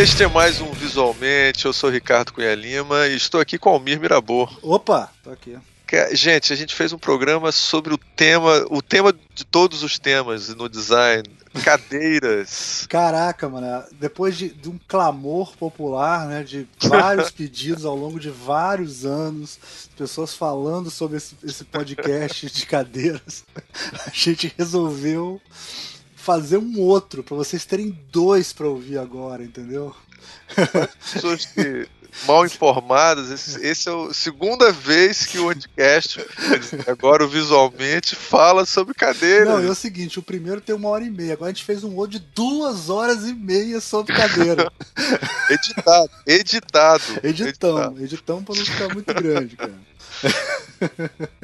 Este é mais um Visualmente. Eu sou Ricardo Cunha Lima e estou aqui com Almir Mirabor. Opa, tô aqui. Gente, a gente fez um programa sobre o tema, o tema de todos os temas no design, cadeiras. Caraca, mano, depois de, de, um clamor popular, né, de vários pedidos ao longo de vários anos, pessoas falando sobre esse, esse podcast de cadeiras, a gente resolveu fazer um outro para vocês terem dois para ouvir agora, entendeu? Pessoas que mal informadas, esse, esse é a segunda vez que o podcast, agora visualmente, fala sobre cadeira. Não, é o seguinte, o primeiro tem uma hora e meia, agora a gente fez um outro de duas horas e meia sobre cadeira. editado, editado. Editão, editão pra não ficar muito grande, cara.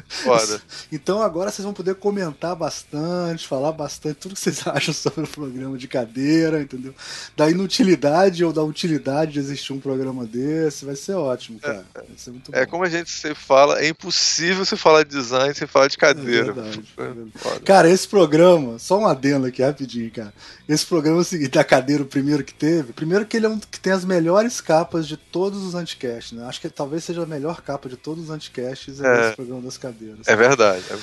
Foda. Então agora vocês vão poder comentar bastante, falar bastante tudo que vocês acham sobre o programa de cadeira, entendeu? Da inutilidade ou da utilidade de existir um programa desse, vai ser ótimo, cara. É, ser é como a gente sempre fala, é impossível você falar de design sem falar de cadeira. É verdade, é verdade. Cara, esse programa, só um adendo aqui rapidinho, cara. Esse programa é seguinte, da cadeira, o primeiro que teve, primeiro que ele é um que tem as melhores capas de todos os anticasts, né? Acho que talvez seja a melhor capa de todos os anticasts é, é programa das cadeiras. É verdade. É...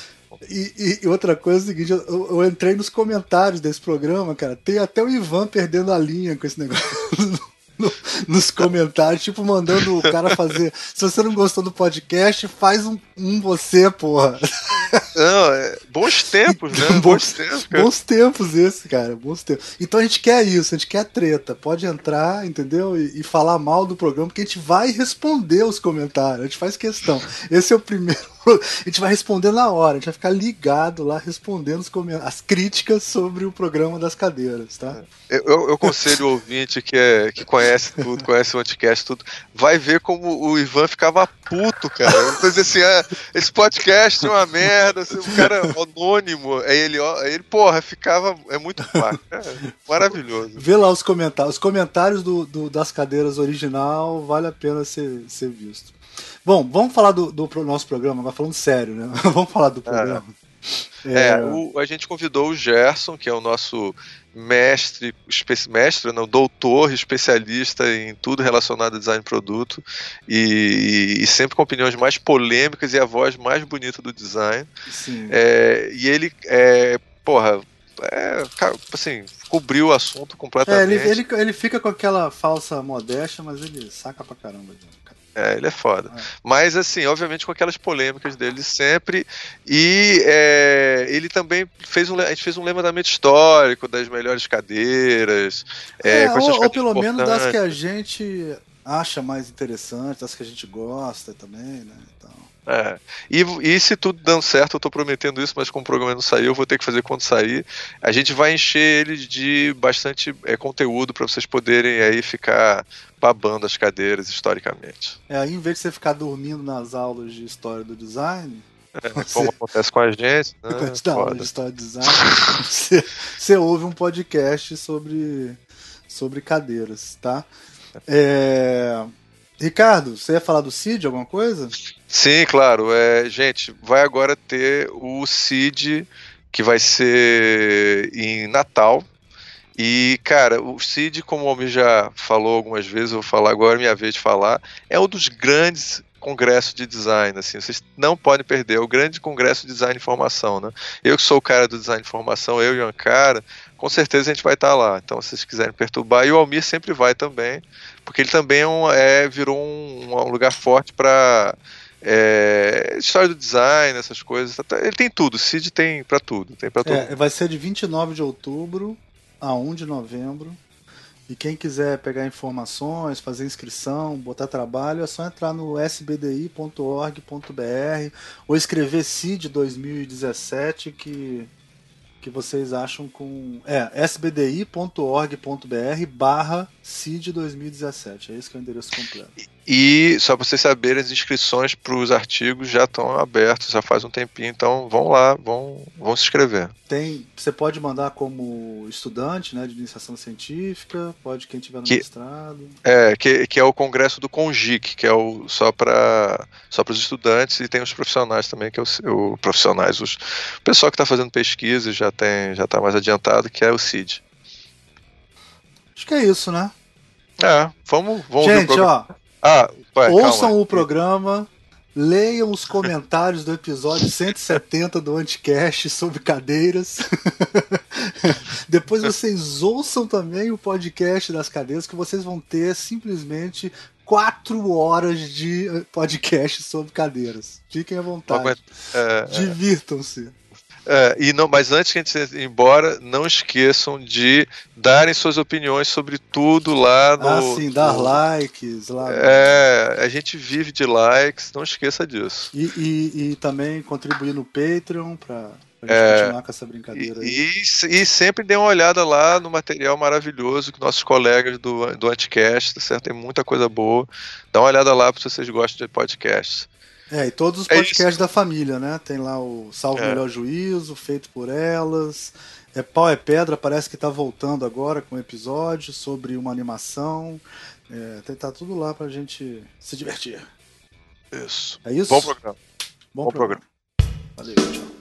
E, e, outra coisa é o seguinte, eu, eu, entrei nos comentários desse programa, cara, tem até o Ivan perdendo a linha com esse negócio. No, nos comentários, tipo, mandando o cara fazer. Se você não gostou do podcast, faz um, um você, porra. Não, é, bons tempos, né? bons, bons tempos. Cara. Bons tempos esse, cara. Bons tempos. Então a gente quer isso, a gente quer treta. Pode entrar, entendeu? E, e, falar mal do programa, porque a gente vai responder os comentários. A gente faz questão. Esse é o primeiro a gente vai responder na hora, a gente vai ficar ligado lá respondendo as críticas sobre o programa das cadeiras, tá? Eu, eu, conselho o ouvinte que, é, que conhece tudo, conhece o Anticast, tudo, vai ver como o Ivan ficava puto, cara. Então, assim, é, esse podcast é uma merda, assim, o cara é anônimo, aí ele, aí ele, porra, ficava. É muito é maravilhoso. Vê lá os comentários. Os comentários do, do, das cadeiras original vale a pena ser, ser visto. Bom, vamos falar do, do nosso programa, agora falando sério, né? vamos falar do programa. É, é o, a gente convidou o Gerson, que é o nosso mestre, mestre, não, doutor, especialista em tudo relacionado a design de produto e, e, sempre com opiniões mais polêmicas e a voz mais bonita do design. Sim. É, e ele, é, porra, é, assim, cobriu o assunto completamente. É, ele, ele, ele fica com aquela falsa modéstia, mas ele saca pra caramba. De... É, ele é foda. É. Mas, assim, obviamente com aquelas polêmicas dele sempre. E é, ele também fez um. A gente fez um levantamento histórico das melhores cadeiras. É, ou, ou pelo menos das que a gente acha mais interessantes, das que a gente gosta também, né? Então. É. E, e se tudo dando certo, eu tô prometendo isso, mas como o programa não saiu, eu vou ter que fazer quando sair. A gente vai encher ele de bastante é, conteúdo para vocês poderem aí ficar babando as cadeiras historicamente. É, aí em vez de você ficar dormindo nas aulas de história do design. É, você... Como acontece com a gente. Né? Antes da aula de história do design, você, você ouve um podcast sobre, sobre cadeiras, tá? É... Ricardo, você ia falar do CID, alguma coisa? Sim, claro. É, gente, vai agora ter o CID que vai ser em Natal. E, cara, o CID, como o Almir já falou algumas vezes, eu vou falar agora, minha vez de falar, é um dos grandes congressos de design, assim, vocês não podem perder, é o grande congresso de design e informação, né? Eu que sou o cara do design e informação, eu e o Ancara, com certeza a gente vai estar lá. Então, se vocês quiserem perturbar, e o Almir sempre vai também, porque ele também é é, virou um, um lugar forte para é, história do design, essas coisas. Ele tem tudo, CID tem para tudo, tem tudo. É, vai ser de 29 de outubro a 1 de novembro. E quem quiser pegar informações, fazer inscrição, botar trabalho, é só entrar no sbdi.org.br ou escrever CID 2017 que que vocês acham com. É, sbdi.org.br barra CID 2017. É esse que é o endereço completo. E, só para vocês saberem, as inscrições para os artigos já estão abertas, já faz um tempinho, então vão lá, vão, vão se inscrever. Tem, você pode mandar como estudante né, de iniciação científica, pode quem tiver no que, mestrado. É, que, que é o congresso do CONGIC, que é o, só para só os estudantes, e tem os profissionais também, que é o, o profissionais, os, o pessoal que está fazendo pesquisa já tem já está mais adiantado, que é o CID. Acho que é isso, né? É, vamos, vamos Gente, ó. Ah, pai, ouçam calma. o programa, leiam os comentários do episódio 170 do Anticast sobre cadeiras. Depois vocês ouçam também o podcast das cadeiras, que vocês vão ter simplesmente quatro horas de podcast sobre cadeiras. Fiquem à vontade. É, é. Divirtam-se. É, e não, mas antes que a gente ir embora, não esqueçam de darem suas opiniões sobre tudo lá no. Ah, sim, dar no, likes lá. É, a gente vive de likes, não esqueça disso. E, e, e também contribuir no Patreon para é, continuar com essa brincadeira aí. E, e, sempre dê uma olhada lá no material maravilhoso que nossos colegas do, do Anticast, tá certo? Tem muita coisa boa. Dá uma olhada lá se vocês gostam de podcasts. É, e todos os é podcasts é da família, né? Tem lá o Salvo é. Melhor Juízo, Feito por Elas. É Pau é Pedra, parece que tá voltando agora com um episódio sobre uma animação. É, tá tudo lá pra gente se divertir. Isso. É isso? Bom programa. Bom, Bom programa. programa. Valeu, tchau.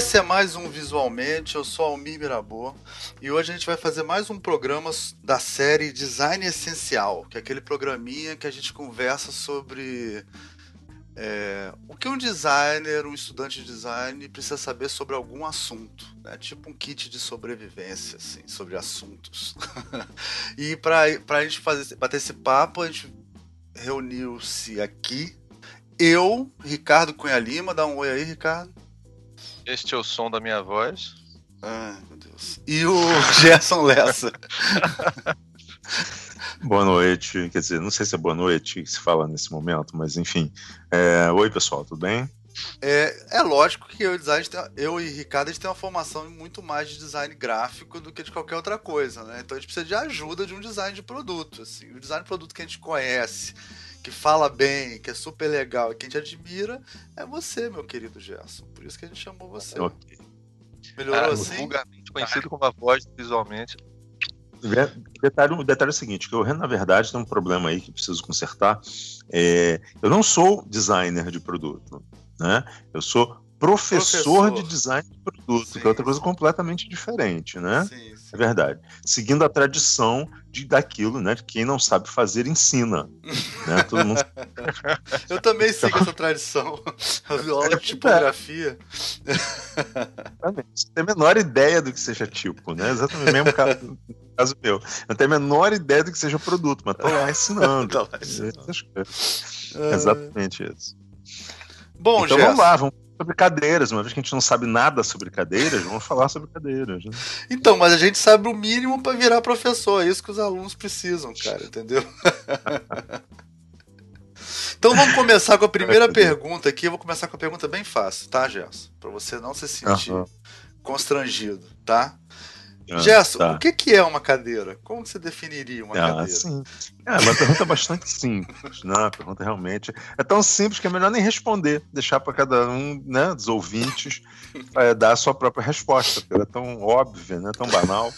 Esse é mais um Visualmente, eu sou Almir Mirabô e hoje a gente vai fazer mais um programa da série Design Essencial, que é aquele programinha que a gente conversa sobre é, o que um designer, um estudante de design precisa saber sobre algum assunto, né? tipo um kit de sobrevivência, assim, sobre assuntos. e para a gente fazer, bater esse papo, a gente reuniu-se aqui, eu, Ricardo Cunha Lima, dá um oi aí, Ricardo. Este é o som da minha voz. Ai, meu Deus. E o Gerson Lessa. boa noite. Quer dizer, não sei se é boa noite que se fala nesse momento, mas enfim. É... Oi, pessoal, tudo bem? É, é lógico que eu, design, eu e Ricardo a gente tem uma formação muito mais de design gráfico do que de qualquer outra coisa, né? Então a gente precisa de ajuda de um design de produto. Assim. O design de produto que a gente conhece, que fala bem, que é super legal, que a gente admira, é você, meu querido Gerson. Por isso que a gente chamou você. Okay. Melhorou ah, assim? Vulgarmente conhecido como a voz visualmente. Detalhe, o detalhe é o seguinte, que eu na verdade tem um problema aí que preciso consertar. É, eu não sou designer de produto, né? Eu sou professor, professor. de design de produto, sim. que é outra coisa completamente diferente, né? Sim, sim. É verdade. Seguindo a tradição de daquilo, né? De quem não sabe fazer ensina. né? Todo mundo... Eu também sigo essa tradição. Aula de tipografia. Você tem a menor ideia do que seja tipo, né? Exatamente o mesmo caso, caso meu. Não tenho a menor ideia do que seja produto, mas tô lá ensinando. tô lá ensinando. Exatamente isso. Bom, então vamos lá, vamos sobre cadeiras. Uma vez que a gente não sabe nada sobre cadeiras, vamos falar sobre cadeiras. Né? Então, mas a gente sabe o mínimo para virar professor. É isso que os alunos precisam, cara, entendeu? então vamos começar com a primeira pergunta aqui. Eu vou começar com a pergunta bem fácil, tá, Gerson? Para você não se sentir uhum. constrangido, tá? Ah, Gerson, tá. o que, que é uma cadeira? Como você definiria uma ah, cadeira? Sim. É uma pergunta bastante simples, né? A pergunta realmente é tão simples que é melhor nem responder, deixar para cada um né, dos ouvintes é, dar a sua própria resposta, porque ela é tão óbvia, né, tão banal.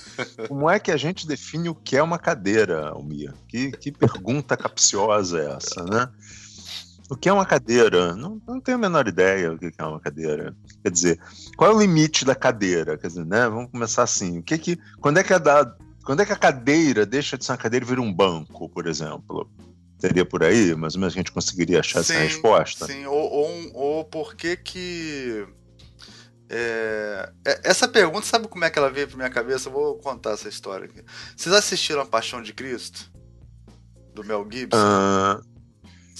Como é que a gente define o que é uma cadeira, Almir? Que, que pergunta capciosa é essa, né? O que é uma cadeira? Não, não tenho a menor ideia o que é uma cadeira. Quer dizer, qual é o limite da cadeira? Quer dizer, né? Vamos começar assim. O que que, quando é que a da, quando é que a cadeira deixa de ser uma cadeira e vira um banco, por exemplo? Teria por aí, mais ou menos a gente conseguiria achar sim, essa resposta. Sim, ou, ou, ou por que que é, é, essa pergunta, sabe como é que ela veio pra minha cabeça? Eu vou contar essa história aqui. Vocês assistiram A Paixão de Cristo? Do Mel Gibson? Uh,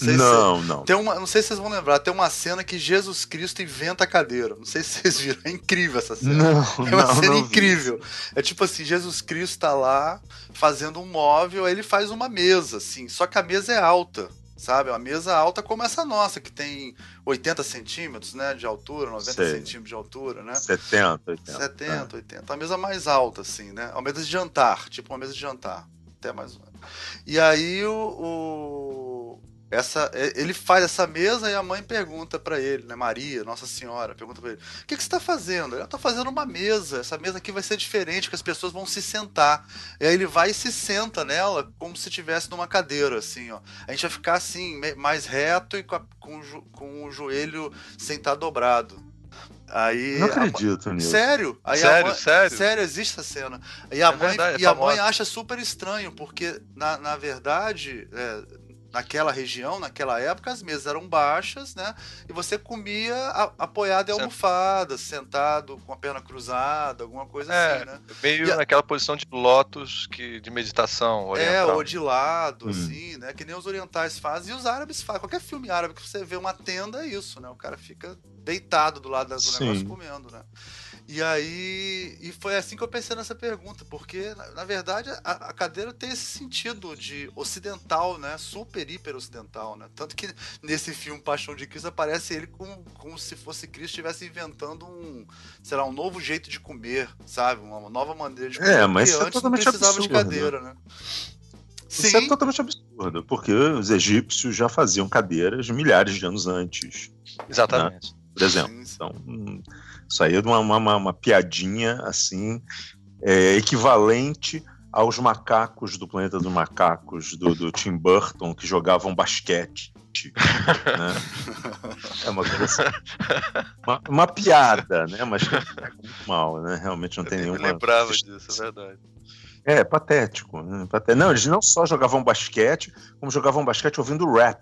não, não. Tem uma, não sei se vocês vão lembrar, tem uma cena que Jesus Cristo inventa a cadeira. Não sei se vocês viram, é incrível essa cena. Não, é uma não, cena não incrível. É tipo assim, Jesus Cristo tá lá fazendo um móvel, aí ele faz uma mesa, assim, só que a mesa é alta. Sabe, uma mesa alta como essa nossa, que tem 80 centímetros né, de altura, 90 Sei. centímetros de altura, né? 70, 80. 70, 80. A mesa mais alta, assim, né? Uma mesa de jantar, tipo uma mesa de jantar. Até mais. E aí o, o essa, é, ele faz essa mesa e a mãe pergunta para ele, né, Maria, Nossa Senhora, pergunta para ele: "O que, que você está fazendo?" Eu estou fazendo uma mesa. Essa mesa aqui vai ser diferente, que as pessoas vão se sentar. E aí ele vai e se senta nela como se estivesse numa cadeira, assim, ó. A gente vai ficar assim mais reto e com, a, com, o, com o joelho sentado dobrado. Aí, não acredito nisso. Sério? Aí sério, mãe... sério? Sério, existe essa cena. E a, é mãe, verdade, e é a mãe acha super estranho, porque, na, na verdade, é, naquela região, naquela época, as mesas eram baixas, né? E você comia a, apoiado em almofada, sentado com a perna cruzada, alguma coisa é, assim, né? Meio e naquela a... posição de lótus que, de meditação. Oriental. É, ou de lado, hum. assim, né? Que nem os orientais fazem e os árabes fazem. Qualquer filme árabe que você vê uma tenda é isso, né? O cara fica deitado do lado do Sim. negócio comendo, né? E aí. E foi assim que eu pensei nessa pergunta, porque, na, na verdade, a, a, cadeira tem esse sentido de ocidental, né? Super, hiper ocidental, né? Tanto que nesse filme Paixão de Cristo aparece ele como, como se fosse Cristo estivesse inventando um, sei lá, um novo jeito de comer, sabe? Uma nova maneira de comer. É, mas isso é antes totalmente não precisava absurdo, de cadeira, né? Sim. Isso é totalmente absurdo, porque os egípcios já faziam cadeiras milhares de anos antes. Exatamente. Né? Por exemplo. Sim, sim. Então, aí é uma, uma, uma piadinha assim, é, equivalente aos macacos do Planeta dos Macacos, do, do Tim Burton, que jogavam basquete. Né? É uma coisa assim. Uma, uma, piada, né? Mas é muito mal, né? Realmente não tem nenhuma. Eu lembrava disso, é verdade. É, patético, né? Não, eles não só jogavam basquete, como jogavam basquete ouvindo rap.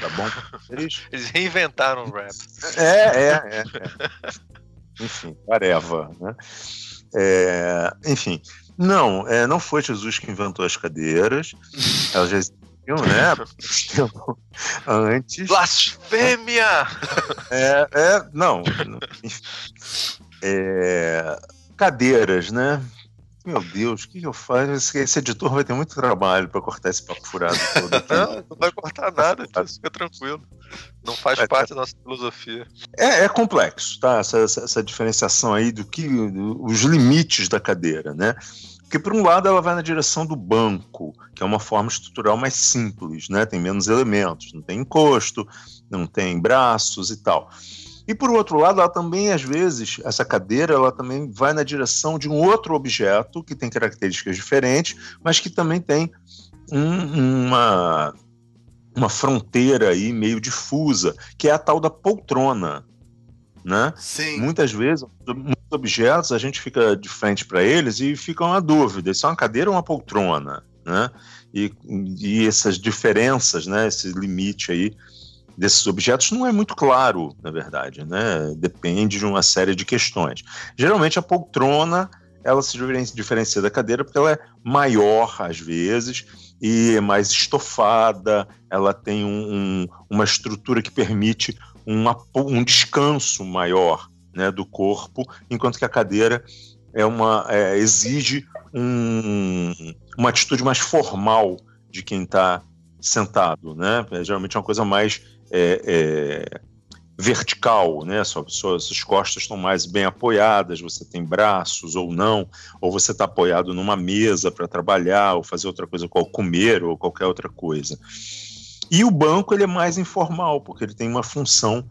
Tá bom? Eles, reinventaram o rap. É, é, é. é. Enfim, areva, né? É, enfim, não, é, não foi Jesus que inventou as cadeiras. Elas já existiam, né? Antes. Blasfêmia! É, é não. É, cadeiras, né? Meu Deus, o que, eu faço? Esse, esse, editor vai ter muito trabalho para cortar esse papo furado todo aqui. Não, não vai cortar nada disso, fica tranquilo. Não faz é, parte é, da nossa filosofia. É, é complexo, tá? Essa, essa, essa, diferenciação aí do que. Do, os limites da cadeira, né? Porque, por um lado, ela vai na direção do banco, que é uma forma estrutural mais simples, né? Tem menos elementos, não tem encosto, não tem braços e tal. E por outro lado, ela também, às vezes, essa cadeira, ela também vai na direção de um outro objeto que tem características diferentes, mas que também tem um, uma, uma fronteira aí meio difusa, que é a tal da poltrona. Né? Sim. Muitas vezes, muitos objetos, a gente fica de frente para eles e fica uma dúvida: se é uma cadeira ou uma poltrona? Né? E, e essas diferenças, né, esse limite aí, desses objetos não é muito claro, na verdade, né? Depende de uma série de questões. Geralmente a poltrona ela se diferencia da cadeira porque ela é maior às vezes e é mais estofada, ela tem um, um, uma estrutura que permite um descanso maior né, do corpo, enquanto que a cadeira é uma, é, exige um, uma atitude mais formal de quem está sentado, né? É, geralmente é uma coisa mais é, é, vertical, né? Suas, suas costas estão mais bem apoiadas, você tem braços ou não, ou você está apoiado numa mesa para trabalhar, ou fazer outra coisa, qual comer, ou qualquer outra coisa. E o banco ele é mais informal, porque ele tem uma função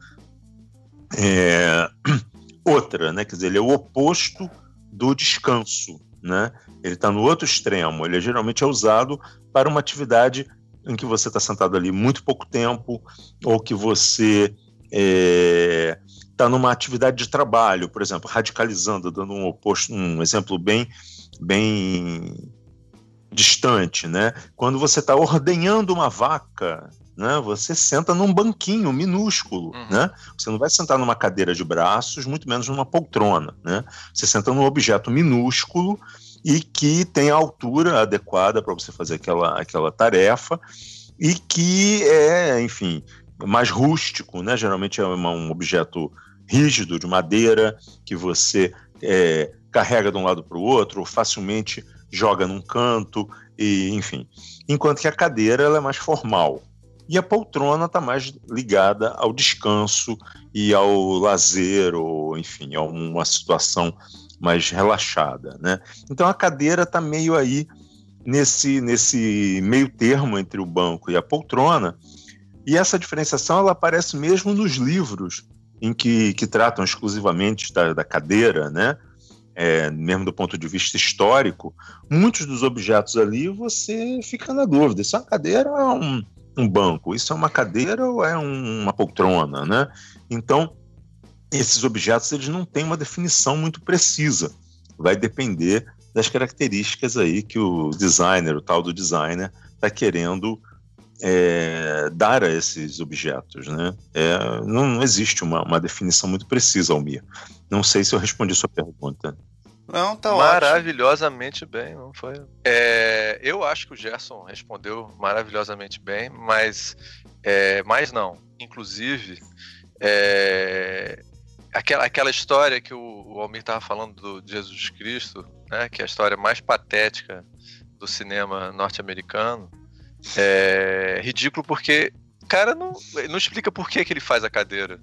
é, outra, né? Quer dizer, ele é o oposto do descanso, né? Ele está no outro extremo. Ele geralmente é usado para uma atividade em que você está sentado ali muito pouco tempo, ou que você está é, tá numa atividade de trabalho, por exemplo, radicalizando, dando um oposto, um exemplo bem, bem distante, né? Quando você está ordenhando uma vaca, né? Você senta num banquinho minúsculo, uhum. né? Você não vai sentar numa cadeira de braços, muito menos numa poltrona, né? Você senta num objeto minúsculo e que tem a altura adequada para você fazer aquela, aquela tarefa e que é, enfim, mais rústico, né? Geralmente é um objeto rígido de madeira que você é, carrega de um lado para o outro, facilmente joga num canto e, enfim. Enquanto que a cadeira ela é mais formal. E a poltrona está mais ligada ao descanso e ao lazer, ou enfim, a uma situação mais relaxada, né? Então a cadeira está meio aí nesse, nesse meio termo entre o banco e a poltrona, E essa diferenciação ela aparece mesmo nos livros em que, que tratam exclusivamente da, da cadeira, né? É, mesmo do ponto de vista histórico, muitos dos objetos ali você fica na dúvida: isso é uma cadeira ou é um, um banco? Isso é uma cadeira ou é um, uma poltrona, né? Então, esses objetos eles não têm uma definição muito precisa. Vai depender das características aí que o designer, o tal do designer, está querendo é, dar a esses objetos. Né? É, não, não, existe uma, uma, definição muito precisa, Almir. Não sei se eu respondi sua pergunta. Não, tá Maravilhosamente ótimo. bem, não foi? É, eu acho que o Gerson respondeu maravilhosamente bem, mas, é, mas não. Inclusive, é, aquela, aquela história que o, o Almir estava falando do Jesus Cristo, né, que é a história mais patética do cinema norte-americano, é ridículo porque, cara, não, não explica por que, que ele faz a cadeira.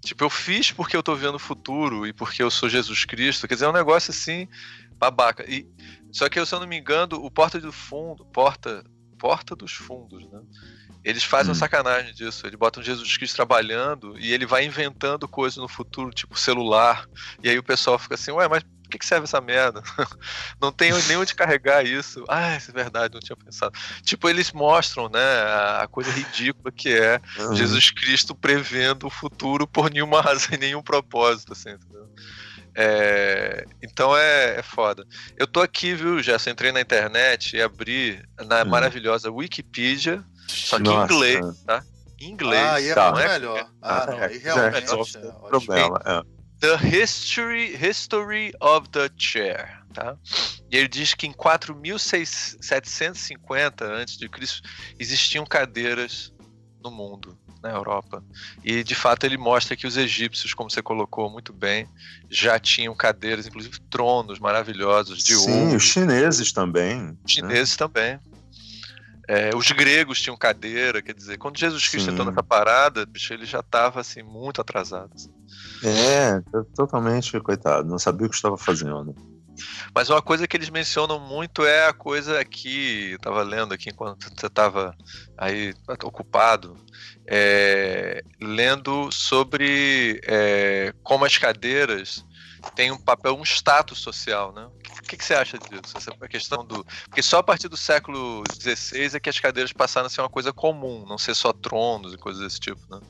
Tipo, eu fiz porque eu tô vendo o futuro e porque eu sou Jesus Cristo. Quer dizer, é um negócio assim, babaca. E, só que, se eu não me engano, o Porta do Fundo, Porta, Porta dos Fundos, né? Eles fazem hum. uma sacanagem disso. Eles botam Jesus Cristo trabalhando e ele vai inventando coisas no futuro, tipo celular. E aí o pessoal fica assim, ué, mas por que, que serve essa merda? não tem nem onde carregar isso. Ah, isso é verdade, não tinha pensado. Tipo, eles mostram, né, a coisa ridícula que é uhum. Jesus Cristo prevendo o futuro por nenhuma razão e nenhum propósito, assim, entendeu? É, então é, é, foda. Eu tô aqui, viu, Gerson? Entrei na internet e abri na hum. maravilhosa Wikipedia, só que Nossa. em inglês, tá? Em inglês. Ah, aí é tá. melhor. Ah, ah, não, aí realmente é, é, problema. É. The History, History of the Chair. Tá? E ele diz que em 4750 a.C. existiam cadeiras no mundo, na Europa. E de fato ele mostra que os egípcios, como você colocou muito bem, já tinham cadeiras, inclusive tronos maravilhosos de Sim, ouro. Sim, os chineses também. Os chineses né? também. É, os gregos tinham cadeira, quer dizer, quando Jesus Cristo Sim. entrou nessa parada, bicho, ele já estava assim, muito atrasado. Assim. É, totalmente, coitado, não sabia o que estava fazendo. Mas uma coisa que eles mencionam muito é a coisa que eu estava lendo aqui enquanto você estava aí ocupado, é, lendo sobre é, como as cadeiras têm um papel, um status social, né? O que, que você acha disso? Essa é questão do. Porque só a partir do século XVI é que as cadeiras passaram a ser uma coisa comum, não ser só tronos e coisas desse tipo, né?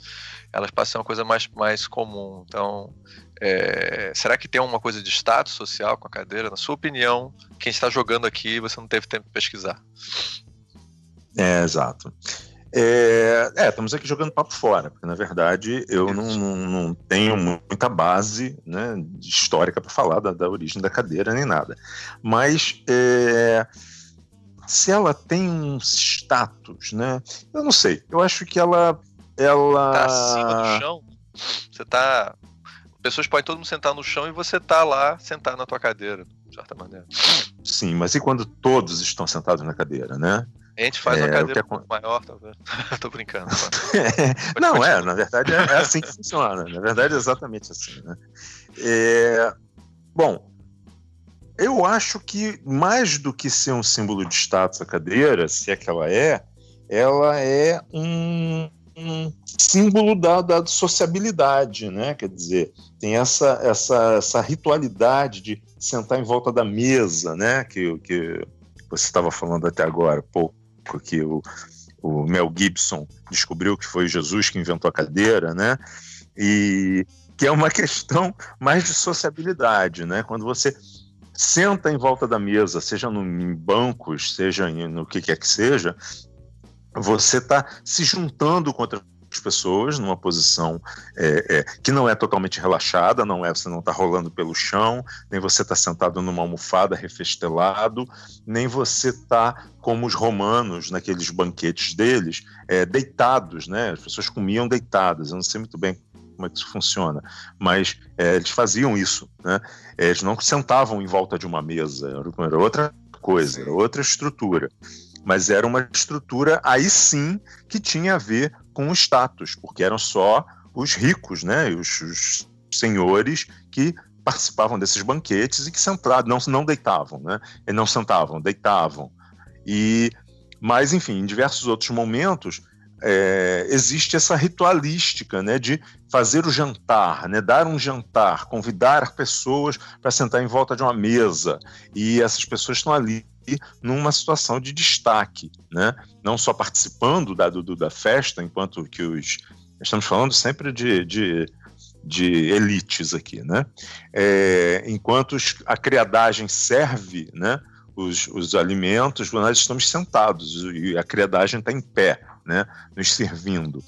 Elas passam a ser uma coisa mais, mais comum. Então, é... será que tem alguma coisa de status social com a cadeira? Na sua opinião, quem está jogando aqui, você não teve tempo de pesquisar. É, exato. É, é, estamos aqui jogando papo fora, porque na verdade eu não, não, não tenho muita base né, histórica para falar da, da, origem da cadeira nem nada. Mas é, se ela tem um status, né? Eu não sei. Eu acho que ela. ela... Tá acima do chão. Você tá. Pessoas podem todo mundo sentar no chão e você tá lá sentado na tua cadeira, de certa maneira. Sim, mas e quando todos estão sentados na cadeira, né? A gente faz é, uma cadeira que... maior, talvez. Tô brincando. é, não, é, na verdade é, é, assim que funciona. Na verdade é exatamente assim. Né? É, bom, eu acho que mais do que ser um símbolo de status a cadeira, se é que ela é, ela é um, um símbolo da, da, sociabilidade, né? Quer dizer, tem essa, essa, essa ritualidade de sentar em volta da mesa, né? Que, que você estava falando até agora, pouco que o, o Mel Gibson descobriu que foi Jesus que inventou a cadeira, né? E que é uma questão mais de sociabilidade, né? Quando você senta em volta da mesa, seja no, em bancos, seja no que quer que seja, você está se juntando com outras pessoas numa posição é, é, que não é totalmente relaxada, não é você não está rolando pelo chão, nem você está sentado numa almofada refestelado, nem você está como os romanos naqueles banquetes deles, é, deitados, né? As pessoas comiam deitadas. Eu não sei muito bem como é que isso funciona, mas é, eles faziam isso, né? Eles não sentavam em volta de uma mesa, era outra coisa, era outra estrutura mas era uma estrutura aí sim que tinha a ver com o status, porque eram só os ricos, né, os, os senhores que participavam desses banquetes e que sentavam, não, não deitavam, né, e não sentavam, deitavam. E, mas, enfim, em diversos outros momentos, é, existe essa ritualística né, de fazer o jantar, né, dar um jantar, convidar pessoas para sentar em volta de uma mesa. E essas pessoas estão ali numa situação de destaque, né? não só participando da, do, da festa, enquanto que os. Estamos falando sempre de, de, de elites aqui, né? É, enquanto a criadagem serve né, os, os alimentos, nós estamos sentados e a criadagem está em pé, né, nos servindo.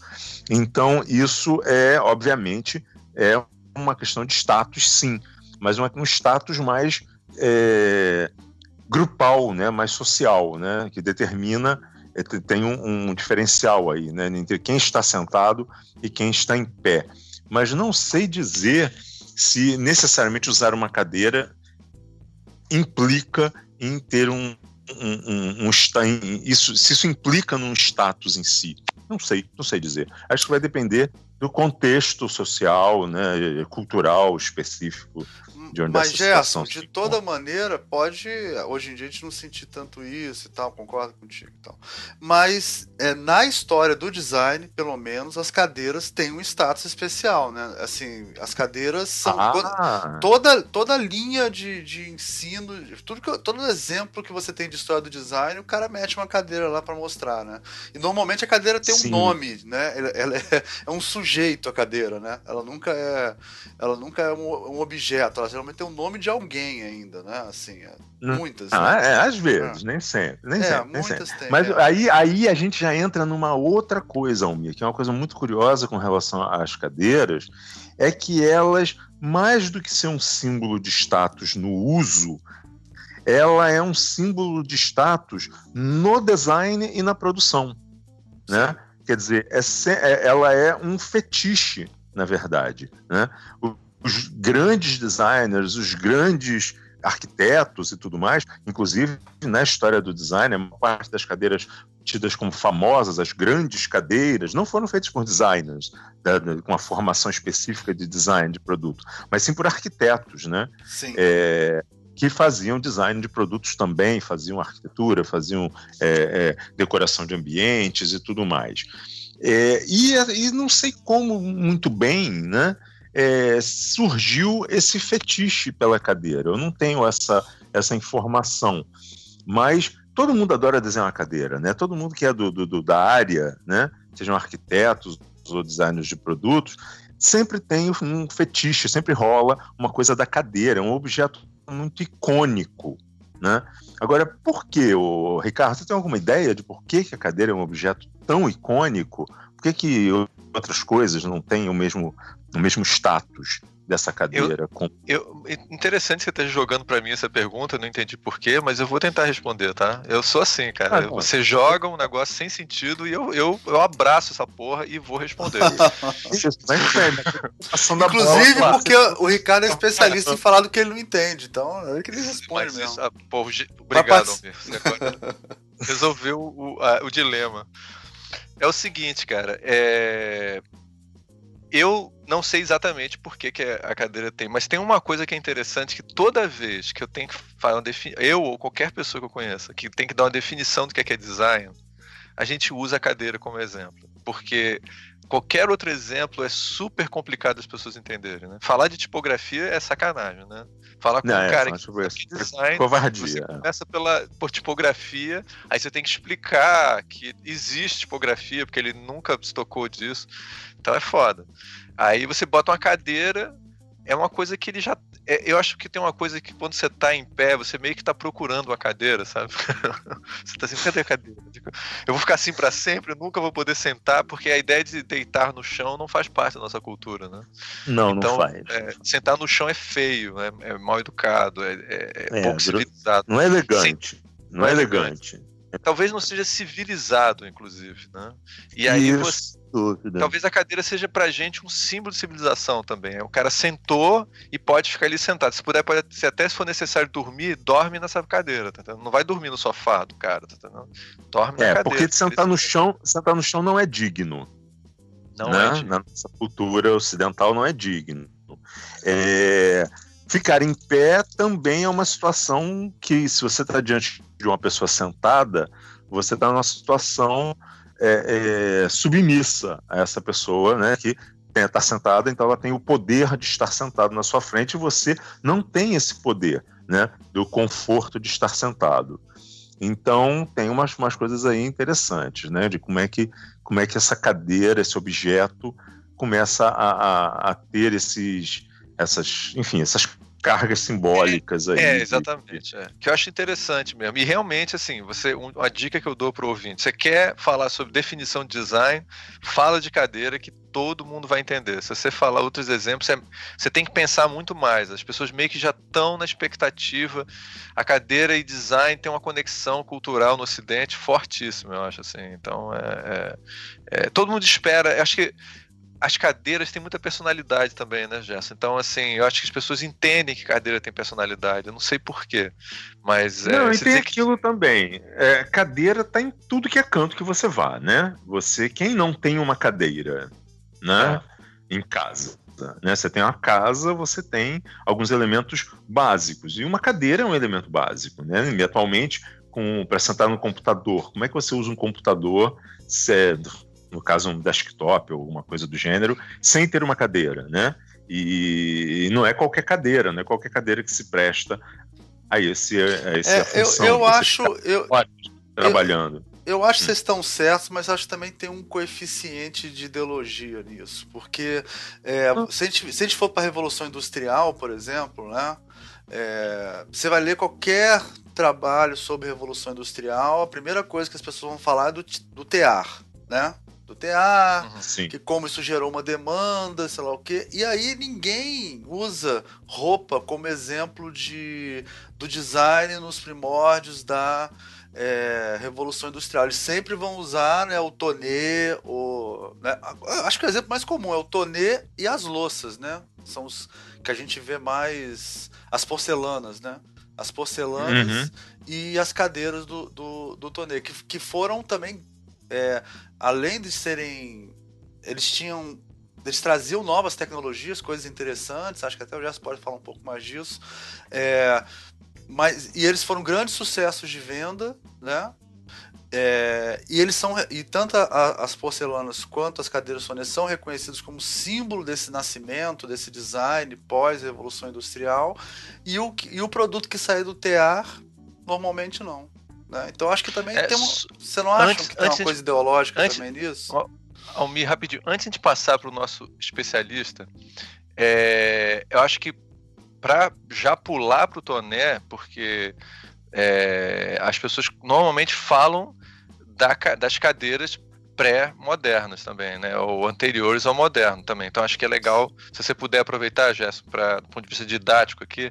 Então, isso é, obviamente, é uma questão de status, sim, mas um, um status mais é, grupal, né, mais social, né, que determina é, tem um, um, diferencial aí, né, entre quem está sentado e quem está em pé. Mas não sei dizer se necessariamente usar uma cadeira implica em ter um, um, um, um, isso, se isso implica num status em si. Não sei, não sei dizer. Acho que vai depender do contexto social, né, cultural específico de onde Mas, Gerson, de toda maneira, pode. Hoje em dia a gente não sentir tanto isso e tal, concordo contigo e tal. Mas é, na história do design, pelo menos, as cadeiras têm um status especial, né? Assim, as cadeiras são. Ah. Toda, toda linha de, de ensino, tudo que, todo exemplo que você tem de história do design, o cara mete uma cadeira lá para mostrar, né? E normalmente a cadeira tem Sim. um nome, né? Ela, ela é, é, um sujeito a cadeira, né? Ela nunca é, ela nunca é um, um objeto, ela geralmente tem o nome de alguém ainda, né? Assim, é, muitas. Ah, né? é, às vezes, é. nem sempre. Nem é, sempre, nem sempre. Tem, Mas é. aí, aí a gente já entra numa outra coisa, Almir, que é uma coisa muito curiosa com relação às cadeiras, é que elas, mais do que ser um símbolo de status no uso, ela é um símbolo de status no design e na produção, né? Quer dizer, é, é, ela é um fetiche, na verdade, né? O, os grandes designers, os grandes arquitetos e tudo mais, inclusive na história do design, a maior parte das cadeiras tidas como famosas, as grandes cadeiras, não foram feitas por designers da, da, com uma formação específica de design de produto, mas sim por arquitetos, né? Sim. É, que faziam design de produtos também, faziam arquitetura, faziam é, é, decoração de ambientes e tudo mais. É, e, e não sei como muito bem, né? É, surgiu esse fetiche pela cadeira. Eu não tenho essa, essa informação, mas todo mundo adora desenhar uma cadeira, né? Todo mundo que é do, do, da área, né? Sejam arquitetos ou designers de produtos, sempre tem um fetiche, sempre rola uma coisa da cadeira, é um objeto muito icônico, né? Agora, por que, Ricardo? Você tem alguma ideia de por que, que a cadeira é um objeto tão icônico? Por que, que outras coisas não têm o mesmo no mesmo status dessa cadeira. Eu, com... eu, interessante você estar jogando para mim essa pergunta, eu não entendi porquê, mas eu vou tentar responder, tá? Eu sou assim, cara. Ah, você joga um negócio sem sentido e eu, eu, eu abraço essa porra e vou responder. Inclusive porque o Ricardo é especialista em falar do que ele não entende, então é que ele responde mas mesmo. Isso, ah, porra, obrigado, Almir. Você agora resolveu o, a, o dilema. É o seguinte, cara, é eu não sei exatamente por que, que a cadeira tem, mas tem uma coisa que é interessante que toda vez que eu tenho que fazer uma definição, eu ou qualquer pessoa que eu conheça, que tem que dar uma definição do que é, é design, a gente usa a cadeira como exemplo. Porque qualquer outro exemplo é super complicado as pessoas entenderem, né? Falar de tipografia é sacanagem, né? Falar com não, um é, cara que tipo design, covardia. você começa pela, por tipografia, aí você tem que explicar que existe tipografia, porque ele nunca se tocou disso. Então é foda. Aí você bota uma cadeira, é uma coisa que ele já. É, eu acho que tem uma coisa que quando você tá em pé, você meio que tá procurando uma cadeira, sabe? você tá assim, cadê a cadeira? Eu vou ficar assim para sempre, eu nunca vou poder sentar, porque a ideia de deitar no chão não faz parte da nossa cultura, né? Não, então, não faz. É, sentar no chão é feio, é, é mal educado, é, é, é pouco civilizado. Não é elegante. Não, não é, é elegante. elegante. Talvez não seja civilizado, inclusive, né? E aí Isso. você dúvida. Talvez a cadeira seja pra gente um símbolo de civilização também. O cara sentou e pode ficar ali sentado. Se puder, pode, se até se for necessário dormir, dorme nessa cadeira, tá Não vai dormir no sofá do cara, tá Dorme é, na cadeira. Porque sentar no chão, sentar no chão não é digno. Não né? é digno. Na nossa cultura ocidental não é digno. É, ficar em pé também é uma situação que, se você está diante de uma pessoa sentada, você está numa situação é, é, submissa a essa pessoa, né, que estar sentada, então ela tem o poder de estar sentado na sua frente e você não tem esse poder, né, do conforto de estar sentado. Então tem umas, umas coisas aí interessantes, né, de como é que como é que essa cadeira, esse objeto começa a, a, a ter esses essas, enfim, essas cargas simbólicas aí. É, exatamente. É. Que eu acho interessante mesmo. E realmente, assim, você, uma dica que eu dou para o ouvinte: você quer falar sobre definição de design, fala de cadeira que todo mundo vai entender. Se você falar outros exemplos, você, você tem que pensar muito mais. As pessoas meio que já estão na expectativa. A cadeira e design tem uma conexão cultural no Ocidente fortíssima, eu acho assim. Então, é, é, é todo mundo espera. Eu acho que as cadeiras têm muita personalidade também, né, Gerson? Então, assim, eu acho que as pessoas entendem que cadeira tem personalidade. Eu não sei porquê, mas... É, não, e tem aquilo que... também. É, cadeira tá em tudo que é canto que você vá, né? Você, quem não tem uma cadeira, né, é. em casa... Né? Você tem uma casa, você tem alguns elementos básicos. E uma cadeira é um elemento básico. Né? E atualmente, para sentar no computador, como é que você usa um computador no caso um desktop ou alguma coisa do gênero, sem ter uma cadeira, né? E, não é qualquer cadeira, não é qualquer cadeira que se presta a esse, a esse é, função, eu, eu acho eu, trabalhando. Eu, eu acho que hum. vocês estão certos, mas acho que também tem um coeficiente de ideologia nisso, porque é, hum. se, a gente, se a gente for para a Revolução Industrial, por exemplo, né? É, você vai ler qualquer trabalho sobre Revolução Industrial, a primeira coisa que as pessoas vão falar é do, do tear, né? Do TA, uhum, que como isso gerou uma demanda, sei lá o quê. E aí ninguém usa roupa como exemplo de, do design nos primórdios da é, Revolução Industrial. Eles sempre vão usar né, o tonê, o, né, acho que o exemplo mais comum é o tonê e as louças, né? São os que a gente vê mais. As porcelanas, né? As porcelanas uhum. e as cadeiras do, do, do tonê, que, que foram também é, além de serem. Eles tinham. Eles traziam novas tecnologias, coisas interessantes, acho que até o Jess pode falar um pouco mais disso. É, mas, e eles foram grandes sucessos de venda, né? É, e eles são e tanto a, as porcelanas quanto as cadeiras sonês são reconhecidos como símbolo desse nascimento, desse design pós revolução industrial e o, e o produto que saiu do tear normalmente não. Né? Então acho que também é, tem uma. Você não acha antes, que tem uma coisa ideológica antes, também nisso? Almir, rapidinho, antes de passar para o nosso especialista, é, eu acho que para já pular para o Toné, porque é, as pessoas normalmente falam da, das cadeiras pré-modernas também, né? Ou anteriores ao moderno também. Então acho que é legal, se você puder aproveitar, Gerson, para do ponto de vista didático aqui,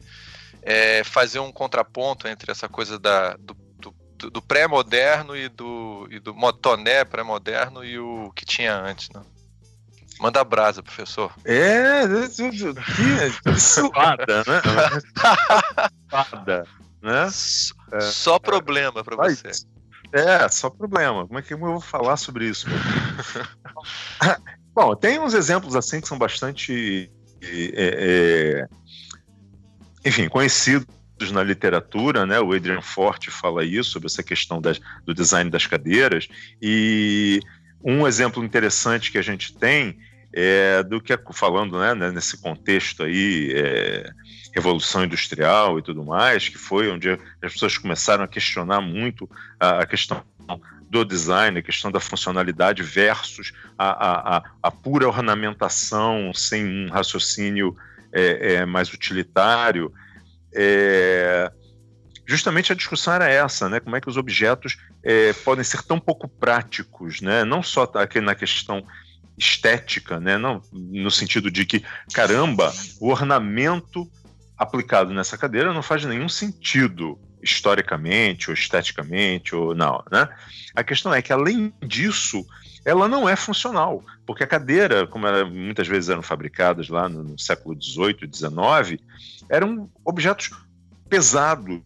é, fazer um contraponto entre essa coisa da, do do, do pré-moderno e do, e do motoné pré-moderno e o que tinha antes, né? Manda brasa, professor. É, que cilada, né? Cilada, né? É, só problema para você. É, só problema. Como é que eu vou falar sobre isso? Bom, tem uns exemplos assim que são bastante, é, é, enfim, conhecidos na literatura, né? O Adrian Forte fala isso sobre essa questão das, do design das cadeiras e um exemplo interessante que a gente tem é do que falando, né, nesse contexto aí é, revolução industrial e tudo mais, que foi onde as pessoas começaram a questionar muito a, a questão do design, a questão da funcionalidade versus a, a, a pura ornamentação sem um raciocínio é, é, mais utilitário. É, justamente a discussão era essa, né? Como é que os objetos é, podem ser tão pouco práticos, né? Não só aqui na questão estética, né? Não no sentido de que caramba, o ornamento aplicado nessa cadeira não faz nenhum sentido historicamente ou esteticamente ou não, né? A questão é que além disso ela não é funcional, porque a cadeira, como ela, muitas vezes eram fabricadas lá no, no século XVIII, XIX, eram objetos pesados,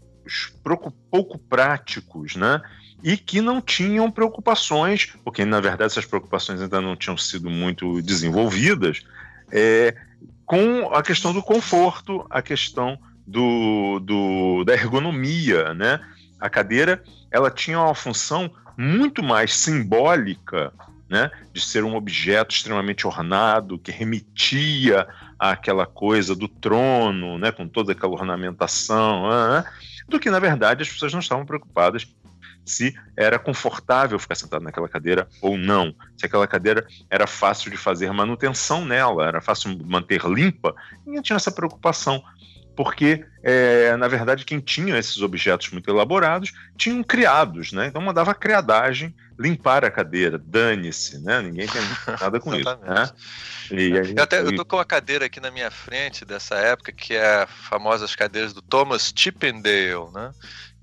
pouco práticos, né? E que não tinham preocupações, porque na verdade essas preocupações ainda não tinham sido muito desenvolvidas, é, com a questão do conforto, a questão do, do, da ergonomia, né? A cadeira ela tinha uma função muito mais simbólica né, de ser um objeto extremamente ornado, que remetia àquela coisa do trono, né, com toda aquela ornamentação, uh, do que, na verdade, as pessoas não estavam preocupadas se era confortável ficar sentado naquela cadeira ou não, se aquela cadeira era fácil de fazer manutenção nela, era fácil manter limpa, ninguém tinha essa preocupação porque, é, na verdade, quem tinha esses objetos muito elaborados tinham criados, né? Então mandava a criadagem limpar a cadeira, dane-se, né? Ninguém tem nada com isso, né? E aí, eu, até, eu tô com uma cadeira aqui na minha frente dessa época, que é a famosas cadeiras do Thomas Chippendale, né?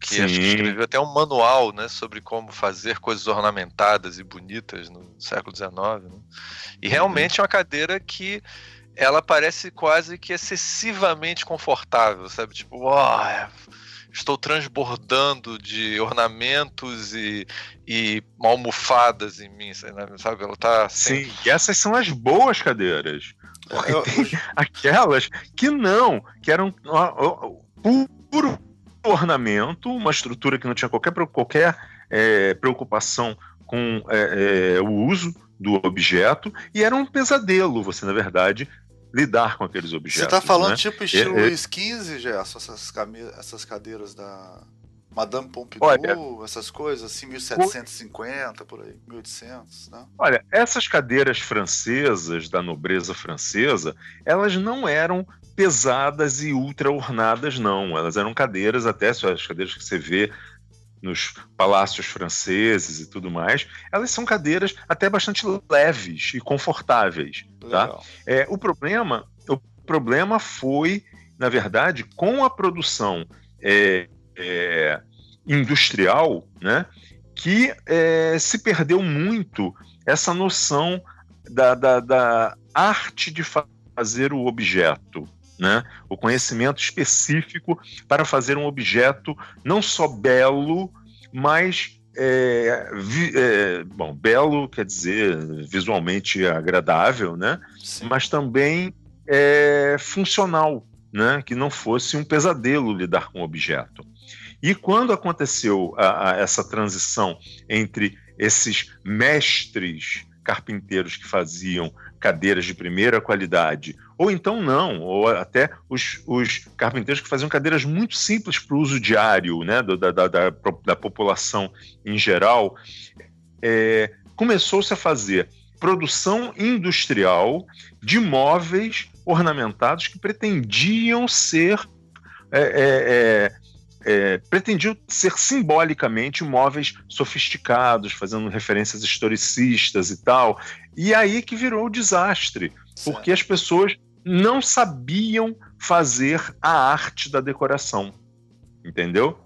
que Sim. acho que escreveu até um manual né, sobre como fazer coisas ornamentadas e bonitas no século XIX. Né? E uhum. realmente é uma cadeira que ela parece quase que excessivamente confortável, sabe? Tipo, oh, estou transbordando de ornamentos e, e almofadas em mim, sabe? Ela tá Sim, e essas são as boas cadeiras. Porque eu, tem eu... aquelas que não, que eram puro ornamento, uma estrutura que não tinha qualquer, qualquer é, preocupação com é, é, o uso do objeto e era um pesadelo você na verdade lidar com aqueles objetos. Você está falando né? tipo estilo é, Luiz XV, Gerson, essas, essas cadeiras da Madame Pompidou, olha, essas coisas, assim, 1750, por aí, 1800, né? Olha, essas cadeiras francesas, da nobreza francesa, elas não eram pesadas e ultra ornadas, não. Elas eram cadeiras, até as cadeiras que você vê nos palácios franceses e tudo mais, elas são cadeiras até bastante leves e confortáveis. Tá? É, o problema, o problema foi, na verdade, com a produção é, é, industrial, né, que é, se perdeu muito essa noção da, da, da arte de fazer o objeto. Né? O conhecimento específico para fazer um objeto não só belo, mas é, vi, é, bom, belo quer dizer visualmente agradável, né? Sim. Mas também é, funcional, né? Que não fosse um pesadelo lidar com o objeto. E quando aconteceu a, a essa transição entre esses mestres carpinteiros que faziam cadeiras de primeira qualidade, ou então não, ou até os, os carpinteiros que faziam cadeiras muito simples para o uso diário né, da, da, da, da população em geral, é, começou-se a fazer produção industrial de móveis ornamentados que pretendiam ser é, é, é é, pretendiam ser simbolicamente móveis sofisticados, fazendo referências historicistas e tal. E aí que virou o desastre, porque as pessoas não sabiam fazer a arte da decoração, entendeu?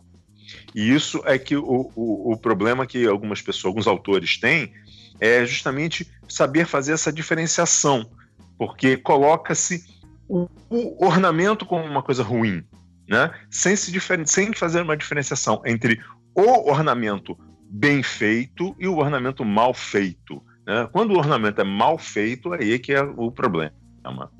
E isso é que o, o, o problema que algumas pessoas, alguns autores têm, é justamente saber fazer essa diferenciação, porque coloca-se o, o ornamento como uma coisa ruim, né? sem, se sem fazer uma diferenciação entre o ornamento bem feito e o ornamento mal feito. Né? Quando o ornamento é mal feito, aí é que é o problema.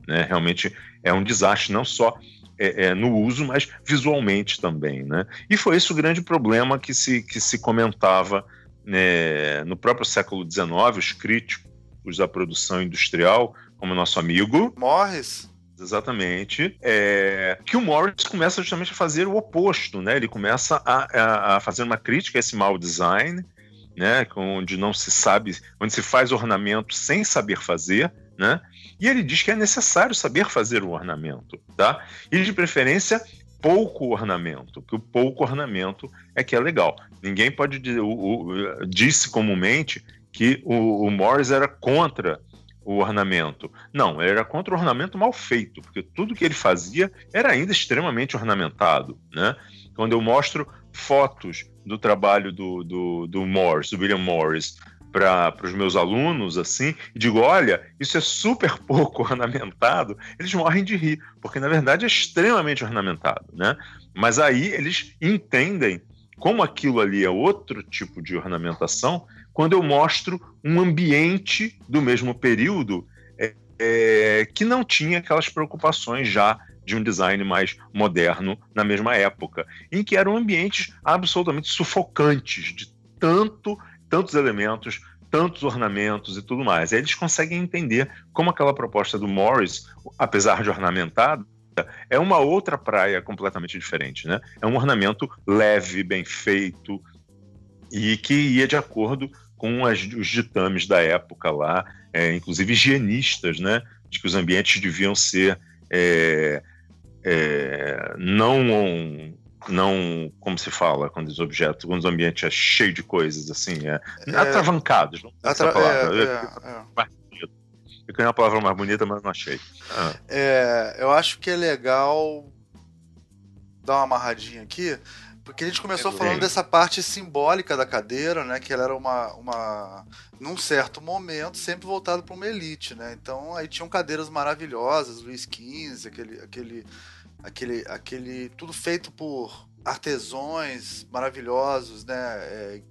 Né? Realmente é um desastre, não só é, é, no uso, mas visualmente também. Né? E foi esse o grande problema que se, que se comentava né, no próprio século XIX, os críticos da produção industrial, como nosso amigo Morris exatamente, é, que o Morris começa justamente a fazer o oposto, né? Ele começa a, a, a fazer uma crítica a esse mau design, né? Onde não se sabe, onde se faz ornamento sem saber fazer, né? E ele diz que é necessário saber fazer o ornamento, tá? E de preferência pouco ornamento, que o pouco ornamento é que é legal. Ninguém pode dizer, o, o, disse comumente que o, o Morris era contra o ornamento. Não, era contra o ornamento mal feito, porque tudo que ele fazia era ainda extremamente ornamentado. Né? Quando eu mostro fotos do trabalho do, do, do Morris, do William Morris, para os meus alunos, assim, e digo: olha, isso é super pouco ornamentado, eles morrem de rir, porque na verdade é extremamente ornamentado. Né? Mas aí eles entendem como aquilo ali é outro tipo de ornamentação quando eu mostro um ambiente do mesmo período é, é, que não tinha aquelas preocupações já de um design mais moderno na mesma época, em que eram ambientes absolutamente sufocantes de tanto, tantos elementos, tantos ornamentos e tudo mais. Eles conseguem entender como aquela proposta do Morris, apesar de ornamentada, é uma outra praia completamente diferente, né? É um ornamento leve, bem feito e que ia de acordo com as, os ditames da época lá, é, inclusive higienistas, né? De que os ambientes deviam ser é, é, não não como se fala quando os objetos, quando o ambiente é cheio de coisas assim, é, é atravancados, não atra essa palavra. É, é, é. Eu queria uma palavra mais bonita, mas não achei. Ah. É, eu acho que é legal dar uma amarradinha aqui, porque a gente começou falando dessa parte simbólica da cadeira, né? Que ela era uma, uma num certo momento, sempre voltado para uma elite, né? Então aí tinham cadeiras maravilhosas, Luiz XV, aquele, aquele, aquele, aquele, tudo feito por artesões maravilhosos, né? É,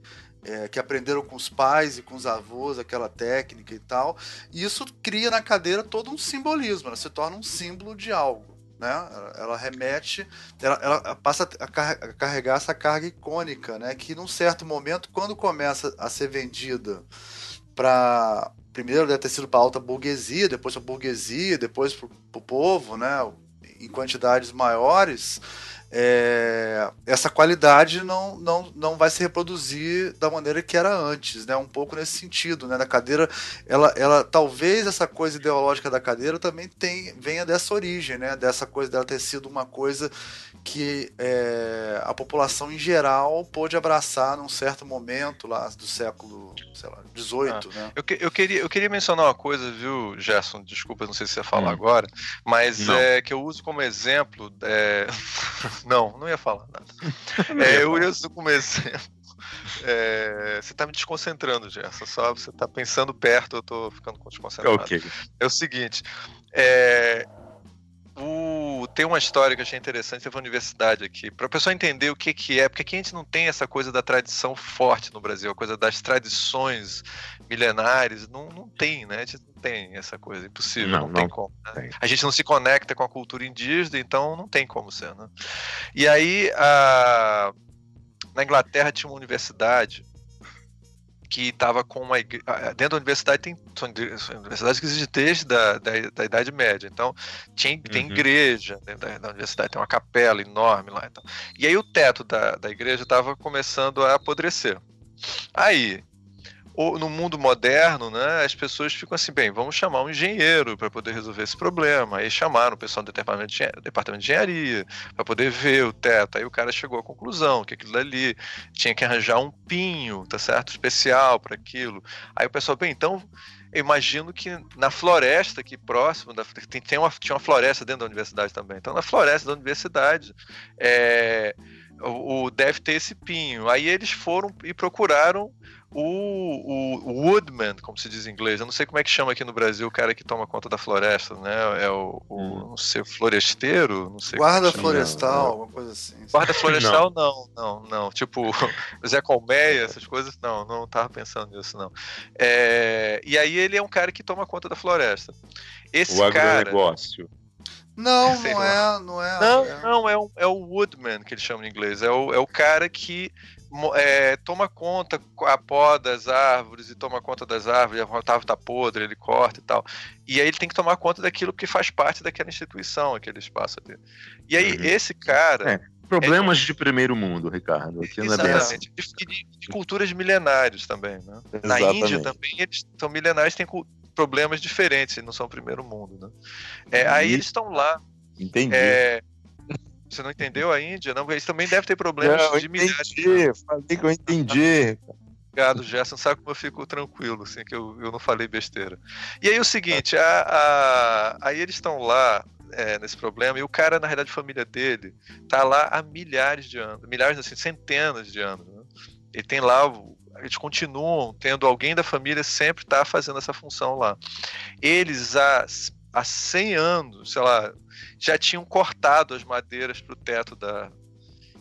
é, que aprenderam com os pais e com os avós aquela técnica e tal. E isso cria na cadeira todo um simbolismo, ela se torna um símbolo de algo. Né? Ela, remete, ela, ela, passa a carregar essa carga icônica, né? que num certo momento, quando começa a ser vendida para. Primeiro deve ter sido para alta burguesia, depois para burguesia, depois para o povo, né? Em quantidades maiores é, essa qualidade não, não, não vai se reproduzir da maneira que era antes, né? Um pouco nesse sentido, né? Da cadeira, ela, ela talvez essa coisa ideológica da cadeira também tem, venha dessa origem, né? Dessa coisa dela ter sido uma coisa que é, a população em geral pôde abraçar num certo momento lá do século, sei lá, 18, ah, né? Eu, que, eu, queria, eu queria mencionar uma coisa, viu, Gerson? Desculpa, não sei se você ia falar hum. agora, mas é que eu uso como exemplo. É... Não, não ia falar nada. é, eu uso como exemplo. É, você está me desconcentrando, Gerson. Só você está pensando perto, eu estou ficando desconcentrado. Okay. É o seguinte: é, o, tem uma história que eu achei interessante, teve uma universidade aqui, para a pessoa entender o que, que é, porque aqui a gente não tem essa coisa da tradição forte no Brasil, a coisa das tradições milenares, não, não tem, né? A gente não tem essa coisa, impossível, não, não, não tem como. Né? A gente não se conecta com a cultura indígena, então não tem como ser, né? E aí, a, na Inglaterra tinha uma universidade que estava com uma igreja, dentro da universidade tem são universidades que existem desde da, da, da, Idade Média então tinha, tem uhum. igreja dentro da, da, universidade tem uma capela enorme lá então. e aí o teto da, da igreja estava começando a apodrecer aí no mundo moderno, né, as pessoas ficam assim, bem, vamos chamar um engenheiro para poder resolver esse problema. Aí chamaram o pessoal do departamento de, departamento de engenharia para poder ver o teto. Aí o cara chegou à conclusão que aquilo ali tinha que arranjar um pinho, tá certo, especial para aquilo. Aí o pessoal, bem, então eu imagino que na floresta aqui próximo, da, tem, tem uma, tinha uma floresta dentro da universidade também. Então na floresta da universidade é, o, o deve ter esse pinho. Aí eles foram e procuraram o, o, Woodman, como se diz em inglês, eu não sei como é que chama aqui no Brasil o cara que toma conta da floresta, né? É o, o hum. não sei, floresteiro, não sei. Guarda florestal, alguma coisa assim. Guarda florestal, não, não, não. não. Tipo, Zé Colmeia, essas coisas, não, não tava pensando nisso, não. É, e aí ele é um cara que toma conta da floresta. Esse o cara. Agronegócio. Não, não é, não é. Não, é. não, é, o, é o Woodman que ele chama em inglês. É o, é o cara que é, toma conta, poda as árvores e toma conta das árvores, a árvore tá podre, ele corta e tal. E aí ele tem que tomar conta daquilo que faz parte daquela instituição, aquele espaço ali. E aí uhum. esse cara. É, problemas é, de primeiro mundo, Ricardo. Aqui exatamente. É de, de, culturas milenários também. Né? Na Índia também eles são milenários, têm problemas diferentes, não são primeiro mundo. Né? É, aí eles estão lá. Entendi. É, você não entendeu a Índia? Não, eles também devem ter problemas não, de milhares. Entendi, falei que eu entendi. Obrigado, Gerson. Sabe como eu fico tranquilo, assim, que eu, eu não falei besteira. E aí o seguinte, a, a, aí eles estão lá é, nesse problema, e o cara, na realidade, a família dele, tá lá há milhares de anos, milhares, assim, centenas de anos. Né? Ele tem lá, eles continuam tendo alguém da família sempre tá fazendo essa função lá. Eles há, há 100 anos, sei lá, já tinham cortado as madeiras para o teto da.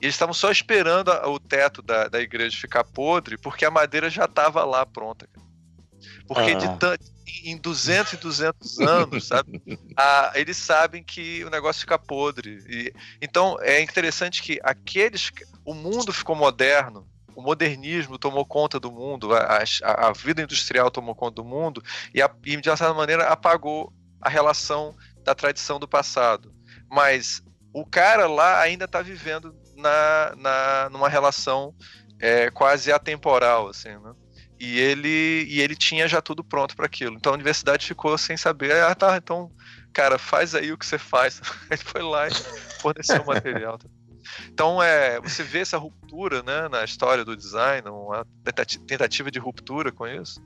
E eles estavam só esperando a, o teto da, da igreja ficar podre, porque a madeira já estava lá pronta. Porque de tanto, em 200 e 200 anos, sabe? A, eles sabem que o negócio fica podre. E, então é interessante que aqueles. O mundo ficou moderno, o modernismo tomou conta do mundo, a, a, a vida industrial tomou conta do mundo e, a, e, de certa maneira, apagou a relação da tradição do passado. Mas o cara lá ainda está vivendo na, na, numa relação é, quase atemporal, assim, né? E ele, e ele tinha já tudo pronto para aquilo. Então a universidade ficou sem saber. Ah, tá, então, cara, faz aí o que você faz. Ele foi lá e forneceu o material. Então, é, você vê essa ruptura né, na história do design, uma tentativa de ruptura com isso.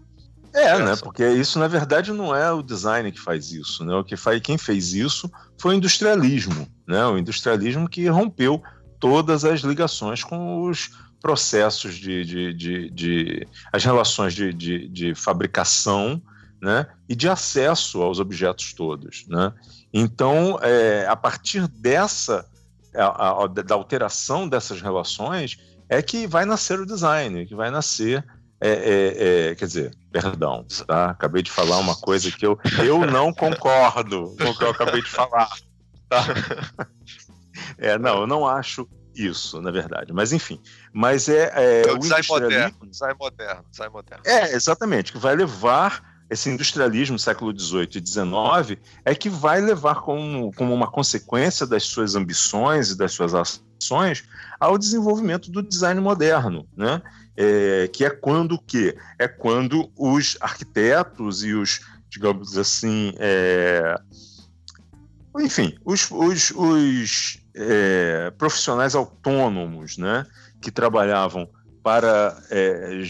É, né? Porque isso, na verdade, não é o design que faz isso, né? O que faz, quem fez isso foi o industrialismo, né? O industrialismo que rompeu todas as ligações com os processos de, de, de, de as relações de, de, de, fabricação né, e de acesso aos objetos todos. Né? Então, é, a partir dessa a, a, da alteração dessas relações é que vai nascer o design, que vai nascer é, é, é, quer dizer, perdão, tá? Acabei de falar uma coisa que eu, eu não concordo com o que eu acabei de falar. Tá? É, não, eu não acho isso, na verdade. Mas enfim. Mas é. é, é o, design moderno, design moderno, design moderno. É, exatamente, que vai levar esse industrialismo do século XVIII e XIX é que vai levar como, como uma consequência das suas ambições e das suas ações ao desenvolvimento do design moderno, né? É, que é quando que é quando os arquitetos e os digamos assim é, enfim os, os, os é, profissionais autônomos, né, que trabalhavam para é,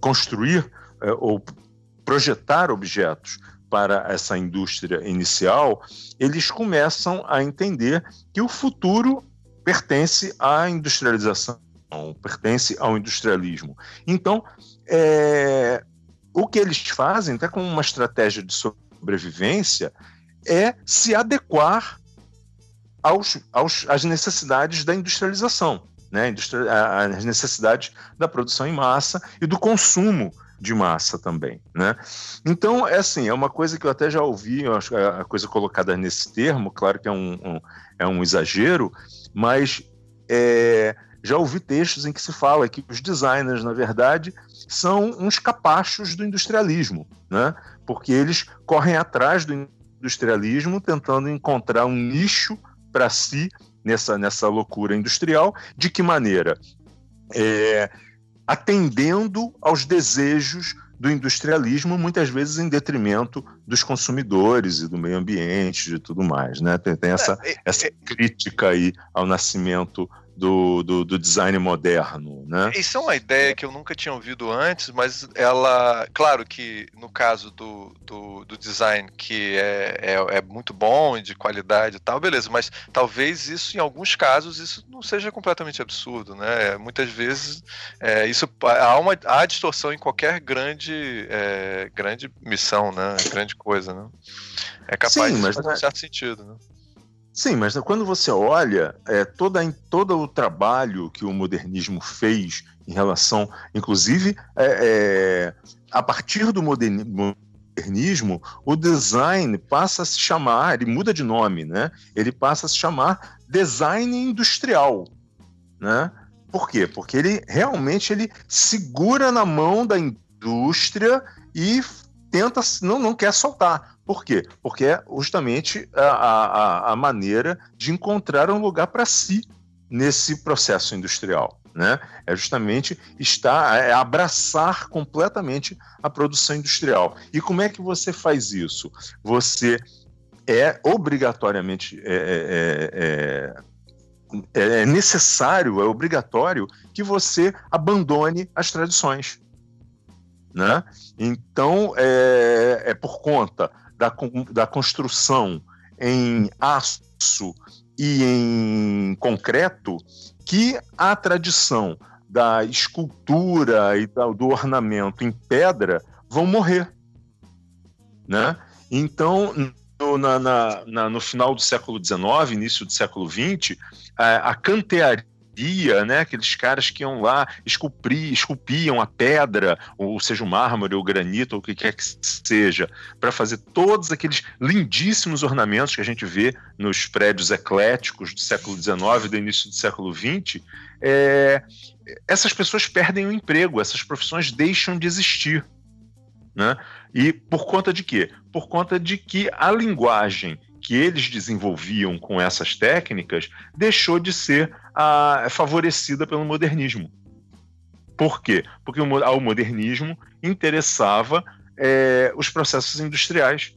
construir é, ou projetar objetos para essa indústria inicial, eles começam a entender que o futuro pertence à industrialização, pertence ao industrialismo. Então, é, o que eles fazem, até como uma estratégia de sobrevivência, é se adequar aos, aos, às necessidades da industrialização, né? as necessidades da produção em massa e do consumo de massa também, né? Então, é assim, é uma coisa que eu até já ouvi, acho a coisa colocada nesse termo, claro que é um, um é um exagero, mas é, já ouvi textos em que se fala que os designers, na verdade, são uns capachos do industrialismo, né? Porque eles correm atrás do industrialismo tentando encontrar um nicho para si nessa, nessa loucura industrial. De que maneira? É, atendendo aos desejos do industrialismo, muitas vezes em detrimento dos consumidores e do meio ambiente e tudo mais. Né? Tem, tem essa, é, é, essa crítica aí ao nascimento do, do, do, design moderno, né? Isso é uma ideia que eu nunca tinha ouvido antes, mas ela, claro que no caso do, do, do design que é, é, é, muito bom e de qualidade e tal, beleza, mas talvez isso em alguns casos isso não seja completamente absurdo, né? Muitas vezes é, isso há uma há distorção em qualquer grande é, grande missão, né? Grande coisa, né? É capaz Sim, de fazer um é certo sentido, né? Sim, mas quando você olha é, toda, todo o trabalho que o modernismo fez em relação, inclusive, é, é, a partir do modernismo, o design passa a se chamar, ele muda de nome, né? Ele passa a se chamar design industrial, né? Por quê? Porque ele realmente ele segura na mão da indústria e tenta não, não quer soltar. Por quê? Porque é justamente a, a, a maneira de encontrar um lugar para si nesse processo industrial. Né? É justamente estar, é abraçar completamente a produção industrial. E como é que você faz isso? Você é obrigatoriamente é, é, é, é necessário, é obrigatório que você abandone as tradições. Né? Então, é, é por conta da, da construção em aço e em concreto que a tradição da escultura e do ornamento em pedra vão morrer. Né? Então, no, na, na, no final do século XIX, início do século XX, a, a cantearia sabia, né? Aqueles caras que iam lá esculpir, esculpiam a pedra, ou seja, o mármore, ou o granito, ou o que quer que seja, para fazer todos aqueles lindíssimos ornamentos que a gente vê nos prédios ecléticos do século XIX, do início do século XX, é, essas pessoas perdem o emprego, essas profissões deixam de existir. Né? E por conta de quê? Por conta de que a linguagem que eles desenvolviam com essas técnicas deixou de ser a, favorecida pelo modernismo. Por quê? Porque ao modernismo interessava é, os processos industriais,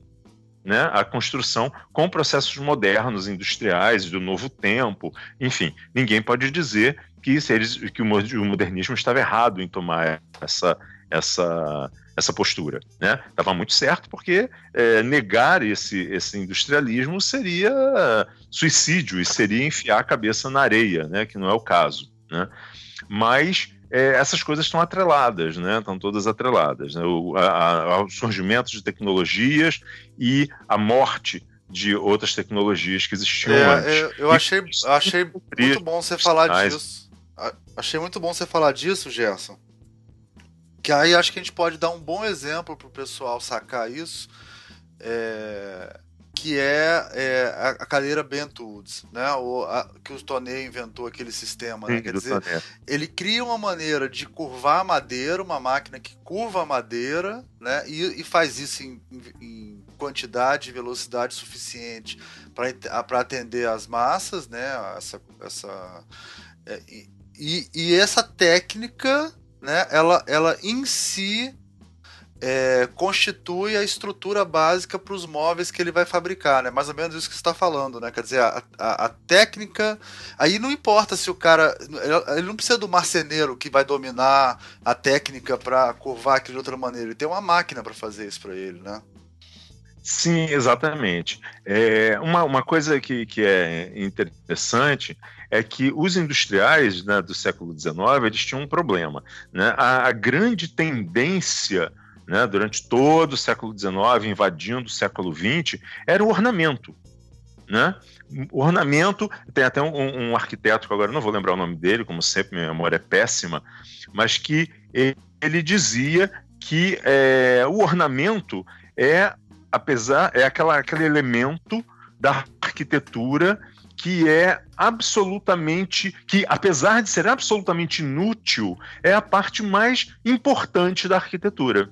né? a construção com processos modernos, industriais, do novo tempo. Enfim, ninguém pode dizer que, eles, que o modernismo estava errado em tomar essa, essa, essa postura. Né? Estava muito certo, porque é, negar esse, esse industrialismo seria suicídio e seria enfiar a cabeça na areia, né? que não é o caso. Né? Mas é, essas coisas estão atreladas, né? estão todas atreladas. Né? O a, a, surgimento de tecnologias e a morte de outras tecnologias que existiam é, antes. Eu, eu achei, achei muito bom você falar disso. Achei muito bom você falar disso, Gerson. Que aí acho que a gente pode dar um bom exemplo para o pessoal sacar isso, é, que é, é, a cadeira Bentwoods, né? O, a, que o Toney inventou aquele sistema. Né? Quer dizer, ele cria uma maneira de curvar a madeira, uma máquina que curva a madeira, né? E, e faz isso em, em quantidade e velocidade suficiente para atender as massas, né? Essa, essa, é, e, e essa técnica, né, ela, ela em si é, constitui a estrutura básica para os móveis que ele vai fabricar, né? Mais ou menos isso que você está falando, né? Quer dizer, a, a, a, técnica. Aí não importa se o cara. Ele não precisa do marceneiro que vai dominar a técnica para curvar aquilo de outra maneira. Ele tem uma máquina para fazer isso para ele, né? Sim, exatamente. É, uma, uma coisa que, que é interessante é que os industriais né, do século XIX eles tinham um problema. Né? A, a grande tendência né, durante todo o século XIX, invadindo o século XX, era o ornamento. Né? Ornamento, tem até um, um, arquiteto que agora não vou lembrar o nome dele, como sempre, minha memória é péssima, mas que ele, ele dizia que é, o ornamento é apesar é aquela, aquele elemento da arquitetura que é absolutamente que apesar de ser absolutamente inútil é a parte mais importante da arquitetura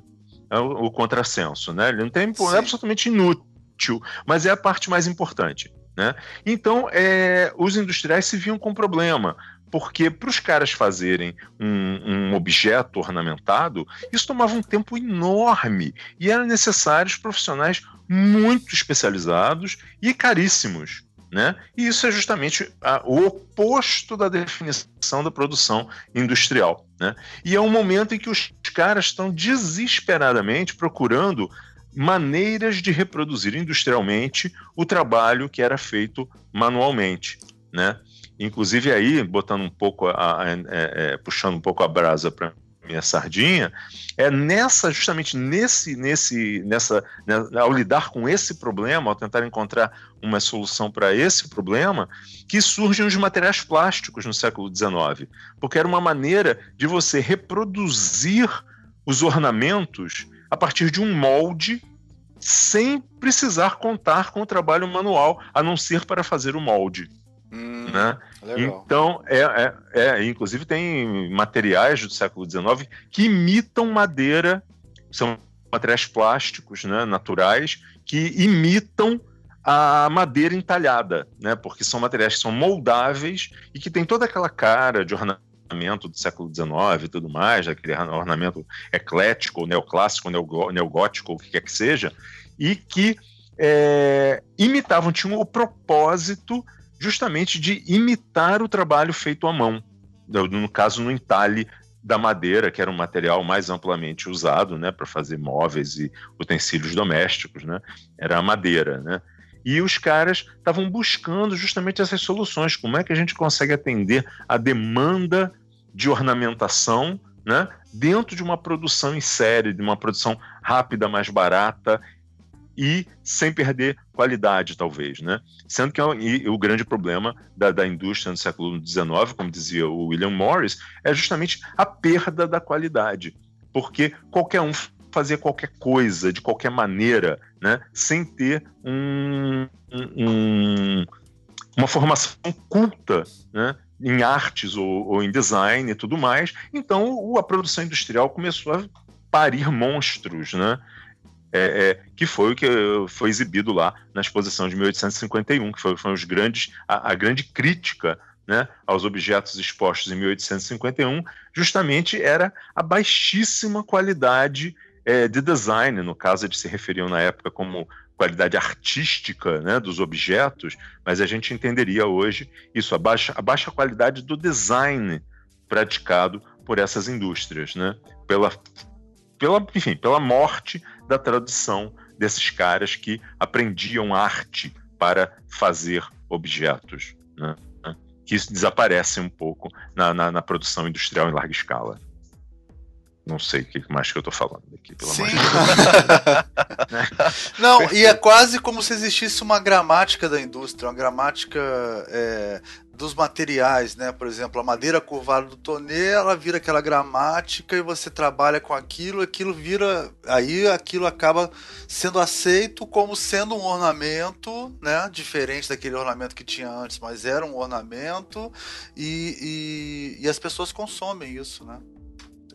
é o, o contrassenso né ele não tem é absolutamente inútil mas é a parte mais importante né? Então, é, os industriais se viam com problema, porque para os caras fazerem um, um, objeto ornamentado, isso tomava um tempo enorme e eram necessários profissionais muito especializados e caríssimos. Né? E isso é justamente a, o oposto da definição da produção industrial. Né? E é um momento em que os caras estão desesperadamente procurando maneiras de reproduzir industrialmente o trabalho que era feito manualmente. Né? Inclusive aí, botando um pouco, a, a, é, é, puxando um pouco a brasa para minha sardinha, é nessa, justamente nesse, nesse, nessa, né, ao lidar com esse problema, ao tentar encontrar uma solução para esse problema, que surgem os materiais plásticos no século XIX, porque era uma maneira de você reproduzir os ornamentos a partir de um molde sem precisar contar com o trabalho manual, a não ser para fazer o molde. Hum, né? Então, é, é, é, inclusive tem materiais do século XIX que imitam madeira, são materiais plásticos, né, naturais, que imitam a madeira entalhada, né, porque são materiais que são moldáveis e que tem toda aquela cara de ornamento do século XIX e tudo mais, aquele ornamento eclético, neoclássico, neogótico, o que quer que seja, e que é, imitavam, tinham o propósito justamente de imitar o trabalho feito à mão, no caso no entalhe da madeira, que era um material mais amplamente usado, né, para fazer móveis e utensílios domésticos, né, era a madeira, né. E os caras estavam buscando justamente essas soluções, como é que a gente consegue atender a demanda de ornamentação, né, dentro de uma produção em série, de uma produção rápida, mais barata e sem perder qualidade, talvez, né? Sendo que é o grande problema da, da indústria no século XIX, como dizia o William Morris, é justamente a perda da qualidade, porque qualquer um fazia qualquer coisa, de qualquer maneira, né? Sem ter um, um, uma formação culta, né? em artes ou, ou, em design e tudo mais. Então, a produção industrial começou a parir monstros, né? É, é, que foi o que foi exibido lá na exposição de 1851, que foi, foi os grandes, a, a grande crítica né, aos objetos expostos em 1851, justamente era a baixíssima qualidade é, de design, no caso eles se referiam na época como qualidade artística né, dos objetos, mas a gente entenderia hoje isso, a baixa, a baixa qualidade do design praticado por essas indústrias, né, pela, pela, enfim, pela morte da tradição desses caras que aprendiam arte para fazer objetos, né, que isso desaparece um pouco na, na, na produção industrial em larga escala. Não sei o que mais que eu tô falando aqui, pelo Sim. amor de Deus. Não, e é quase como se existisse uma gramática da indústria, uma gramática é, dos materiais, né? Por exemplo, a madeira curvada do tonê, ela vira aquela gramática e você trabalha com aquilo, aquilo vira. Aí aquilo acaba sendo aceito como sendo um ornamento, né? Diferente daquele ornamento que tinha antes, mas era um ornamento e, e, e as pessoas consomem isso, né?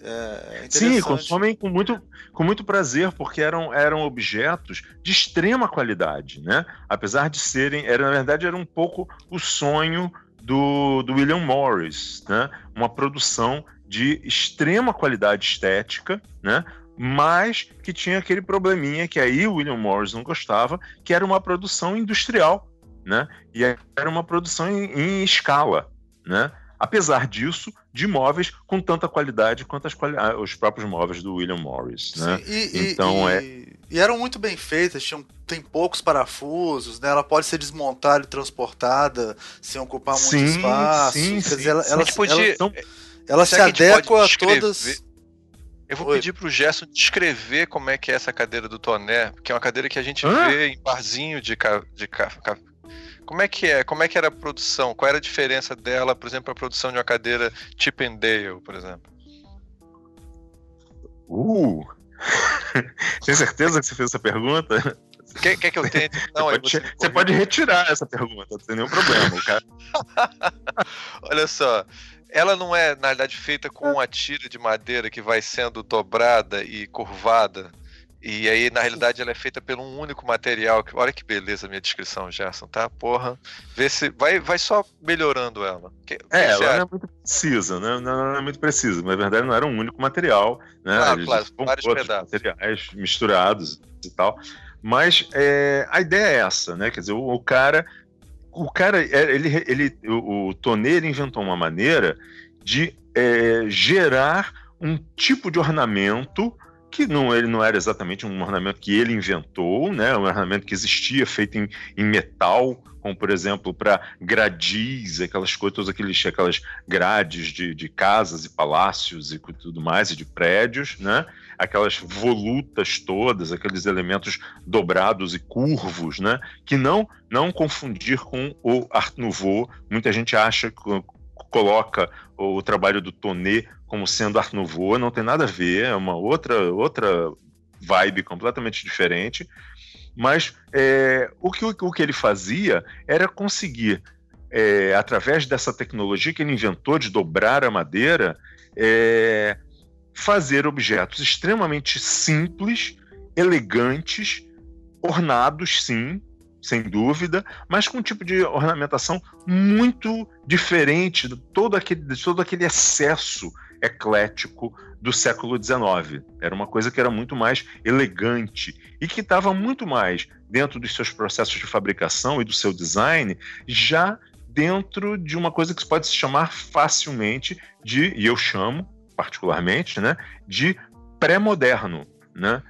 É Sim, consomem com muito, com muito prazer, porque eram, eram objetos de extrema qualidade, né? Apesar de serem, era, na verdade, era um pouco o sonho do, do William Morris, né? Uma produção de extrema qualidade estética, né? Mas que tinha aquele probleminha que aí o William Morris não gostava, que era uma produção industrial, né? E era uma produção em, em escala, né? Apesar disso, de móveis com tanta qualidade quanto quali ah, os próprios móveis do William Morris. Né? e, então e, é. E eram muito bem feitas, tinham, tem poucos parafusos, né? Ela pode ser desmontada e transportada sem ocupar muito sim, espaço. Sim, Quer sim, dizer, ela, ela, podia, ela, ela se adequa a, todas. Eu vou Oi. pedir pro Gerson descrever como é que é essa cadeira do Toné, que é uma cadeira que a gente Hã? vê em barzinho de, ca, de ca, ca, como é que é? Como é que era a produção? Qual era a diferença dela, por exemplo, a produção de uma cadeira Chip and Dale, por exemplo? Uh! Tem certeza que você fez essa pergunta? Quer, quer que eu tente? Não, você, pode, você, você pode retirar essa pergunta, não tem nenhum problema. Cara... Olha só, ela não é, na verdade, feita com uma tira de madeira que vai sendo dobrada e curvada e aí, na realidade, ela é feita por um único material. Olha que beleza a minha descrição, Gerson, tá? Porra. Vê se. Vai, vai só melhorando ela. Que, é, ela não é muito precisa, né? Não, é muito precisa. Mas, na verdade, não era um único material, né? Ah, claro, vários pedaços. materiais misturados e tal. Mas é, a ideia é essa, né? Quer dizer, o, o cara. O cara, é, ele, ele, o, o Tonê, inventou uma maneira de é, gerar um tipo de ornamento que não, ele não era exatamente um ornamento que ele inventou, né? Um ornamento que existia, feito em, em metal, como por exemplo para gradis, aquelas coisas, aqueles, aquelas grades de, de casas e palácios e tudo mais, e de prédios, né? Aquelas volutas todas, aqueles elementos dobrados e curvos, né? Que não não confundir com o Art Nouveau. Muita gente acha que coloca o trabalho do Tonet como sendo Art Nouveau, não tem nada a ver, é uma outra, outra vibe completamente diferente. Mas é, o, que, o que ele fazia era conseguir, é, através dessa tecnologia que ele inventou de dobrar a madeira, é, fazer objetos extremamente simples, elegantes, ornados, sim, sem dúvida, mas com um tipo de ornamentação muito diferente de todo aquele, de todo aquele excesso eclético do século XIX. Era uma coisa que era muito mais elegante e que estava muito mais dentro dos seus processos de fabricação e do seu design, já dentro de uma coisa que pode se chamar facilmente de, e eu chamo particularmente, né, de pré-moderno. Né?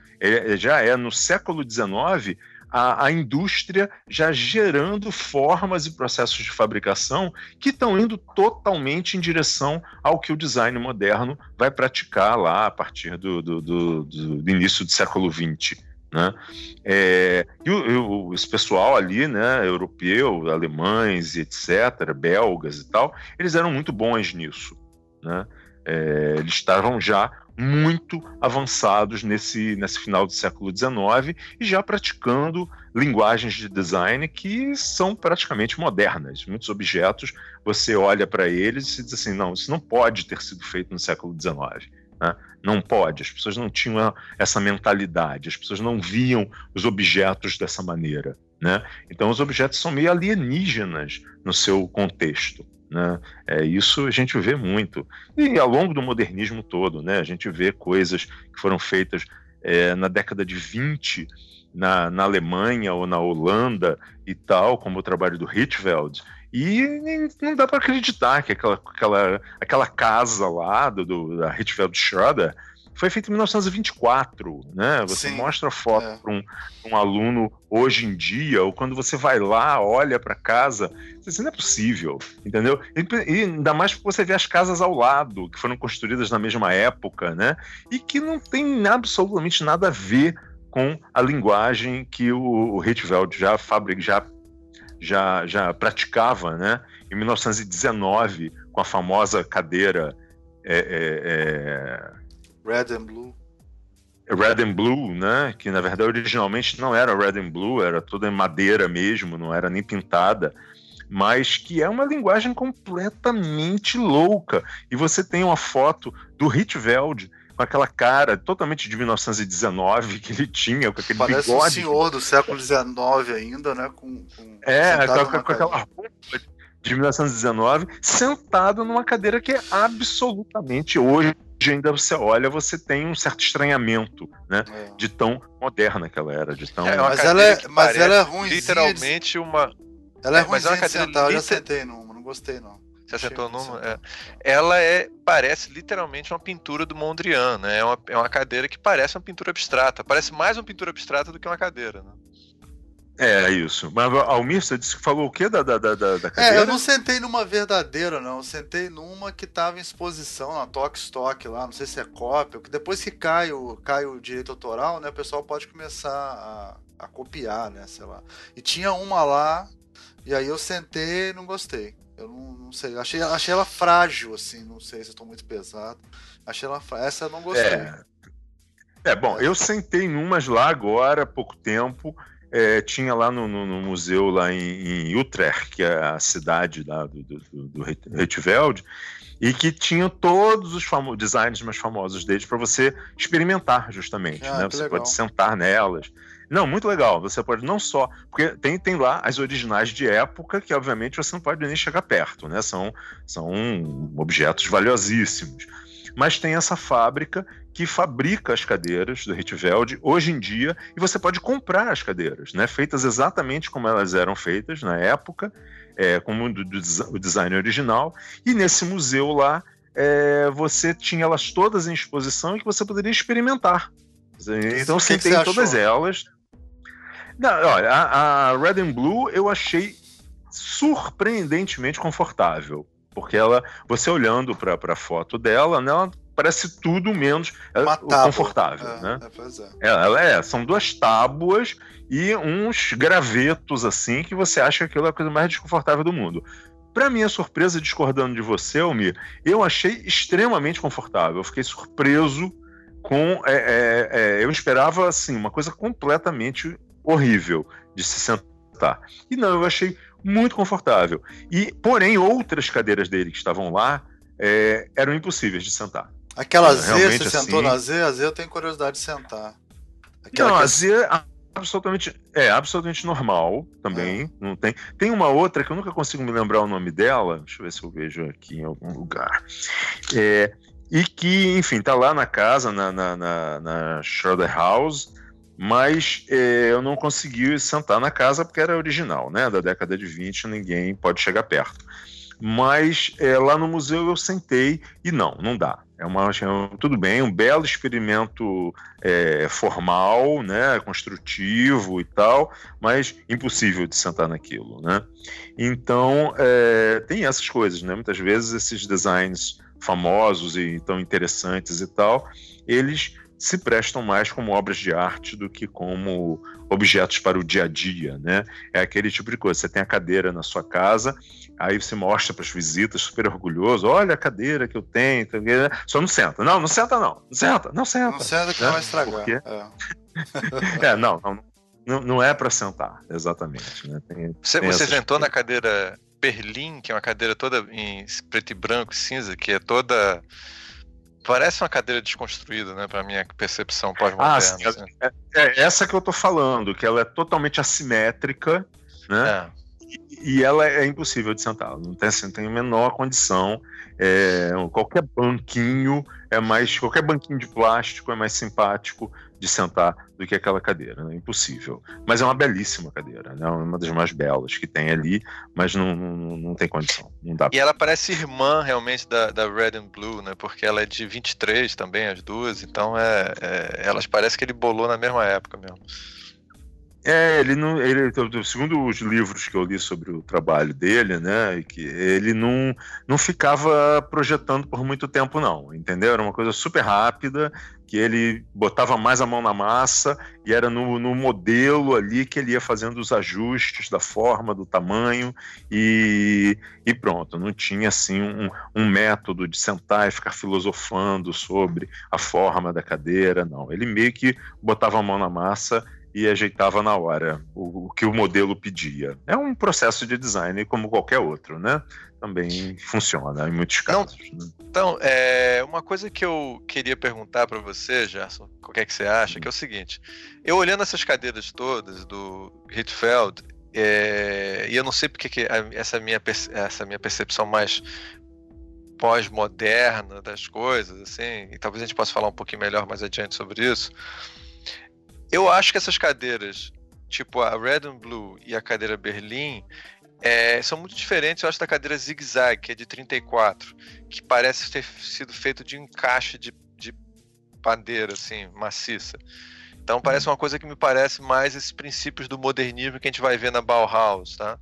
Já é no século XIX a, a, indústria já gerando formas e processos de fabricação que estão indo totalmente em direção ao que o design moderno vai praticar lá a partir do, do, do, do início do século XX. Né? É, e, o, esse pessoal ali, né, europeu, alemães, etc., belgas e tal, eles eram muito bons nisso. Né? É, eles estavam já muito avançados nesse, nesse final do século XIX e já praticando linguagens de design que são praticamente modernas. Muitos objetos, você olha para eles e diz assim: não, isso não pode ter sido feito no século XIX. Né? Não pode, as pessoas não tinham essa mentalidade, as pessoas não viam os objetos dessa maneira. Né? Então, os objetos são meio alienígenas no seu contexto. Né? É, isso a gente vê muito. E ao longo do modernismo todo, né? a gente vê coisas que foram feitas é, na década de 20 na, na Alemanha ou na Holanda e tal, como o trabalho do Hitveld, e não dá para acreditar que aquela, aquela, aquela casa lá do, do da Hitveld Schroeder foi feita em 1924, né? Você Sim, mostra a foto é. para um, um, aluno hoje em dia, ou quando você vai lá, olha para casa, você diz, não é possível, entendeu? E, e, ainda mais porque você vê as casas ao lado, que foram construídas na mesma época, né? E que não tem absolutamente nada a ver com a linguagem que o, o Hitveld já fabrica, já já, já praticava, né? Em 1919, com a famosa cadeira é, é, é... Red and Blue. Red and Blue, né? Que na verdade originalmente não era Red and Blue, era toda em madeira mesmo, não era nem pintada, mas que é uma linguagem completamente louca. E você tem uma foto do Hitveld com aquela cara totalmente de 1919 que ele tinha, com aquele Parece bigode. Parece um senhor do século XIX ainda, né? Com, com é, com, com, com aquela roupa de 1919, sentado numa cadeira que é absolutamente hoje ainda você olha, você tem um certo estranhamento, né? É. De tão moderna que ela era, de tão. É, mas ela é, mas ela é ruim. Literalmente uma. Ela é, é ruim de sentar, liter... eu já sentei numa, não gostei não. Você acertou numa? É. Ela é, parece literalmente uma pintura do Mondrian, né? É uma, é uma cadeira que parece uma pintura abstrata. Parece mais uma pintura abstrata do que uma cadeira, né? É, isso. Mas Almir, você disse que falou o quê da, da, da, da cadeira? É, eu não sentei numa verdadeira, não. Eu sentei numa que estava em exposição na Tok Stock lá, não sei se é cópia, que depois que cai o, cai o direito autoral, né, o pessoal pode começar a, a copiar, né, sei lá. E tinha uma lá, e aí eu sentei e não gostei. Eu não, não, sei. Achei, achei ela frágil, assim. Não sei se estou muito pesado. Achei ela frágil. Essa eu não gostei. É, é bom, eu sentei em umas lá agora, há pouco tempo. É, tinha lá no, no, no, museu lá em, em, Utrecht, que é a cidade lá do, do, do, e que tinha todos os designs mais famosos deles para você experimentar, justamente. Ah, né? Você legal. pode sentar nelas. Não, muito legal. Você pode não só. Porque tem, tem lá as originais de época, que obviamente você não pode nem chegar perto, né? São, são objetos valiosíssimos. Mas tem essa fábrica que fabrica as cadeiras do Rietveld hoje em dia e você pode comprar as cadeiras, né? Feitas exatamente como elas eram feitas na época, é, como do, do, o design original. E nesse museu lá, é, você tinha elas todas em exposição e que você poderia experimentar. Então, você tem todas elas. Não, olha, a, a Red and Blue eu achei surpreendentemente confortável. Porque ela, você olhando para a foto dela, né, ela parece tudo menos é, confortável. É, né? É, é. Ela é, são duas tábuas e uns gravetos assim que você acha que aquilo é a coisa mais desconfortável do mundo. Para minha surpresa, discordando de você, Almir, eu achei extremamente confortável. Eu fiquei surpreso com. É, é, é, eu esperava assim uma coisa completamente horrível de se sentar. E não, eu achei muito confortável. E, porém, outras cadeiras dele que estavam lá é, eram impossíveis de sentar. Aquela Z, você assim... sentou na Z? A Z eu tenho curiosidade de sentar. Aquela não, que... a Z é absolutamente, é absolutamente normal também. É. Não tem. Tem uma outra que eu nunca consigo me lembrar o nome dela. Deixa eu ver se eu vejo aqui em algum lugar. É, e que, enfim, tá lá na casa, na, na, na, na Schroeder House mas é, eu não consegui sentar na casa porque era original, né? Da década de 20, ninguém pode chegar perto. Mas é, lá no museu eu sentei e não, não dá. É uma tudo bem, um belo experimento é, formal, né, construtivo e tal, mas impossível de sentar naquilo, né? Então é, tem essas coisas, né? Muitas vezes esses designs famosos e tão interessantes e tal, eles se prestam mais como obras de arte do que como objetos para o dia a dia, né? É aquele tipo de coisa. Você tem a cadeira na sua casa, aí você mostra para as visitas, super orgulhoso, olha a cadeira que eu tenho, só não senta. Não, não senta não, não senta, não senta. Não senta que né? vai estragar. Porque... É. é, não, não, não, é para sentar, exatamente. Né? Tem, você, tem você sentou na cadeira Berlim, que é uma cadeira toda em preto e branco e cinza, que é toda Parece uma cadeira desconstruída, né, para minha percepção pós-moderna. Ah, sim, assim. é, é, essa que eu tô falando, que ela é totalmente assimétrica, né? É. E, e, ela é impossível de sentar, não tem, assim, tem a menor condição. É, qualquer banquinho é mais. Qualquer banquinho de plástico é mais simpático de sentar do que aquela cadeira, né? Impossível. Mas é uma belíssima cadeira, né? Uma das mais belas que tem ali, mas não, não, não tem condição. Não dá e ela parece irmã realmente da, da Red and Blue, né? Porque ela é de 23 também, as duas, então é, é elas parecem que ele bolou na mesma época mesmo. É, ele não. Ele, segundo os livros que eu li sobre o trabalho dele, né? Que ele não, não ficava projetando por muito tempo, não. Entendeu? Era uma coisa super rápida, que ele botava mais a mão na massa e era no, no modelo ali que ele ia fazendo os ajustes da forma, do tamanho e, e pronto. Não tinha assim um, um método de sentar e ficar filosofando sobre a forma da cadeira, não. Ele meio que botava a mão na massa e ajeitava na hora o, o, que o modelo pedia. É um processo de design como qualquer outro, né? Também funciona em muitos casos. Não, né? Então, é, uma coisa que eu queria perguntar para você, Gerson, o que é que você acha, que é o seguinte: eu olhando essas cadeiras todas do Hitfeld, é, e eu não sei porque que essa minha essa minha percepção mais pós-moderna das coisas, assim, e talvez a gente possa falar um pouquinho melhor mais adiante sobre isso. Eu acho que essas cadeiras, tipo a Red and Blue e a cadeira Berlim, é, são muito diferentes, eu acho, da cadeira Zig Zag, que é de 34, que parece ter sido feito de encaixe de, de madeira, assim, maciça. Então parece uma coisa que me parece mais esses princípios do modernismo que a gente vai ver na Bauhaus, tá?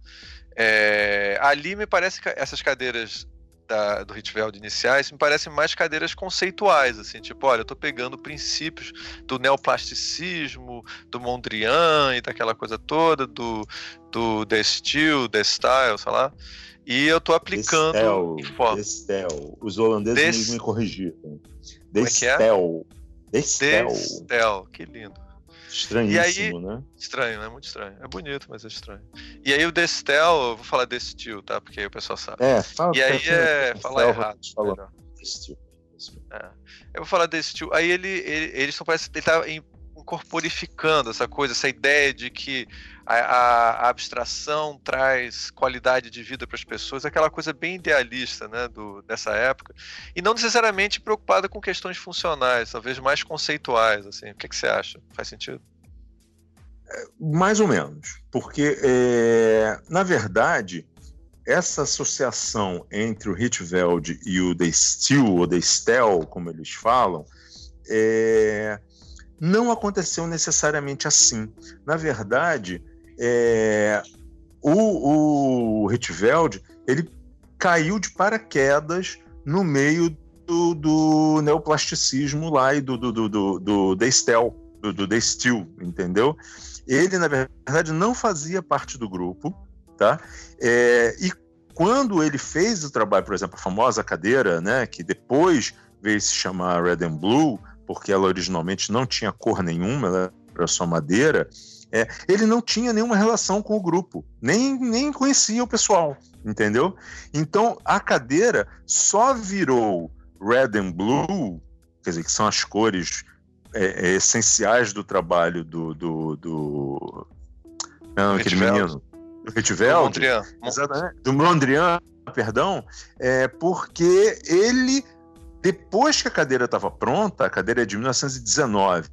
É, ali me parece que essas cadeiras da, do Hitveld iniciais me parecem mais cadeiras conceituais, assim, tipo, olha, eu tô pegando princípios do neoplasticismo, do Mondrian e daquela coisa toda, do, do The Steel, The Style, sei lá, e eu tô aplicando Destel, em forma. Destel. Os holandeses Des... me corrigiram. Destel. É, é Destel. Destel, que lindo. Estranhíssimo, aí, né? Estranho, né? Muito estranho. É bonito, mas é estranho. E aí o Destel, eu vou falar Destil, tá? Porque aí o pessoal sabe. É, fala, E aí é falar errado. Destil. É. Eu vou falar Destil. Aí ele, ele, ele só parece. Ele tá incorporificando essa coisa, essa ideia de que a, a, abstração traz qualidade de vida para as pessoas, aquela coisa bem idealista né, do, dessa época, e não necessariamente preocupada com questões funcionais, talvez mais conceituais. Assim. O que, que você acha? Faz sentido? É, mais ou menos, porque é, na verdade essa associação entre o Hitveld e o The Steel, ou The Stel, como eles falam, é, não aconteceu necessariamente assim. Na verdade, é, o, o Hitveld, ele caiu de paraquedas no meio do, do neoplasticismo lá e do, do, do, do, do The Stel, do, do The Steel, entendeu? Ele, na verdade, não fazia parte do grupo, tá? É, e quando ele fez o trabalho, por exemplo, a famosa cadeira, né, que depois veio se chamar Red and Blue, porque ela originalmente não tinha cor nenhuma, ela era só madeira, é, ele não tinha nenhuma relação com o grupo, nem, nem conhecia o pessoal, entendeu? Então a cadeira só virou red and blue, quer dizer, que são as cores é, é, essenciais do trabalho do. do, do não, aquele menino. Do Ritveld? Do Mondrian. Perdão, é porque ele depois que a cadeira estava pronta, a cadeira é de 1919,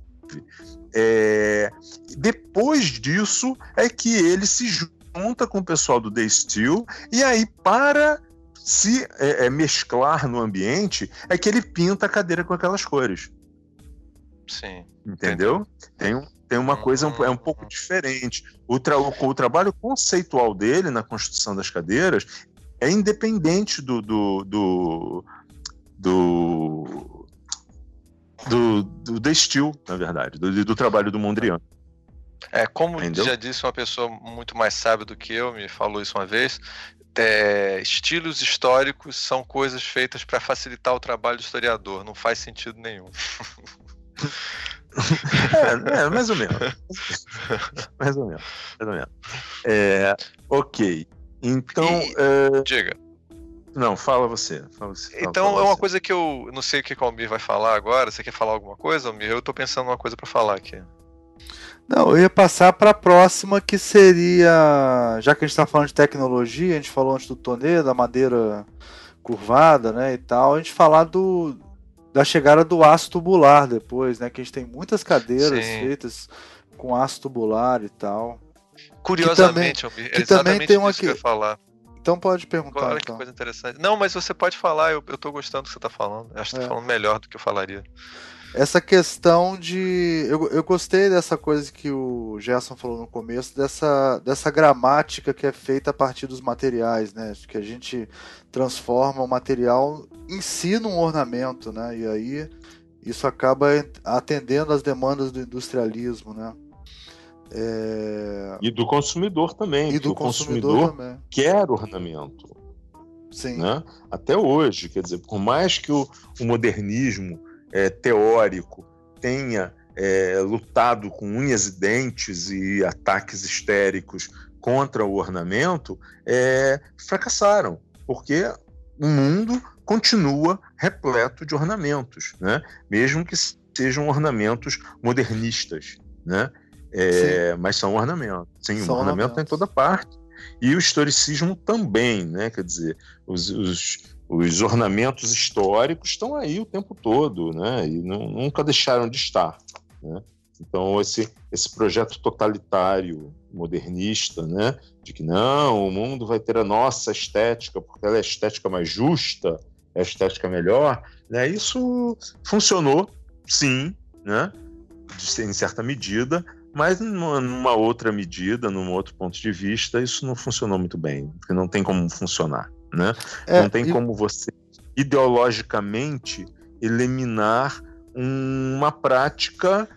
é, depois disso é que ele se junta com o pessoal do The Steel e aí para se é, é, mesclar no ambiente é que ele pinta a cadeira com aquelas cores. Sim. Entendeu? Tem, tem uma coisa é um pouco diferente. O, tra o trabalho conceitual dele na construção das cadeiras é independente do, do, do do do, do, do Steel, na verdade, do, do trabalho do Mondrian. É, como Entendeu? já disse uma pessoa muito mais sábia do que eu, me falou isso uma vez, é, estilos históricos são coisas feitas para facilitar o trabalho do historiador, não faz sentido nenhum. é, é, mais ou menos. mais ou menos. Mais ou menos. É, ok. Então. E, é... Diga. Não, fala você. Fala você fala então é uma coisa que eu não sei o que o Almir vai falar agora. Você quer falar alguma coisa, Almir? Eu tô pensando uma coisa para falar aqui. Não, eu ia passar para a próxima que seria, já que a gente está falando de tecnologia, a gente falou antes do tonê, da madeira curvada, né, e tal, a gente falar do da chegada do aço tubular depois, né, que a gente tem muitas cadeiras Sim. feitas com aço tubular e tal. Curiosamente, que também, que também tem uma que, que falar. Então pode perguntar. Olha então. que coisa interessante. Não, mas você pode falar, eu, eu tô gostando do que você tá falando. Acho que é. tá falando melhor do que eu falaria. Essa questão de. Eu, eu gostei dessa coisa que o Gerson falou no começo, dessa, dessa gramática que é feita a partir dos materiais, né? Que a gente transforma o material em si num ornamento, né? E aí isso acaba atendendo às demandas do industrialismo, né? É... E do consumidor também. E do consumidor, consumidor também. quer ornamento. Sim. Né? Até hoje, quer dizer, por mais que o, o modernismo é, teórico tenha é, lutado com unhas e dentes e ataques histéricos contra o ornamento, é, fracassaram, porque o mundo continua repleto de ornamentos, né? mesmo que sejam ornamentos modernistas. Né? É, mas são ornamentos. Sim, são o ornamento está em toda parte. E o historicismo também, né? Quer dizer, os, os, os, ornamentos históricos estão aí o tempo todo, né? E não, nunca deixaram de estar. Né? Então, esse, esse projeto totalitário, modernista, né? De que não, o mundo vai ter a nossa estética, porque ela é a estética mais justa, é a estética melhor, né? Isso funcionou, sim, né? Em certa medida, mas numa outra medida, num outro ponto de vista, isso não funcionou muito bem, porque não tem como funcionar, né? É, não tem e... como você ideologicamente eliminar uma prática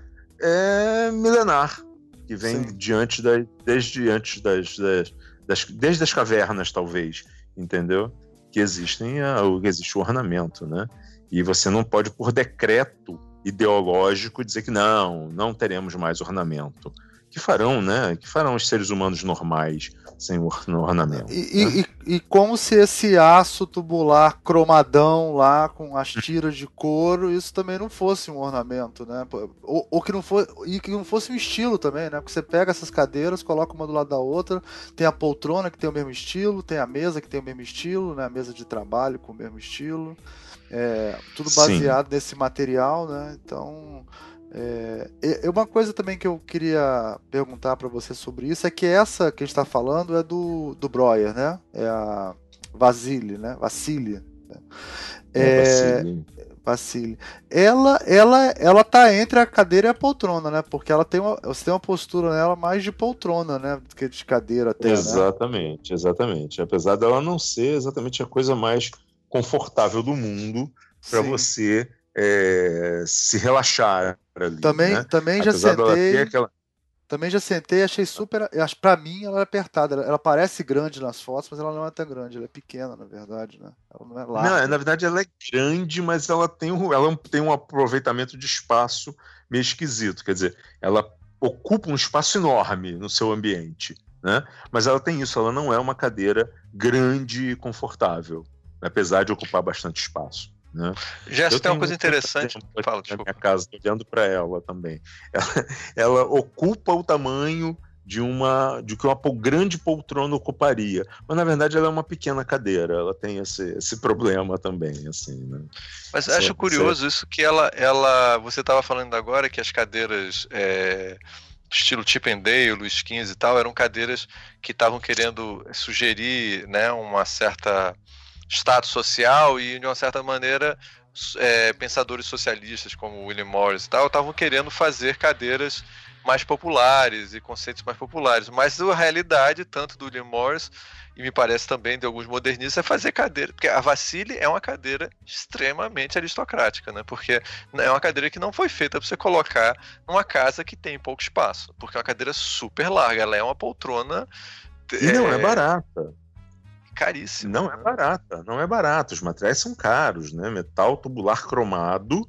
é, milenar que vem Sim. diante da, desde antes das, das, das, desde as cavernas talvez, entendeu? Que existem que existe o ornamento, né? E você não pode por decreto ideológico dizer que não, não teremos mais ornamento. Que farão, né? Que farão os seres humanos normais sem ornamento. E, né? e, e, como se esse aço tubular cromadão lá com as tiras de couro, isso também não fosse um ornamento, né? Ou, ou, que não fosse, e que não fosse um estilo também, né? Porque você pega essas cadeiras, coloca uma do lado da outra, tem a poltrona que tem o mesmo estilo, tem a mesa que tem o mesmo estilo, né? A mesa de trabalho com o mesmo estilo. É, tudo baseado Sim. nesse material, né? Então, é, é, uma coisa também que eu queria perguntar para você sobre isso é que essa que a gente está falando é do, do Breuer, né? É a Vasile, né? Vassili. Né? É, Vassili. Ela, ela, ela tá entre a cadeira e a poltrona, né? Porque ela tem uma, você tem uma postura nela mais de poltrona, né? Do que de cadeira até. Né? Exatamente, né? exatamente. Apesar dela não ser exatamente a coisa mais confortável do mundo para você é, se relaxar ali. Também, né? também já sentei. Aquela... Também já sentei, achei super. Para mim, ela é apertada. Ela, ela, parece grande nas fotos, mas ela não é tão grande. Ela é pequena, na verdade, né? Ela não é larga. Não, na verdade, ela é grande, mas ela tem, um, ela tem um aproveitamento de espaço meio esquisito. Quer dizer, ela ocupa um espaço enorme no seu ambiente. Né? Mas ela tem isso, ela não é uma cadeira grande e confortável apesar de ocupar bastante espaço. Né? Gerson, tem uma coisa interessante. Fala, na minha casa, olhando para ela também. Ela, ela, ocupa o tamanho de uma de que uma grande poltrona ocuparia, mas na verdade ela é uma pequena cadeira. Ela tem esse, esse problema também, assim. Né? Mas acho curioso isso que ela, ela, você estava falando agora que as cadeiras é, estilo Chip and Dale, Luiz XV e tal, eram cadeiras que estavam querendo sugerir, né, uma certa status social e, de uma certa maneira, é, pensadores socialistas como William Morris e tal estavam querendo fazer cadeiras mais populares e conceitos mais populares. Mas a realidade, tanto do William Morris e me parece também de alguns modernistas, é fazer cadeira. Porque a Vassili é uma cadeira extremamente aristocrática, né? Porque é uma cadeira que não foi feita para você colocar numa casa que tem pouco espaço. Porque é uma cadeira super larga, ela é uma poltrona. E não é, é barata. Caríssima. Não é né? é barata, não é barata. Os materiais são caros, né? Metal tubular cromado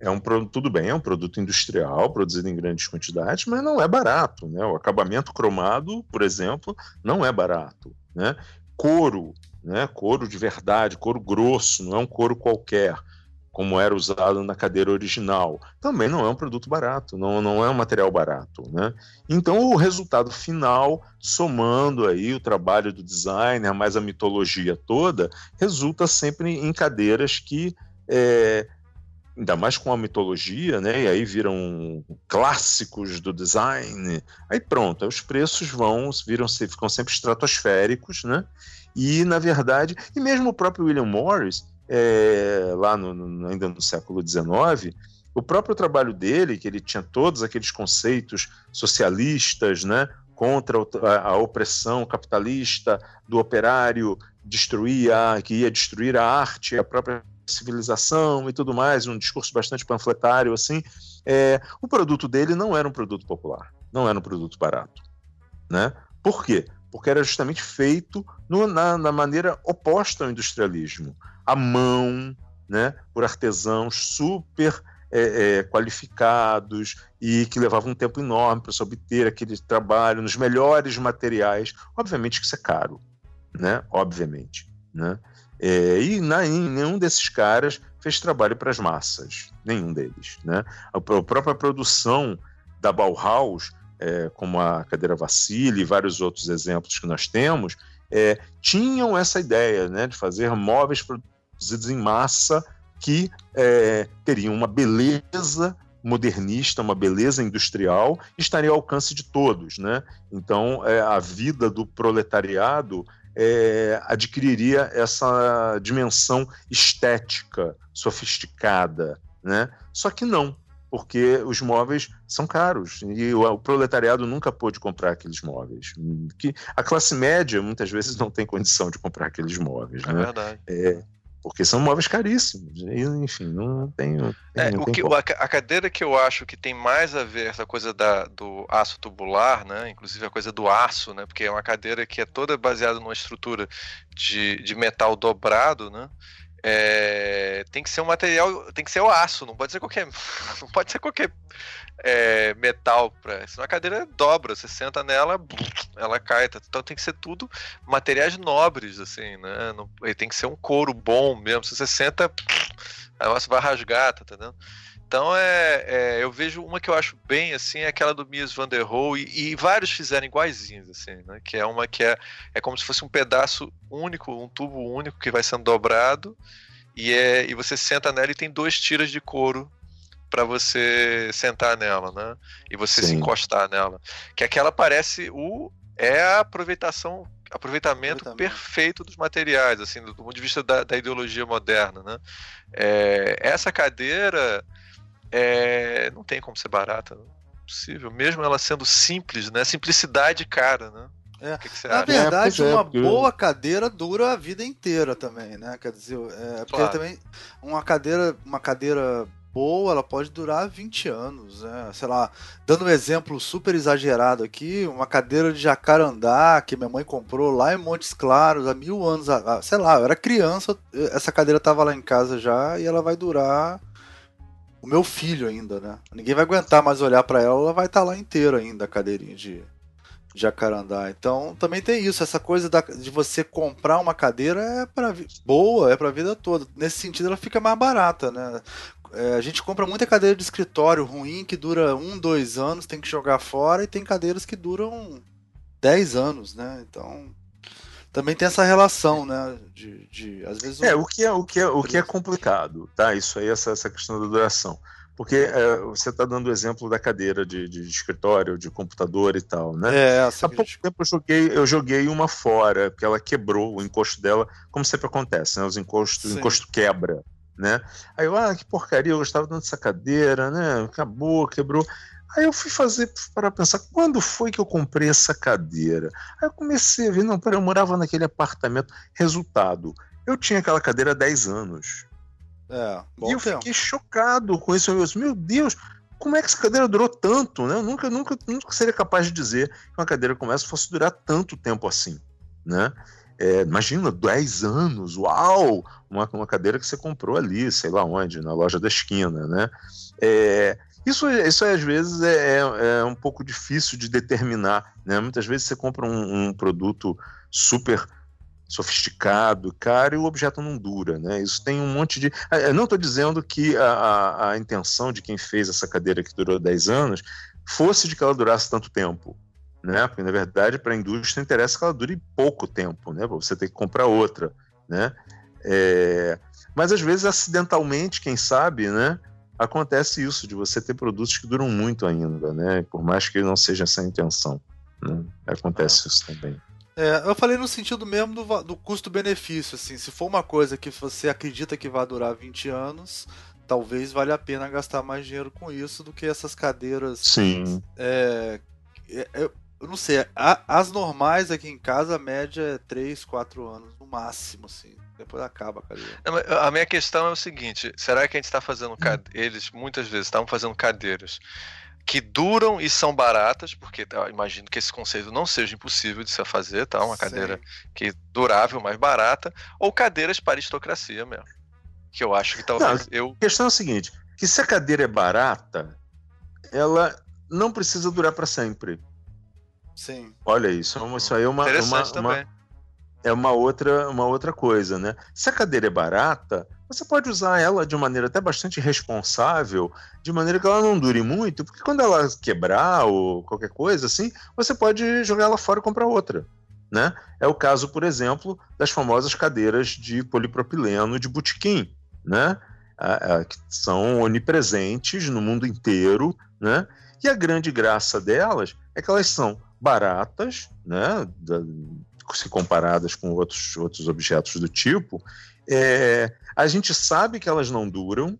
é um produto, tudo bem, é um produto industrial, produzido em grandes quantidades, mas não é barato, né? O acabamento cromado, por exemplo, não é barato, né? Couro, né? Couro de verdade, couro grosso, não é um couro qualquer, como era usado na cadeira original. Também não é um produto barato, não, não é um material barato, né? Então o resultado final, somando aí o trabalho do designer, mais a mitologia toda, resulta sempre em cadeiras que é, ainda mais com a mitologia, né? E aí viram clássicos do design. Aí pronto, os preços vão, viram ficam sempre estratosféricos, né? E na verdade, e mesmo o próprio William Morris, é, lá no, no, ainda no século XIX, o próprio trabalho dele, que ele tinha todos aqueles conceitos socialistas, né? Contra a, opressão capitalista do operário, destruir a, que ia destruir a arte, a própria civilização e tudo mais, um discurso bastante panfletário assim. É, o produto dele não era um produto popular, não era um produto barato, né? Por quê? Porque era justamente feito no, na, na maneira oposta ao industrialismo, à mão, né? Por artesãos super é, é, qualificados e que levavam um tempo enorme para se obter aquele trabalho nos melhores materiais. Obviamente que isso é caro, né? Obviamente, né? É, e na, nenhum desses caras fez trabalho para as massas, nenhum deles. Né? A, a própria produção da Bauhaus, é, como a cadeira Vassili e vários outros exemplos que nós temos, é, tinham essa ideia né, de fazer móveis produzidos em massa que é, teriam uma beleza modernista, uma beleza industrial, estaria ao alcance de todos. Né? Então, é, a vida do proletariado é, adquiriria essa dimensão estética, sofisticada, né? Só que não, porque os móveis são caros e o, o, proletariado nunca pôde comprar aqueles móveis. Que a classe média muitas vezes não tem condição de comprar aqueles móveis. É né? verdade. É, porque são móveis caríssimos. Enfim, não tem. é, o que, a cadeira que eu acho que tem mais a ver essa coisa da, do aço tubular, né? Inclusive a coisa do aço, né? Porque é uma cadeira que é toda baseada numa estrutura de, de metal dobrado, né? É, tem que ser um material, tem que ser o aço, não pode ser qualquer, não pode ser qualquer é, metal, pra, senão a cadeira dobra, você senta nela, ela cai, tá, então tem que ser tudo materiais nobres, assim, né? Não, tem que ser um couro bom mesmo, se você senta, a você vai rasgar, tá entendendo? Então é, é, eu vejo uma que eu acho bem assim, é aquela do Mies van der Rohe, e, e, vários fizeram iguaizinhos, assim, né? Que é uma que é, é como se fosse um pedaço único, um tubo único que vai sendo dobrado, e, é, e você senta nela e tem dois tiras de couro para você sentar nela, né? E você Sim. se encostar nela. Que aquela parece o é a aproveitação aproveitamento perfeito dos materiais, assim, do, do ponto de vista da, da ideologia moderna, né? É, essa cadeira é, não tem como ser barata, não é possível, mesmo ela sendo simples, né? Simplicidade cara, né? É. Que que Na verdade, é, uma é, boa cadeira dura a vida inteira também, né? Quer dizer, é, porque claro. também uma cadeira, uma cadeira boa, ela pode durar 20 anos, né? Sei lá, dando um exemplo super exagerado aqui, uma cadeira de jacarandá que minha mãe comprou lá em Montes Claros há mil anos, sei lá, eu era criança, essa cadeira tava lá em casa já e ela vai durar o meu filho ainda, né? Ninguém vai aguentar mais olhar para ela, ela vai estar tá lá inteira ainda a cadeirinha de jacarandá. Então também tem isso, essa coisa da, de você comprar uma cadeira é para boa, é para a vida toda. Nesse sentido ela fica mais barata, né? É, a gente compra muita cadeira de escritório ruim que dura um, dois anos, tem que jogar fora, e tem cadeiras que duram dez anos, né? Então também tem essa relação, né? De, de às vezes. É o que é o que é o que é complicado, tá? Isso aí essa, essa questão da duração, porque é, você está dando o exemplo da cadeira de, de, escritório, de computador e tal, né? É, Há pouco gente... tempo eu joguei eu joguei uma fora porque ela quebrou o encosto dela, como sempre acontece, né? Os encostos, o encosto quebra né? Aí eu, ah, que porcaria, eu gostava tanto dessa cadeira, né? Acabou, quebrou. Aí eu fui fazer para pensar quando foi que eu comprei essa cadeira. Aí eu comecei a ver, não, pera, eu morava naquele apartamento. Resultado, eu tinha aquela cadeira há 10 anos. É, e eu tempo. fiquei chocado com isso. Eu disse, meu Deus, como é que essa cadeira durou tanto? Né? Eu nunca, nunca, nunca seria capaz de dizer que uma cadeira como essa fosse durar tanto tempo assim. Né? É, imagina, 10 anos, uau! Uma, uma cadeira que você comprou ali, sei lá onde, na loja da esquina, né? É, isso, isso às vezes é, é, é, um pouco difícil de determinar, né? Muitas vezes você compra um, um produto super sofisticado, caro, e o objeto não dura, né? Isso tem um monte de... Ah, eu não estou dizendo que a, a, a intenção de quem fez essa cadeira que durou 10 anos fosse de que ela durasse tanto tempo, né? Porque na verdade para a indústria interessa que ela dure pouco tempo, né? Para você ter que comprar outra, né? É... Mas às vezes acidentalmente, quem sabe, né? Acontece isso de você ter produtos que duram muito ainda, né? Por mais que não seja essa a intenção, né? acontece ah. isso também. É, eu falei no sentido mesmo do, do custo-benefício, assim, se for uma coisa que você acredita que vai durar 20 anos, talvez valha a pena gastar mais dinheiro com isso do que essas cadeiras. Sim. É, é, eu não sei, a, as normais aqui em casa, a média é 3, 4 anos, no máximo, assim. Depois acaba a cadeira. A minha questão é o seguinte: será que a gente está fazendo. Hum. Eles muitas vezes estavam fazendo cadeiras que duram e são baratas, porque eu imagino que esse conceito não seja impossível de se fazer, tá? Uma Sim. cadeira que durável, mais barata, ou cadeiras para aristocracia mesmo. Que eu acho que talvez não, eu. A questão é a seguinte: que se a cadeira é barata, ela não precisa durar para sempre. Sim. Olha isso, é isso aí é uma, uma, uma, é uma outra, uma outra coisa, né? Se a cadeira é barata, você pode usar ela de maneira até bastante responsável, de maneira que ela não dure muito, porque quando ela quebrar ou qualquer coisa assim, você pode jogar ela fora e comprar outra. Né? É o caso, por exemplo, das famosas cadeiras de polipropileno de botequim, né? que são onipresentes no mundo inteiro, né? E a grande graça delas é que elas são baratas, né, se comparadas com outros, outros objetos do tipo, é, a gente sabe que elas não duram,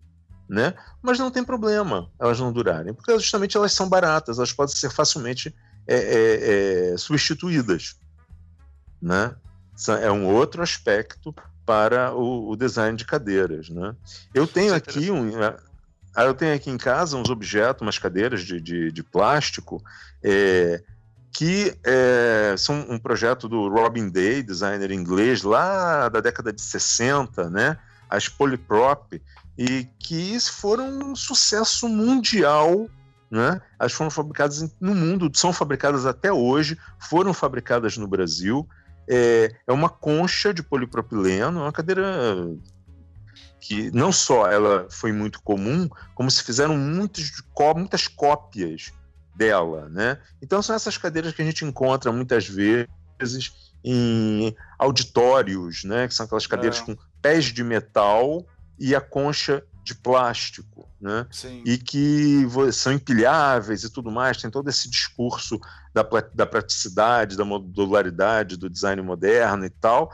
né, mas não tem problema elas não durarem, porque justamente elas são baratas, elas podem ser facilmente é, é, é substituídas. Né? É um outro aspecto para o, o design de cadeiras. Né? Eu tenho é aqui um, eu tenho aqui em casa uns objetos, umas cadeiras de, de, de plástico, é, que é, são um projeto do Robin Day, designer inglês, lá da década de 60, né? As Polyprop, e que foram um sucesso mundial, né? Elas foram fabricadas no mundo, são fabricadas até hoje, foram fabricadas no Brasil. É, é uma concha de polipropileno, uma cadeira que não só ela foi muito comum, como se fizeram muitas, muitas cópias dela, né? Então são essas cadeiras que a gente encontra muitas vezes em auditórios, né? Que são aquelas cadeiras é. com pés de metal e a concha de plástico, né? Sim. E que são empilháveis e tudo mais, tem todo esse discurso da, da praticidade, da modularidade, do design moderno e tal,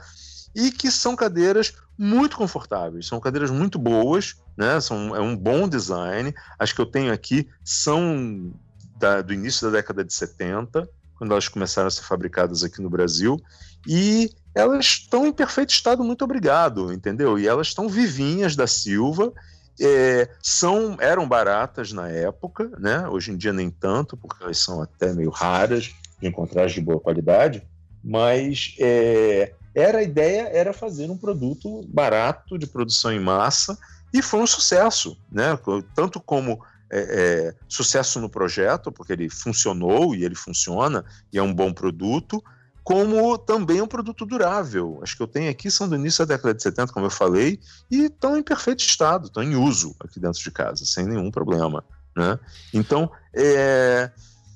e que são cadeiras muito confortáveis, são cadeiras muito boas, né? São, é um bom design. As que eu tenho aqui são da, do início da década de 70, quando elas começaram a ser fabricadas aqui no Brasil, e elas estão em perfeito estado, muito obrigado, entendeu? E elas estão vivinhas da Silva, é, são eram baratas na época, né? Hoje em dia nem tanto, porque elas são até meio raras de encontrar de boa qualidade, mas é, era a ideia era fazer um produto barato de produção em massa e foi um sucesso, né? Tanto como é, é, sucesso no projeto, porque ele funcionou e ele funciona e é um bom produto, como também um produto durável. As que eu tenho aqui são do início da década de 70, como eu falei, e estão em perfeito estado, estão em uso aqui dentro de casa, sem nenhum problema. Né? Então, é,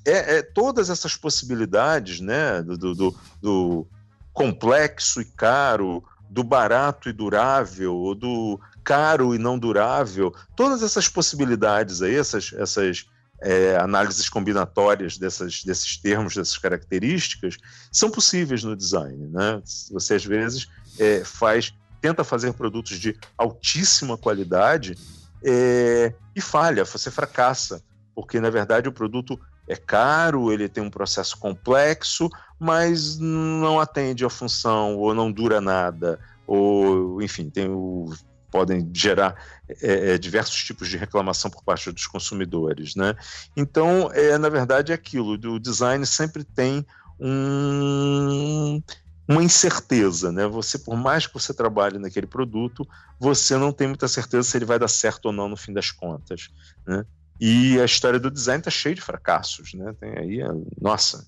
é, é todas essas possibilidades né, do, do, do complexo e caro, do barato e durável, do caro e não durável, todas essas possibilidades aí, essas, essas é, análises combinatórias dessas, desses termos, dessas características, são possíveis no design. Né? Você às vezes é, faz, tenta fazer produtos de altíssima qualidade é, e falha, você fracassa. porque na verdade o produto é caro, ele tem um processo complexo, mas não atende a função ou não dura nada, ou enfim, tem o, podem gerar é, é, diversos tipos de reclamação por parte dos consumidores, né? Então, é na verdade é aquilo. O design sempre tem um, uma incerteza, né? Você, por mais que você trabalhe naquele produto, você não tem muita certeza se ele vai dar certo ou não no fim das contas, né? E a história do design está cheia de fracassos, né? Tem aí, nossa,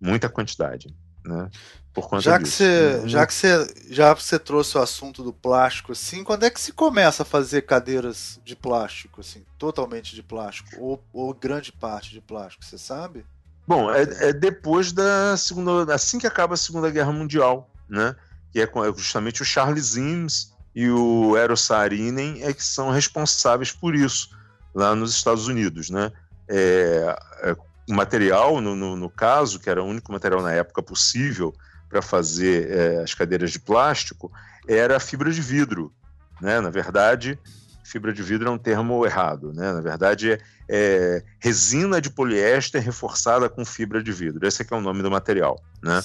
muita quantidade, né? Por conta já disso. que você, uhum. já que você, já você trouxe o assunto do plástico, assim, quando é que se começa a fazer cadeiras de plástico, assim, totalmente de plástico ou, ou grande parte de plástico, você sabe? Bom, é, é, depois da segunda, assim que acaba a Segunda Guerra Mundial, né? Que é, é justamente o Charles Imes e o Eero Saarinen é que são responsáveis por isso lá nos Estados Unidos, né? É, é, o material, no, no, no, caso, que era o único material na época possível para fazer é, as cadeiras de plástico, era fibra de vidro. Né? Na verdade, fibra de vidro é um termo errado. Né? Na verdade, é, é resina de poliéster reforçada com fibra de vidro. Esse é é o nome do material. Né?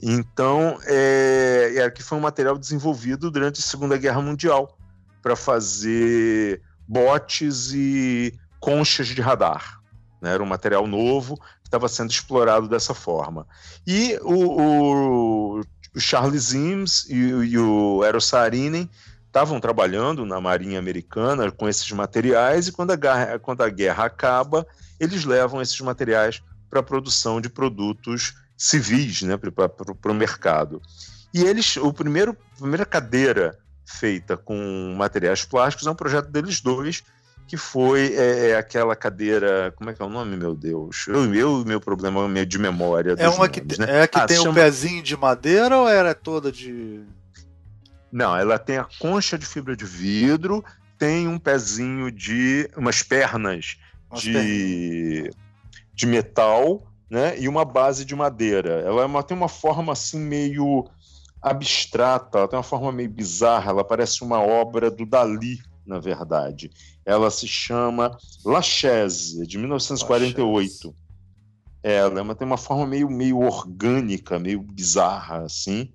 Então, é, é, que foi um material desenvolvido durante a Segunda Guerra Mundial para fazer botes e conchas de radar. Né? Era um material novo estava sendo explorado dessa forma. E o, o, o Charles Imes e, e o Eero Saarinen estavam trabalhando na Marinha Americana com esses materiais e quando a, guerra, quando a guerra acaba, eles levam esses materiais para a produção de produtos civis, né, para o mercado. E eles, o primeiro, a primeira cadeira feita com materiais plásticos é um projeto deles dois, que foi é, é, aquela cadeira. Como é que é o nome, meu Deus? Eu, eu meu problema é de memória. É uma que, né? é que ah, tem um chama... pezinho de madeira ou era toda de. Não, ela tem a concha de fibra de vidro, tem um pezinho de. umas pernas de, de metal, né? E uma base de madeira. Ela é uma, tem uma forma assim meio abstrata, ela tem uma forma meio bizarra, ela parece uma obra do Dali, na verdade. Ela se chama La Chaise, de 1948. Ela é tem uma forma meio, meio orgânica, meio bizarra, assim.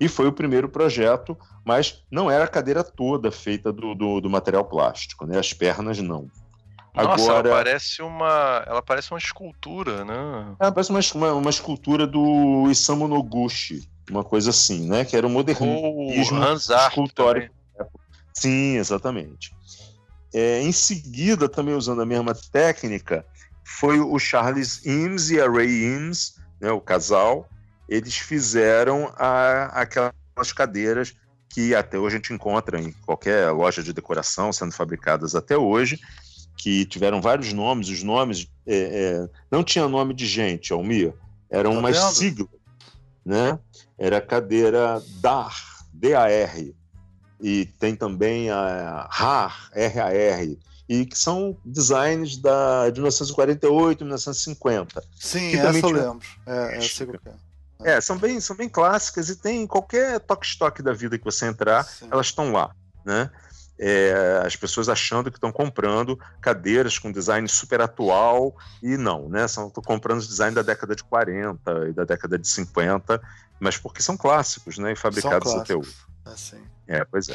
E foi o primeiro projeto, mas não era a cadeira toda feita do, do, do material plástico, né? As pernas não. Nossa, Agora, ela parece uma, ela parece uma escultura, né? Ela parece uma, uma, uma escultura do Isamu Noguchi, uma coisa assim, né? Que era o modernismo escultórico. Sim, exatamente. É, em seguida, também usando a mesma técnica, foi o Charles Eames e a Ray Eames, né, o casal, eles fizeram a, aquelas cadeiras que até hoje a gente encontra em qualquer loja de decoração sendo fabricadas até hoje, que tiveram vários nomes, os nomes é, é, não tinham nome de gente, Almir, eram tá umas siglas, né? Era a cadeira DAR, D-A-R, e tem também a RAR, R-A-R, e que são designs da, de 1948, 1950. Sim, essa eu lembro. É, essa eu é, é, são bem, são bem clássicas e tem qualquer toque-estoque da vida que você entrar, Sim. elas estão lá, né? É, as pessoas achando que estão comprando cadeiras com design super atual e não, né? Estão comprando design da década de 40 e da década de 50, mas porque são clássicos, né? E fabricados até hoje. Assim. É, pois é.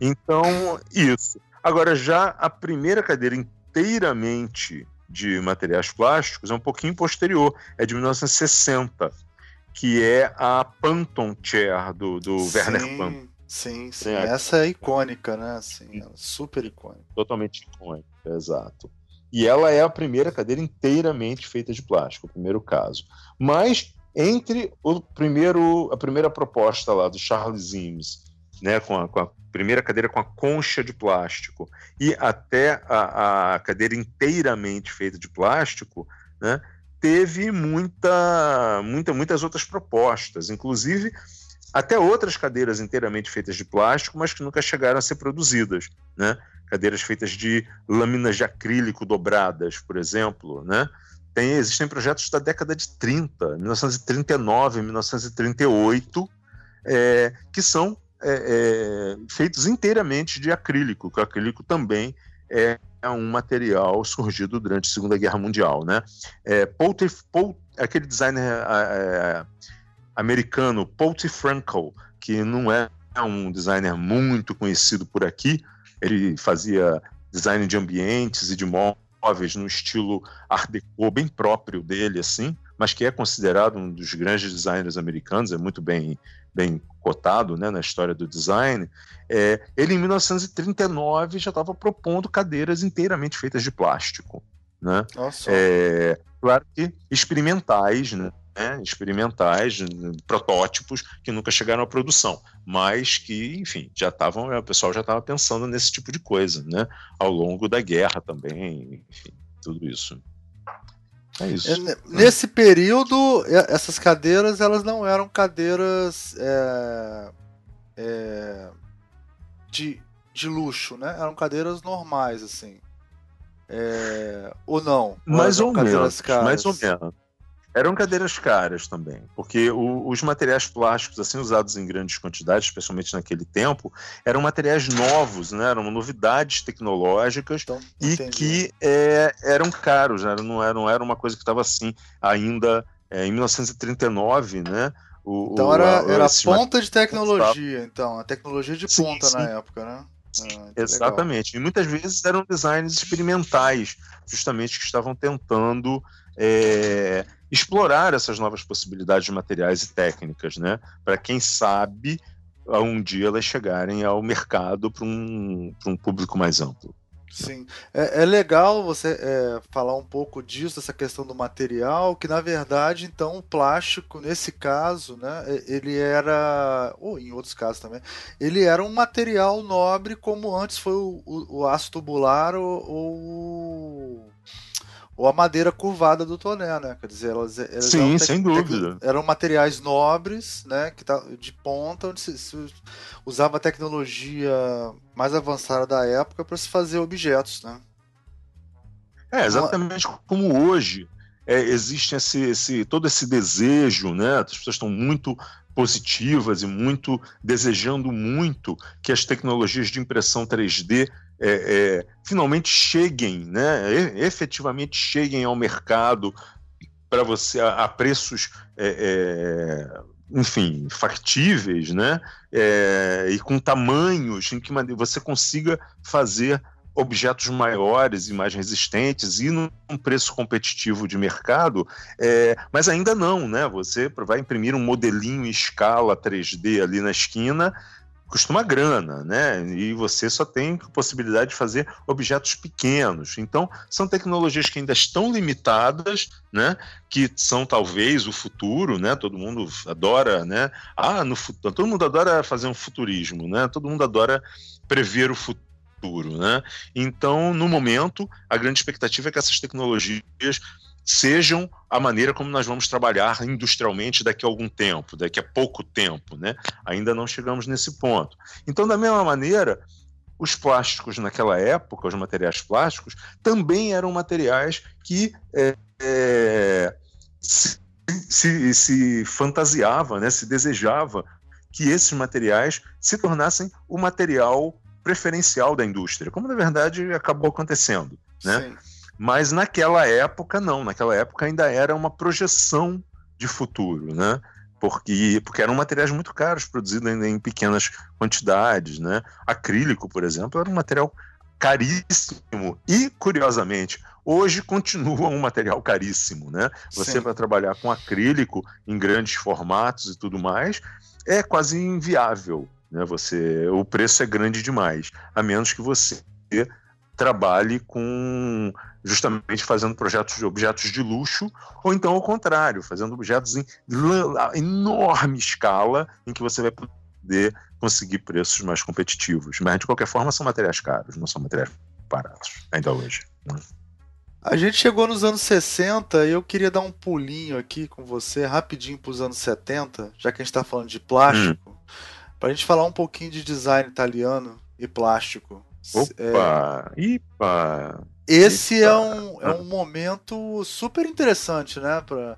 Então, isso. Agora, já a primeira cadeira inteiramente de materiais plásticos é um pouquinho posterior, é de 1960, que é a Panton Chair do, do Werner Panton. Sim, sim. É. Essa é icônica, né? Assim, super icônica. Totalmente icônica, exato. E ela é a primeira cadeira inteiramente feita de plástico, o primeiro caso. Mas entre o primeiro, a primeira proposta lá do Charles Imes, né, com a, com a primeira cadeira com a concha de plástico e até a, a cadeira inteiramente feita de plástico, né, teve muita, muita, muitas outras propostas, inclusive até outras cadeiras inteiramente feitas de plástico, mas que nunca chegaram a ser produzidas, né? Cadeiras feitas de lâminas de acrílico dobradas, por exemplo, né? Tem, existem projetos da década de 30, 1939, 1938, é, que são é, é, feitos inteiramente de acrílico, que o acrílico também é um material surgido durante a Segunda Guerra Mundial, né? É, Paul, aquele designer é, é, americano, Paul. Frankel, que não é um designer muito conhecido por aqui, ele fazia design de ambientes e de móveis no estilo Art Deco bem próprio dele, assim, mas que é considerado um dos grandes designers americanos, é muito bem, bem cotado né, na história do design. É, ele, em 1939, já estava propondo cadeiras inteiramente feitas de plástico. Né? É, claro que experimentais, né? né, experimentais, protótipos que nunca chegaram à produção, mas que, enfim, já estavam, o pessoal já estava pensando nesse tipo de coisa, né, ao longo da guerra também, enfim, tudo isso. É isso. É, nesse período, essas cadeiras elas não eram cadeiras é, é, de, de luxo, né? Eram cadeiras normais, assim. É, ou não? Mais ou menos. Mais ou menos. Eram cadeiras caras também, porque o, os materiais plásticos assim usados em grandes quantidades, especialmente naquele tempo, eram materiais novos, né? eram novidades tecnológicas então, e que é, eram caros, né? não, era, não era uma coisa que estava assim ainda é, em 1939, né? O, então era, era ponta de tecnologia, então, a tecnologia de ponta sim, sim. na época, né? Ah, Exatamente. Legal. E muitas vezes eram designs experimentais, justamente que estavam tentando é, explorar essas novas possibilidades de materiais e técnicas, né? Para quem sabe um dia elas chegarem ao mercado para um, um público mais amplo. Sim, é, é legal você é, falar um pouco disso, essa questão do material, que na verdade, então, o plástico, nesse caso, né, ele era, ou em outros casos também, ele era um material nobre, como antes foi o, o, o aço tubular ou, ou ou a madeira curvada do toné, né? Quer dizer, elas, elas Sim, sem dúvida. Eram materiais nobres, né? Que tá, de ponta, onde se, se usava a tecnologia mais avançada da época para se fazer objetos, né? É, exatamente como hoje é, existe esse, esse, todo esse desejo, né? As pessoas estão muito positivas e muito desejando muito que as tecnologias de impressão 3D é, é, finalmente cheguem, né, efetivamente cheguem ao mercado para você a, a preços, é, é, enfim, factíveis, né, é, e com tamanhos em que você consiga fazer objetos maiores e mais resistentes e num preço competitivo de mercado, é, mas ainda não, né? Você vai imprimir um modelinho em escala 3D ali na esquina custa uma grana, né? E você só tem possibilidade de fazer objetos pequenos. Então, são tecnologias que ainda estão limitadas, né? Que são talvez o futuro, né? Todo mundo adora, né? Ah, no futuro, todo mundo adora fazer um futurismo, né? Todo mundo adora prever o futuro, né? Então, no momento, a grande expectativa é que essas tecnologias sejam a maneira como nós vamos trabalhar industrialmente daqui a algum tempo, daqui a pouco tempo, né? Ainda não chegamos nesse ponto. Então, da mesma maneira, os plásticos naquela época, os materiais plásticos, também eram materiais que é, é, se, se, se, fantasiava, né, se desejava que esses materiais se tornassem o material preferencial da indústria, como na verdade acabou acontecendo. Né? Sim. Mas naquela época, não. Naquela época ainda era uma projeção de futuro, né? Porque, porque eram materiais muito caros, produzidos ainda em pequenas quantidades, né? Acrílico, por exemplo, era um material caríssimo e, curiosamente, hoje continua um material caríssimo, né? Você vai trabalhar com acrílico em grandes formatos e tudo mais, é quase inviável, né? Você, o preço é grande demais, a menos que você trabalhe com justamente fazendo projetos de objetos de luxo, ou então ao contrário, fazendo objetos em enorme escala, em que você vai poder conseguir preços mais competitivos. Mas de qualquer forma são materiais caros, não são materiais baratos, ainda hoje. Né? A gente chegou nos anos 60 e eu queria dar um pulinho aqui com você, rapidinho para os anos 70, já que a gente está falando de plástico, hum. para a gente falar um pouquinho de design italiano e plástico. Opa! É... Ipa! Esse Ipa. É, um, é um momento super interessante, né? Pra,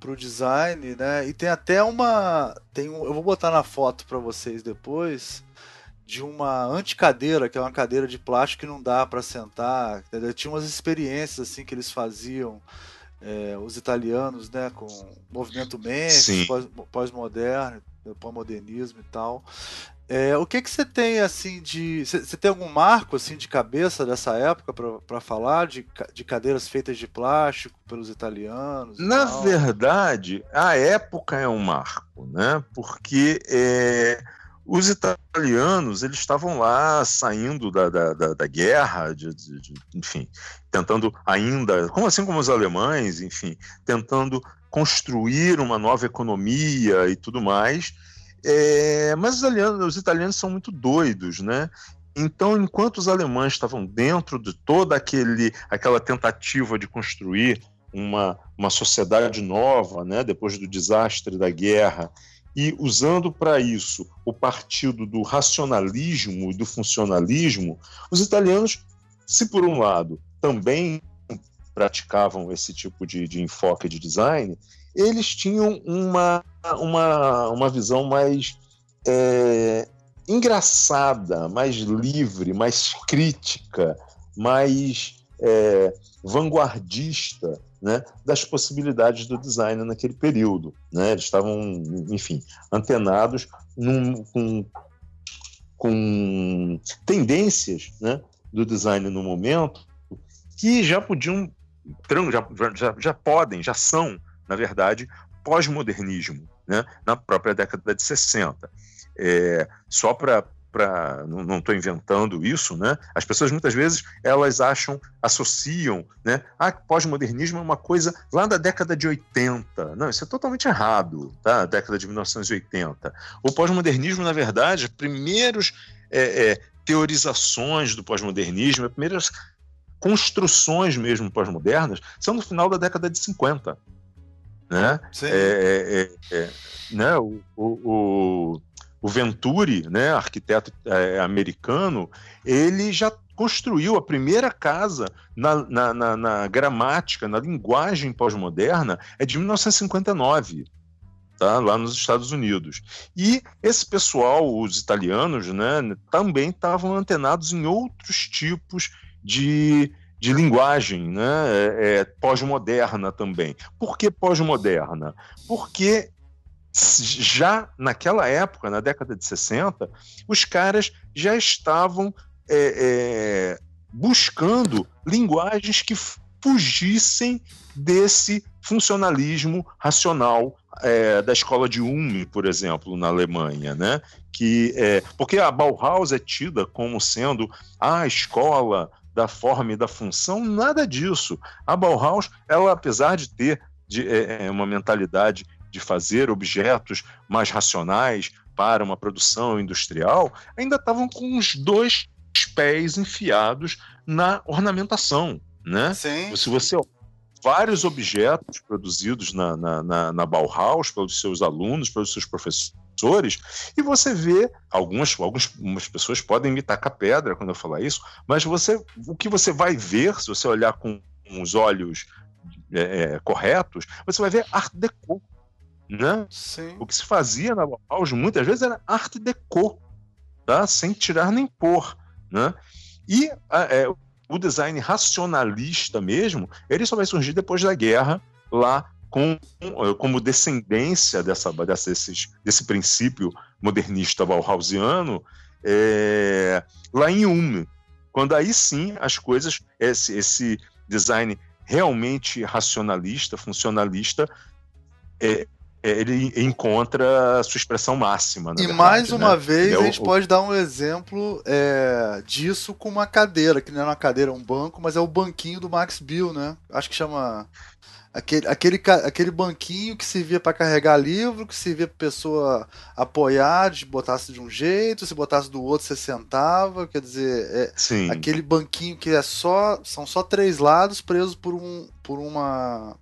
pro design, né? E tem até uma. Tem um, eu vou botar na foto para vocês depois. de uma anticadeira, que é uma cadeira de plástico que não dá para sentar. Entendeu? Tinha umas experiências assim que eles faziam, é, os italianos, né, com movimento Memphis, pós-moderno, pós-modernismo e tal. É, o que que você tem assim de, você tem algum marco assim de cabeça dessa época para falar de, de cadeiras feitas de plástico pelos italianos? Na tal? verdade, a época é um marco, né? Porque é, os italianos eles estavam lá saindo da, da, da, da guerra, de, de, de, enfim, tentando ainda, como assim como os alemães, enfim, tentando construir uma nova economia e tudo mais. É, mas os italianos, os italianos são muito doidos, né? Então, enquanto os alemães estavam dentro de toda aquele, aquela tentativa de construir uma, uma sociedade nova, né, depois do desastre da guerra, e usando para isso o partido do racionalismo e do funcionalismo, os italianos, se por um lado também praticavam esse tipo de, de enfoque de design, eles tinham uma, uma, uma visão mais é, engraçada, mais livre, mais crítica, mais é, vanguardista né, das possibilidades do design naquele período. Né? Eles estavam, enfim, antenados num, com, com tendências né, do design no momento que já podiam, já, já, já podem, já são, na verdade, pós-modernismo, né, na própria década de 60. É, só para para não estou inventando isso, né? As pessoas muitas vezes elas acham, associam, né? Ah, pós-modernismo é uma coisa lá da década de 80. Não, isso é totalmente errado, tá? Década de 1980. O pós-modernismo, na verdade, as primeiras é, é, teorizações do pós-modernismo, as primeiras construções mesmo pós-modernas, são no final da década de 50. Né? Sim. É, é, é, né? o, o, o o Venturi, né, arquiteto é, americano, ele já construiu a primeira casa na, na, na, na gramática, na linguagem pós-moderna, é de 1959. Tá, lá nos Estados Unidos. E esse pessoal, os italianos, né, também estavam antenados em outros tipos de, de linguagem né, é, é pós-moderna também. Por que pós-moderna? Porque já naquela época, na década de 60, os caras já estavam é, é, buscando linguagens que fugissem desse funcionalismo racional é, da escola de Ulm, por exemplo, na Alemanha, né? Que é, porque a Bauhaus é tida como sendo a escola da forma e da função, nada disso. A Bauhaus, ela apesar de ter de, é, é uma mentalidade de fazer objetos mais racionais para uma produção industrial, ainda estavam com os dois pés enfiados na ornamentação, né? Sim. Se você vários objetos produzidos na, na, na, na Bauhaus pelos seus alunos, pelos seus professores, e você vê algumas, algumas pessoas podem me tacar pedra quando eu falar isso, mas você o que você vai ver se você olhar com os olhos é, é corretos, você vai ver Art Deco né? Sim. O que se fazia na Bauhaus muitas vezes era arte deco, tá? sem tirar nem pôr. Né? E é, o design racionalista mesmo, ele só vai surgir depois da guerra, lá com, como descendência dessa, dessa, desses, desse princípio modernista bauhausiano, é, lá em Ulm, quando aí sim as coisas, esse, esse design realmente racionalista, funcionalista, é, é, ele encontra a sua expressão máxima. e verdade, mais uma né? vez, é a gente o... pode dar um exemplo é, disso com uma cadeira, que não é uma cadeira, é um banco, mas é o banquinho do Max Bill, né? Acho que chama. Aquele, aquele, aquele banquinho que servia para carregar livro, que servia para pessoa apoiar, de botasse de um jeito, se botasse do outro você sentava, quer dizer, é aquele banquinho que é só são só três lados presos por um por uma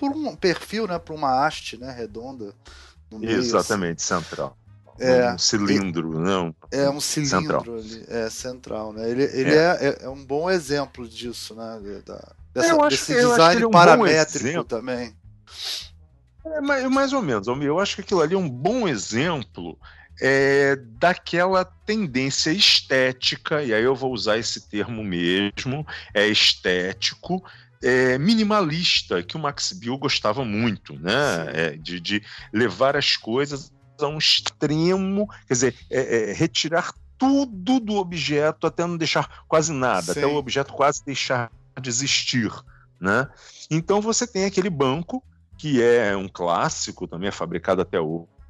por um perfil, né? Por uma haste, né? Redonda. Meio, Exatamente, assim. central. É, um cilindro, não. É um cilindro central. ali, é central, né? Ele, ele é. É, é um bom exemplo disso, né? Da, dessa, eu acho, desse design é um paramétrico também. É, mais, mais ou menos, eu acho que aquilo ali é um bom exemplo é, daquela tendência estética, e aí eu vou usar esse termo mesmo, é estético, é, minimalista, que o Max Bill gostava muito, né? É, de, de, levar as coisas a um extremo, quer dizer, é, é retirar tudo do objeto até não deixar quase nada, Sim. até o objeto quase deixar de existir, né? Então você tem aquele banco que é um clássico, também é fabricado até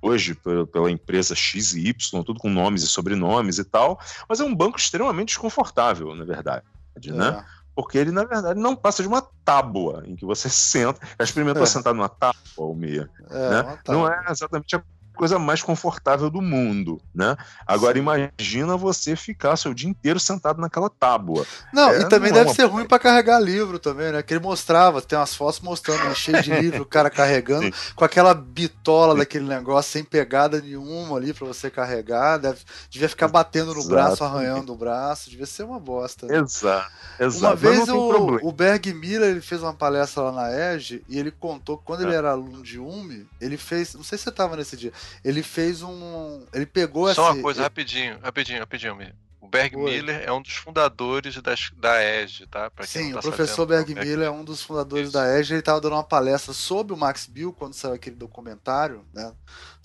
hoje pela empresa X e Y, tudo com nomes e sobrenomes e tal, mas é um banco extremamente desconfortável, na verdade, né? é. né? Porque ele, na verdade, não passa de uma tábua em que você senta. Já experimentou é. sentar numa tábua, Almeia? É, né? Não é exatamente a coisa mais confortável do mundo, né? Agora imagina você ficar seu dia inteiro sentado naquela tábua. Não, é, e também não é deve uma... ser ruim para carregar livro também, né? Que ele mostrava, tem umas fotos mostrando né, cheio de livro, o cara carregando Sim. com aquela bitola Sim. daquele negócio sem pegada nenhuma ali para você carregar, deve, devia ficar batendo no Exato. braço, arranhando o braço, devia ser uma bosta. Né? Exato. Exato. Uma vez o, o Berg Miller ele fez uma palestra lá na EGE e ele contou que quando é. ele era aluno de UME, ele fez, não sei se você tava nesse dia, ele fez um. Ele pegou Só esse, uma coisa, ele... rapidinho, rapidinho, rapidinho, mesmo. O Berg Oi. Miller é um dos fundadores das, da EGE, tá? Pra quem Sim, tá o professor Berg Miller é um dos fundadores Isso. da EGE. Ele estava dando uma palestra sobre o Max Bill quando saiu aquele documentário, né?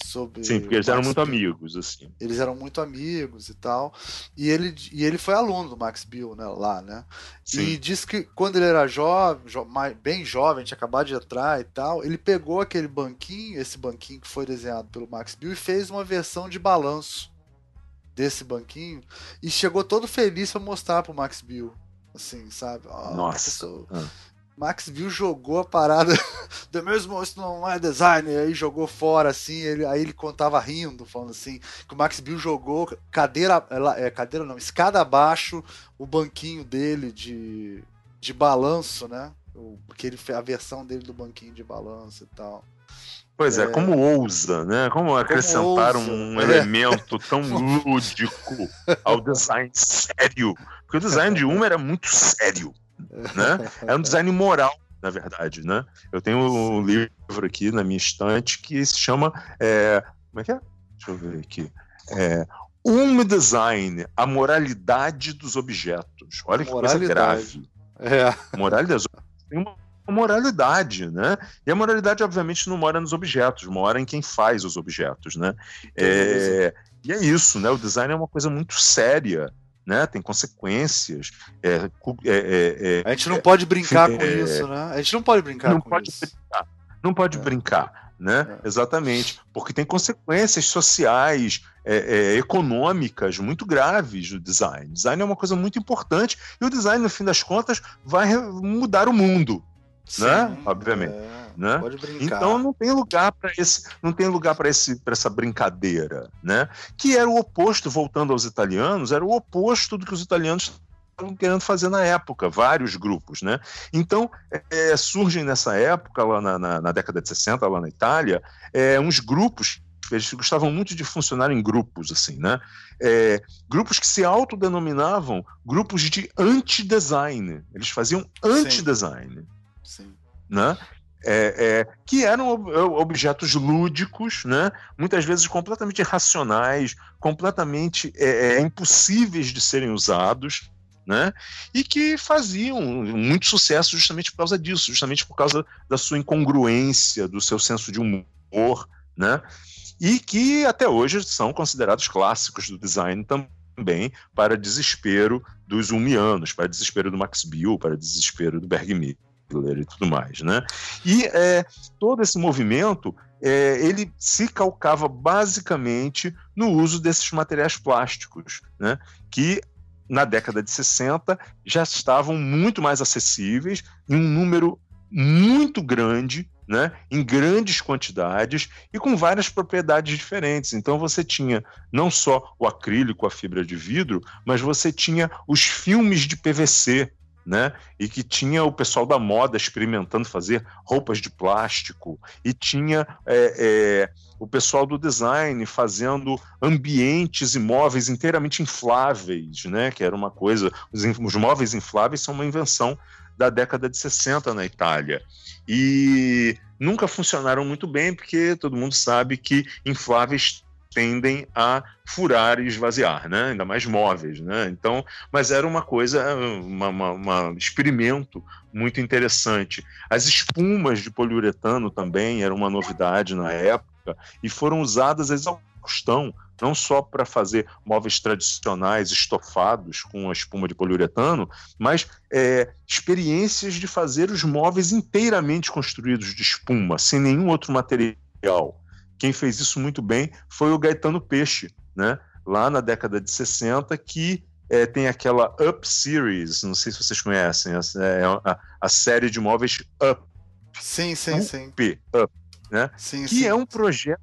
Sobre Sim, porque eles eram muito Bill. amigos, assim. Eles eram muito amigos e tal. E ele, e ele foi aluno do Max Bill, né? Lá, né? Sim. E disse que quando ele era jovem, jo bem jovem, tinha acabado de entrar e tal, ele pegou aquele banquinho, esse banquinho que foi desenhado pelo Max Bill, e fez uma versão de balanço desse banquinho e chegou todo feliz para mostrar pro Max Bill. Assim, sabe? Oh, Nossa. Ah. Max Bill jogou a parada do mesmo isso não é design, aí jogou fora assim, ele, aí ele contava rindo, falando assim, que o Max Bill jogou cadeira, é, cadeira não, escada abaixo, o banquinho dele de, de balanço, né? Porque ele a versão dele do banquinho de balanço e tal. Pois é, é, como ousa, né? Como acrescentar como um é. elemento tão lúdico ao design sério. Porque o design de uma era muito sério, né? É um design moral, na verdade, né? Eu tenho um livro aqui na minha estante que se chama... É... Como é que é? Deixa eu ver aqui. É, um design, a moralidade dos objetos. Olha que coisa grave. É. Moralidade dos objetos. Tem uma moralidade, né? E a moralidade, obviamente, não mora nos objetos, mora em quem faz os objetos, né? É, e é isso, né? O design é uma coisa muito séria, né? Tem consequências. É, é, é, é a gente não pode brincar com é, isso, né? A gente não pode brincar não com pode isso. Brincar, não pode brincar, né? Exatamente, porque tem consequências sociais, econômicas muito graves do design. Design é uma coisa muito importante e o design, no fim das contas, vai mudar o mundo, Sim, né? Obviamente. É, né? Pode brincar. Então não tem lugar para esse, não tem lugar para esse, para essa brincadeira, né? Que era o oposto, voltando aos italianos, era o oposto do que os italianos estavam querendo fazer na época, vários grupos, né? Então é, surgem nessa época, lá na, na, na, década de 60, lá na Itália, é, uns grupos eles gostavam muito de funcionar em grupos, assim, né? É, grupos que se autodenominavam grupos de anti-design. Eles faziam anti-design. Sim. Né? É, é, que eram objetos lúdicos, né? muitas vezes completamente irracionais, completamente é, é, impossíveis de serem usados, né? e que faziam muito sucesso justamente por causa disso, justamente por causa da sua incongruência, do seu senso de humor, né? e que até hoje são considerados clássicos do design também, para desespero dos Umianos, para desespero do Max Bill, para desespero do Bergmir. Hitler e tudo mais, né? E é, todo esse movimento é, ele se calcava basicamente no uso desses materiais plásticos, né? Que na década de 60 já estavam muito mais acessíveis em um número muito grande, né, em grandes quantidades e com várias propriedades diferentes. Então você tinha não só o acrílico, a fibra de vidro, mas você tinha os filmes de PVC, né? E que tinha o pessoal da moda experimentando fazer roupas de plástico, e tinha é, é, o pessoal do design fazendo ambientes e móveis inteiramente infláveis, né? Que era uma coisa. Os, os móveis infláveis são uma invenção da década de 60 na Itália. E nunca funcionaram muito bem, porque todo mundo sabe que infláveis tendem a furar e esvaziar, né? ainda mais móveis. Né? Então, mas era uma coisa, um experimento muito interessante. As espumas de poliuretano também eram uma novidade na época e foram usadas a exaustão não só para fazer móveis tradicionais estofados com a espuma de poliuretano, mas é, experiências de fazer os móveis inteiramente construídos de espuma, sem nenhum outro material. Quem fez isso muito bem foi o Gaetano Peixe, né? lá na década de 60, que é, tem aquela Up Series, não sei se vocês conhecem, é a, a série de móveis Up. Sim, sim, sim. Up, Up né? Sim, que sim. é um projeto,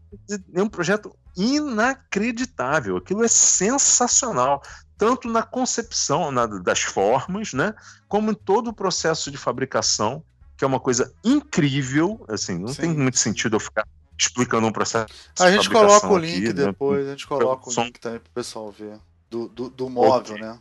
é um projeto inacreditável. Aquilo é sensacional, tanto na concepção na, das formas, né, como em todo o processo de fabricação, que é uma coisa incrível. Assim, não Sim. tem muito sentido eu ficar explicando um processo. A gente coloca o link aqui, né? depois, né? a gente coloca o link também para o pessoal ver do, do, do móvel, okay. né?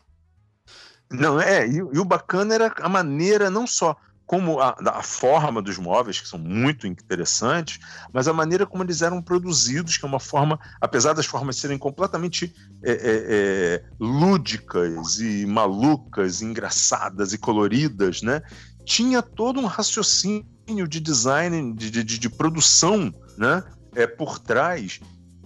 Não, é, e, e, o bacana era a maneira, não só como a, a, forma dos móveis, que são muito interessantes, mas a maneira como eles eram produzidos, que é uma forma, apesar das formas serem completamente é, é, é, lúdicas e malucas, engraçadas e coloridas, né? tinha todo um raciocínio de design, de, de, de produção né? é, por trás,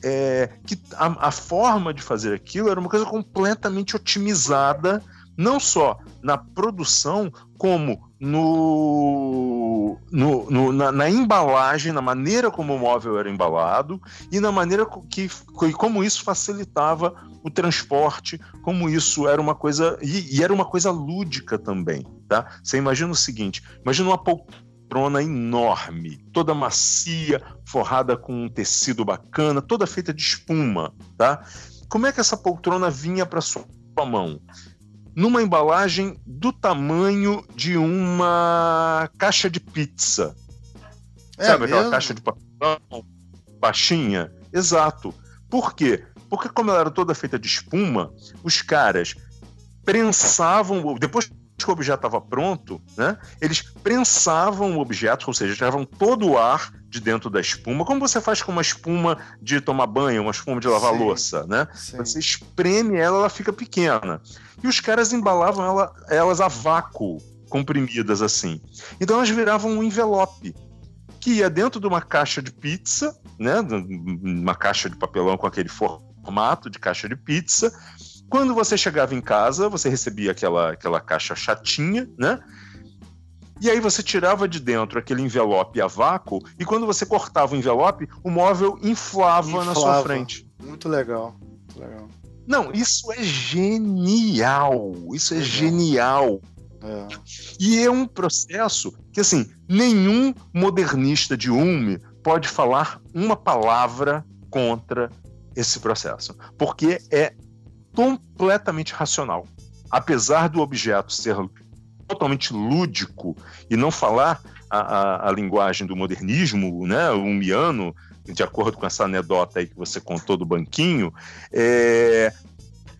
é, que a, a forma de fazer aquilo era uma coisa completamente otimizada não só na produção, como no, no, no na, na, embalagem, na maneira como o móvel era embalado e na maneira que como isso facilitava o transporte, como isso era uma coisa e, e era uma coisa lúdica também, tá? Você imagina o seguinte: imagina uma poltrona enorme, toda macia, forrada com um tecido bacana, toda feita de espuma, tá? Como é que essa poltrona vinha para sua mão? numa embalagem do tamanho de uma caixa de pizza. É Sabe mesmo? aquela caixa de papelão baixinha? Exato. Por quê? Porque como ela era toda feita de espuma, os caras prensavam, depois que o objeto estava pronto, né, eles prensavam o objeto, ou seja, tiravam todo o ar de dentro da espuma, como você faz com uma espuma de tomar banho, uma espuma de lavar sim, louça, né? Sim. Você espreme ela, ela fica pequena. E os caras embalavam ela, elas a vácuo, comprimidas assim. Então elas viravam um envelope que ia dentro de uma caixa de pizza, né? Uma caixa de papelão com aquele formato de caixa de pizza, quando você chegava em casa, você recebia aquela, aquela caixa chatinha, né? E aí você tirava de dentro aquele envelope a vácuo e quando você cortava o envelope, o móvel inflava, inflava. na sua frente. Muito legal. Muito legal. Não, isso é genial. Isso é, genial. É. E é um processo que, assim, nenhum modernista de UME pode falar uma palavra contra esse processo, porque é completamente racional. Apesar do objeto ser totalmente lúdico e não falar a, a, a linguagem do modernismo, né, miano, de acordo com essa anedota aí que você contou do banquinho, é,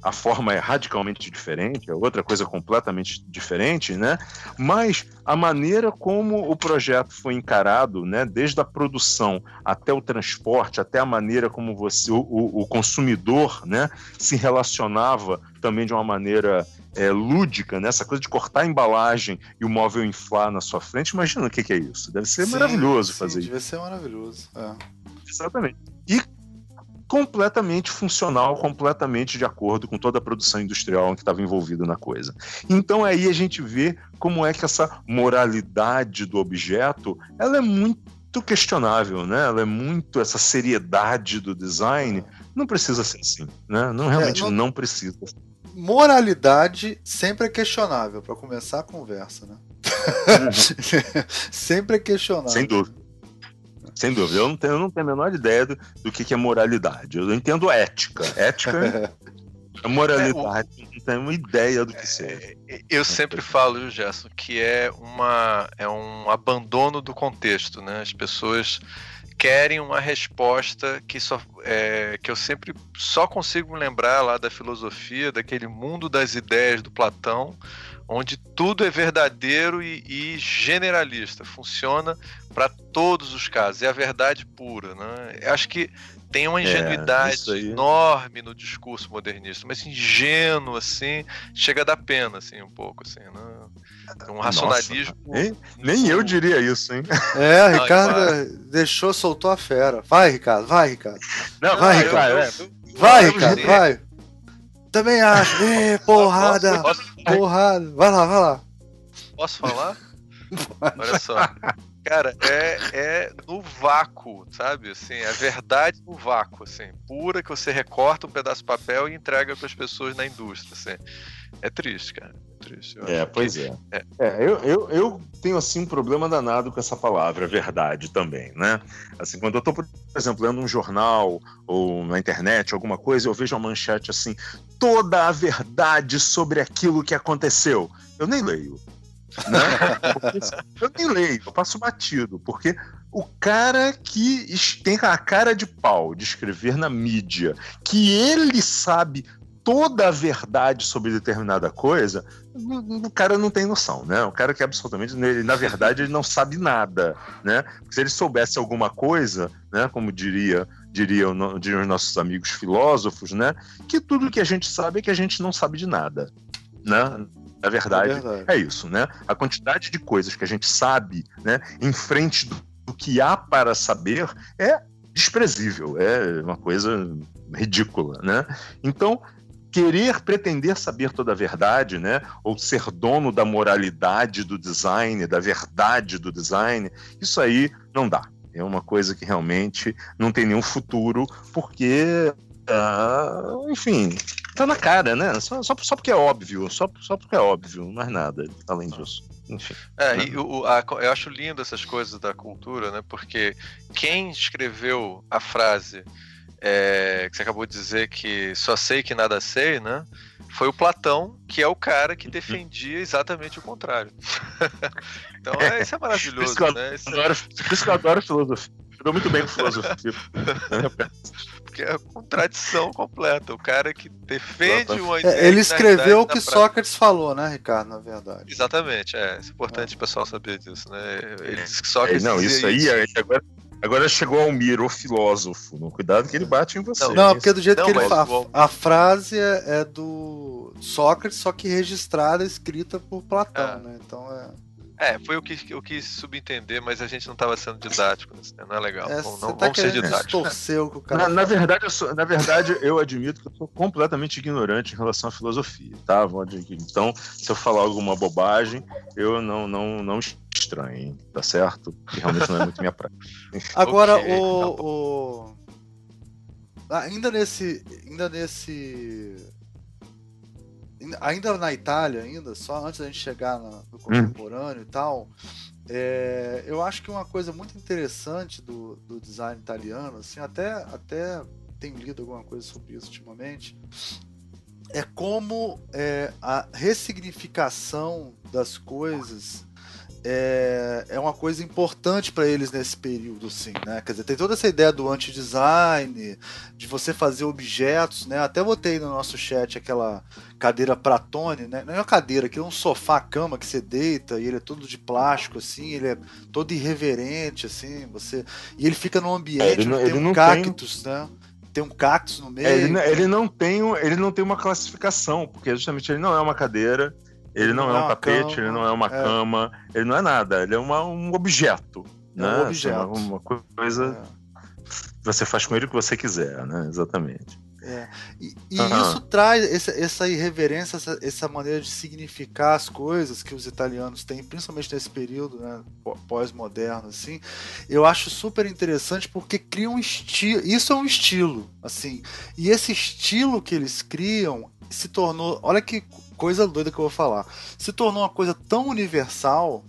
a forma é radicalmente diferente, é outra coisa completamente diferente, né? Mas a maneira como o projeto foi encarado, né, desde a produção até o transporte, até a maneira como você, o, o consumidor, né, se relacionava também de uma maneira é, lúdica, né? Essa coisa de cortar a embalagem e o móvel inflar na sua frente, imagina o que, que é isso. Deve ser sim, maravilhoso sim, fazer deve isso. Deve ser maravilhoso. É. Exatamente. E completamente funcional, completamente de acordo com toda a produção industrial que estava envolvida na coisa. Então aí a gente vê como é que essa moralidade do objeto, ela é muito questionável, né? Ela é muito essa seriedade do design, não precisa ser assim, né? Não realmente é, não, não precisa. Moralidade sempre é questionável para começar a conversa, né? Uhum. sempre é questionável. Sem dúvida. Sem dúvida. Eu não tenho, eu não tenho a menor ideia do, do que, que é moralidade. Eu entendo ética. Ética. A moralidade, é, o... não tenho ideia do que é, seja. Eu sempre falo, viu, Gerson, que é, uma, é um abandono do contexto, né? As pessoas querem uma resposta que, só, é, que eu sempre só consigo lembrar lá da filosofia, daquele mundo das ideias do Platão, onde tudo é verdadeiro e, e generalista, funciona para todos os casos, é a verdade pura. Né? Eu acho que tem uma É, ingenuidade aí. enorme no discurso modernista, mas ingênuo, assim, chega a dar pena, assim, um pouco, assim, né? Um racionalismo. Nossa, nem, nem eu diria isso, hein? É, Não, Ricardo deixou, soltou a fera. Vai, Ricardo, vai, Ricardo. Não, Vai, Ricardo, é. Vai, Ricardo, vai. Também acho. Ê, porrada, Posso, porrada. Vai lá, vai lá. posso falar? Olha só. Cara, é, é no vácuo, sabe? Assim, a verdade no vácuo, assim, pura que você recorta um pedaço de papel e entrega para as pessoas na indústria, assim. É triste, cara. É triste. Eu É, acho pois que- é. é. É, eu, eu, eu tenho assim um problema danado com essa palavra, verdade também, né? Assim, quando eu tô, por exemplo, lendo um jornal ou na internet, alguma coisa, eu vejo uma manchete assim, toda a verdade sobre aquilo que aconteceu. Eu nem leio. Né? Eu nem leio, eu passo batido, porque o cara que tem a cara de pau de escrever na mídia, que ele sabe toda a verdade sobre determinada coisa, o o cara não tem noção, né? O cara que absolutamente, ele, na verdade, ele não sabe nada, né? Porque se ele soubesse alguma coisa, né? Como diria, diria o no- diriam os nossos amigos filósofos, né? Que tudo que a gente sabe é que a gente não sabe de nada, né? Na verdade, É verdade. é isso, né? A quantidade de coisas que a gente sabe, né? Em frente do, do que há para saber é desprezível, é uma coisa ridícula, né? Então querer pretender saber toda a verdade, né, ou ser dono da moralidade do design, da verdade do design, isso aí não dá. É uma coisa que realmente não tem nenhum futuro, porque, ah, enfim, tá na cara, né? Só, só, só porque é óbvio, só, só porque é óbvio, mais nada além disso. Enfim. É, e o- a- eu acho lindo essas coisas da cultura, né? Porque quem escreveu a frase é, que você acabou de dizer que só sei que nada sei, né? Foi o Platão, que é o cara que defendia exatamente o contrário. então, é, isso é maravilhoso, eu né? Isso é- Adoro, por isso que eu adoro filosofia. Eu dou muito bem com filosofia. porque é a contradição completa. O cara que defende uma É, ideia. ele que, na escreveu o que Sócrates falou, né, Ricardo, na verdade. Exatamente, é. É importante o pessoal saber disso, né? Ele É. disse que Sócrates não, dizia isso aí, aí agora, agora chegou Almir, o filósofo. Não, Cuidado que ele bate em você. Não, Não, porque do jeito Não, que ele fala. o- A frase é, é do Sócrates, só que registrada, escrita por Platão, Ah. né? Então é. É, foi o que eu quis subentender, mas a gente não estava sendo didático, né? não é legal. é não, tá vamos ser didáticos. Na, na verdade, eu sou- na verdade, eu admito que eu sou completamente ignorante em relação à filosofia, tá? Então, se eu falar alguma bobagem, eu não, não, não estranhe, tá certo? Que realmente não é muito minha prática. Agora, Ok, o, o- Ainda nesse. Ainda nesse. ainda- na Itália, ainda, só antes da gente chegar na- no contemporâneo e tal, é, eu acho que uma coisa muito interessante do, do design italiano, assim, até, até tenho lido alguma coisa sobre isso ultimamente, é como é, a ressignificação das coisas é, é uma coisa importante para eles nesse período, assim, né? Quer dizer, tem toda essa ideia do anti-design, de você fazer objetos, né? Até botei no nosso chat aquela cadeira Pratone, né? Não é uma cadeira, aquilo é um sofá-cama que você deita e ele é todo de plástico, assim, ele é todo irreverente, assim, você... E ele fica num ambiente É, ele não- onde tem ele um não tem- cactus, né? Tem um cactus no meio. É, ele, não- ele não tem, ele não tem uma classificação, porque justamente ele não é uma cadeira, ele não, é um tapete, cama, ele não é uma é. cama, ele não é nada, ele é uma- um objeto. É um né? objeto. Assim, uma, uma coisa É. que você faz com ele o que você quiser, né? Exatamente. É. E, e Aham. isso traz essa, essa irreverência, essa, essa maneira de significar as coisas que os italianos têm, principalmente nesse período né, pó- pós-moderno, assim. Eu acho super interessante porque cria um estilo. Isso é um estilo, assim. E esse estilo que eles criam se tornou. Olha que coisa doida que eu vou falar. Se tornou uma coisa tão universal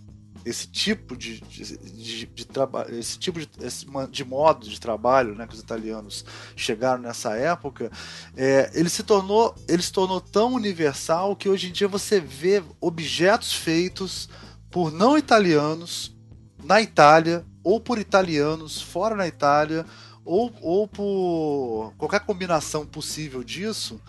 esse tipo de, de, de, de trabalho, esse tipo de, esse de modo de trabalho, né, que os italianos chegaram nessa época, é, ele se tornou, ele se tornou tão universal que hoje em dia você vê objetos feitos por não italianos na Itália ou por italianos fora da Itália ou, ou por qualquer combinação possível disso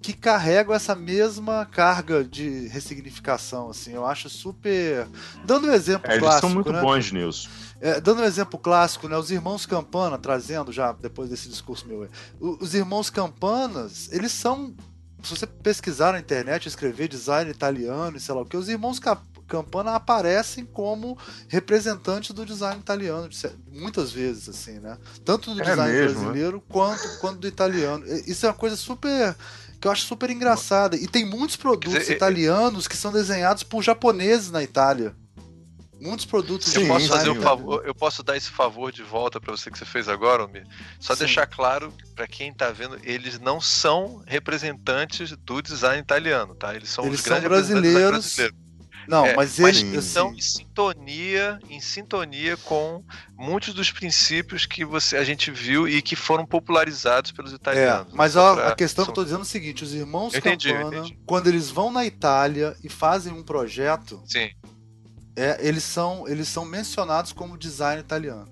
que carregam essa mesma carga de ressignificação, assim. Eu acho super. Dando um exemplo é, clássico. Eles são muito né? bons nisso. É, dando um exemplo clássico, né? Os irmãos Campana, trazendo já depois desse discurso meu, os irmãos Campanas, eles são. Se você pesquisar na internet, escrever design italiano e sei lá o que, os irmãos Campana aparecem como representantes do design italiano, muitas vezes, assim, né? Tanto do é design mesmo, brasileiro né? quanto, quanto do italiano. Isso é uma coisa super que eu acho super engraçada. E tem muitos produtos dizer, italianos que são desenhados por japoneses na Itália. Muitos produtos eu posso fazer um favor, eu posso dar esse favor de volta para você que você fez agora, Almir. Só Sim. deixar claro para quem está vendo, eles não são representantes do design italiano, tá? Eles são eles os são grandes brasileiros. brasileiros. Não, é, mas eles mas estão em sintonia, em sintonia com muitos dos princípios que você a gente viu e que foram popularizados pelos italianos. É, mas ó, pra... a questão que eu tô dizendo é o seguinte: os irmãos entendi, Campana, quando eles vão na Itália e fazem um projeto, Sim. É, eles são eles são mencionados como design italiano.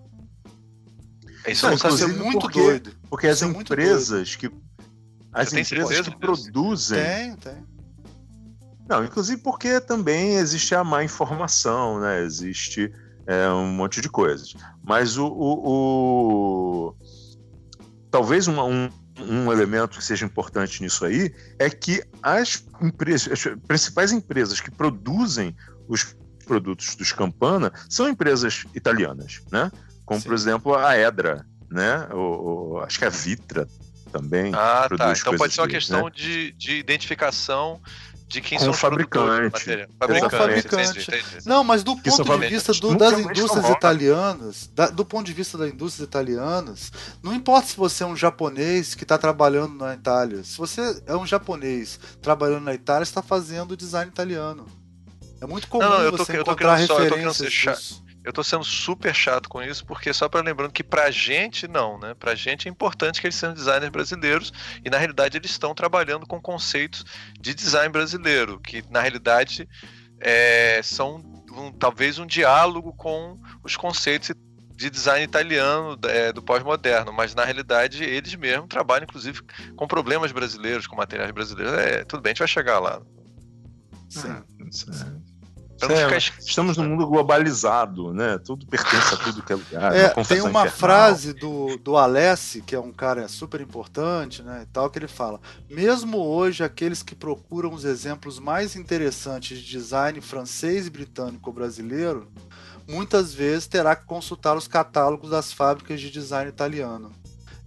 Isso não, é ser muito porque, doido. Porque as é empresas que as empresas que produzem tem, tem. Não, inclusive porque também existe a má informação, né? Existe é, um monte de coisas. Mas o, o, o... talvez uma, um, um elemento que seja importante nisso aí é que as empresas, as principais empresas que produzem os produtos dos Campana são empresas italianas, né? Como Sim. por exemplo a Edra, né? O, o, acho que a Vitra também. Ah, tá. Então pode ser uma questão né? de, de identificação de quem Com são o fabricante. Fabricante. fabricante. Entendi, entendi. Não, mas do ponto de vista do, das indústrias famosa. italianas, da, do ponto de vista das indústrias italianas, não importa se você é um japonês que está trabalhando na Itália. Se você é um japonês trabalhando na Itália, está fazendo design italiano. É muito comum não, não, eu tô, você eu tô encontrar só, eu tô referências ser disso. Eu tô sendo super chato com isso, porque só para lembrando que pra gente não, né? Pra gente é importante que eles sejam designers brasileiros e na realidade eles estão trabalhando com conceitos de design brasileiro, que na realidade é, são um, talvez um diálogo com os conceitos de design italiano é, do pós-moderno, mas na realidade eles mesmos trabalham inclusive com problemas brasileiros, com materiais brasileiros. É, tudo bem, a gente vai chegar lá. Sim. Ah, é, estamos num mundo globalizado, né? Tudo pertence a tudo que é lugar. É, tem uma infernal. frase do, do Alessi, que é um cara super importante, né? E tal, que ele fala: mesmo hoje, aqueles que procuram os exemplos mais interessantes de design francês, britânico ou brasileiro, muitas vezes terá que consultar os catálogos das fábricas de design italiano.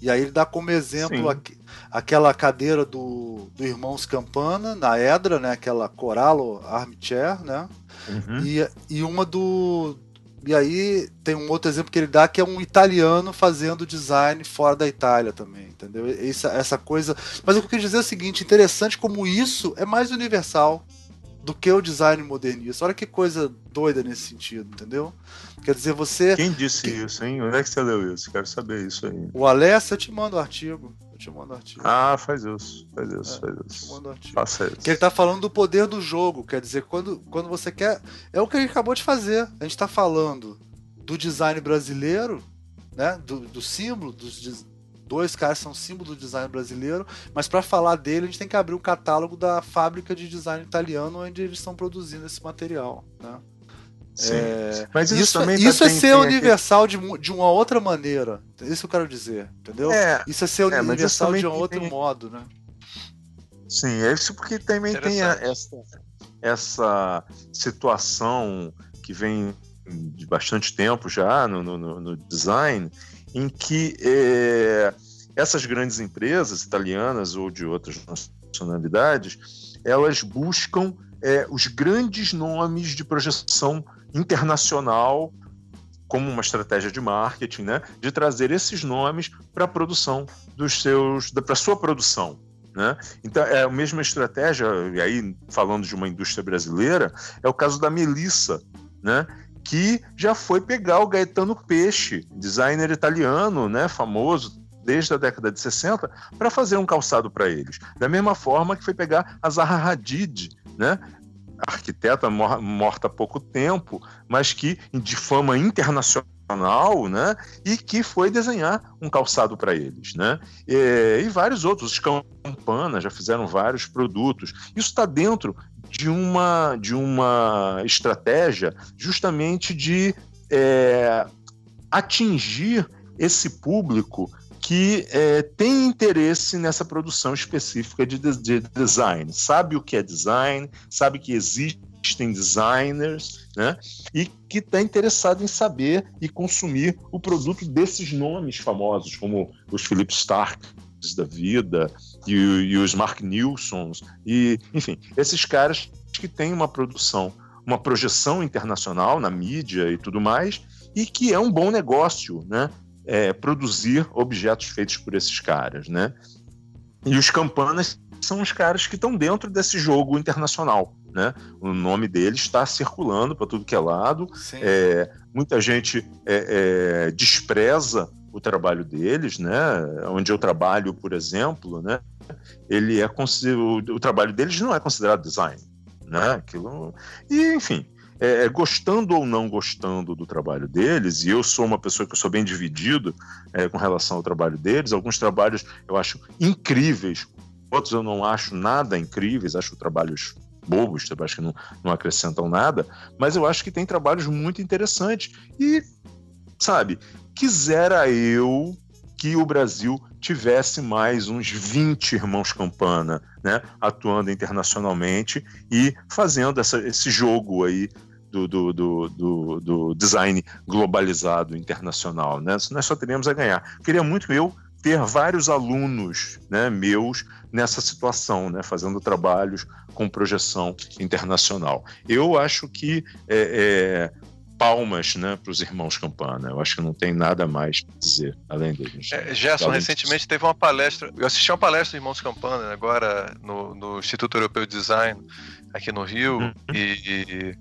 E aí ele dá como exemplo aqui, aquela cadeira do, do Irmãos Campana, na Edra, né? Aquela Corallo Armchair, né? Uhum. E, e uma do. E aí tem um outro exemplo que ele dá que é um italiano fazendo design fora da Itália também, entendeu? Essa, essa coisa. Mas o que eu queria dizer é o seguinte: interessante como isso é mais universal do que o design modernista. Olha que coisa doida nesse sentido, entendeu? Quer dizer, você. Quem disse isso, hein? Onde é que você leu isso? Quero saber isso aí. O Alessio, eu te mando o artigo. Te mando artigo. Ah, faz isso, faz isso, é, faz isso. Te mando artigo. Faça isso. Que ele tá falando do poder do jogo. Quer dizer, quando, quando você quer. É o que gente acabou de fazer. A gente tá falando do design brasileiro, né? Do, do símbolo, dos, dois caras são símbolo do design brasileiro, mas para falar dele a gente tem que abrir o catálogo da fábrica de design italiano onde eles estão produzindo esse material, né? É, mas isso, isso, também isso tá, é tem, ser tem universal aquele... de, de uma outra maneira. Isso eu quero dizer, entendeu? É, isso é ser é, universal de um outro tem... modo, né? Sim, é isso porque também tem a, essa, essa situação que vem de bastante tempo já no, no, no design, em que é, essas grandes empresas italianas ou de outras nacionalidades, elas buscam é, os grandes nomes de projeção internacional como uma estratégia de marketing, né, de trazer esses nomes para a produção dos seus, para sua produção, né? Então é a mesma estratégia, e aí falando de uma indústria brasileira, é o caso da Melissa, né? Que já foi pegar o Gaetano Peixe, designer italiano, né, famoso desde a década de 60, para fazer um calçado para eles. Da mesma forma que foi pegar a Zaha Hadid, né, arquiteta morta há pouco tempo, mas que de fama internacional né? E que foi desenhar um calçado para eles, né? E, e, vários outros, os Campana já fizeram vários produtos. Isso está dentro de uma de uma estratégia justamente de é, atingir esse público que é, tem interesse nessa produção específica de, de, design, sabe o que é design, sabe que existem designers, né? E que está interessado em saber e consumir o produto desses nomes famosos, como os Philip Stark da vida e, e os Mark Nilsons e, enfim, esses caras que têm uma produção, uma projeção internacional na mídia e tudo mais, e que é um bom negócio, né? É, produzir objetos feitos por esses caras, né? E os campanas são os caras que estão dentro desse jogo internacional, né? O nome deles está circulando para tudo que é lado. É, muita gente é, é, despreza o trabalho deles, né? Onde eu trabalho, por exemplo, né? Ele é o, o trabalho deles não é considerado design, né? Aquilo e enfim é, é, gostando ou não gostando do trabalho deles, e eu sou uma pessoa que eu sou bem dividido é, com relação ao trabalho deles, alguns trabalhos eu acho incríveis, outros eu não acho nada incríveis, acho trabalhos bobos, trabalhos que não, não acrescentam nada, mas eu acho que tem trabalhos muito interessantes. E, sabe, quisera eu que o Brasil tivesse mais uns 20 irmãos Campana, né, atuando internacionalmente e fazendo essa, esse jogo aí do, do, do, do, design globalizado internacional. Né? Nós só teríamos a ganhar. Queria muito eu ter vários alunos né, meus nessa situação, né, fazendo trabalhos com projeção internacional. Eu acho que é, é, palmas né, para os irmãos Campana. Eu acho que não tem nada mais a dizer além deles. É, Gerson, recentemente teve uma palestra. Eu assisti uma palestra dos irmãos Campana né, agora no, no Instituto Europeu de Design aqui no Rio uhum. e, e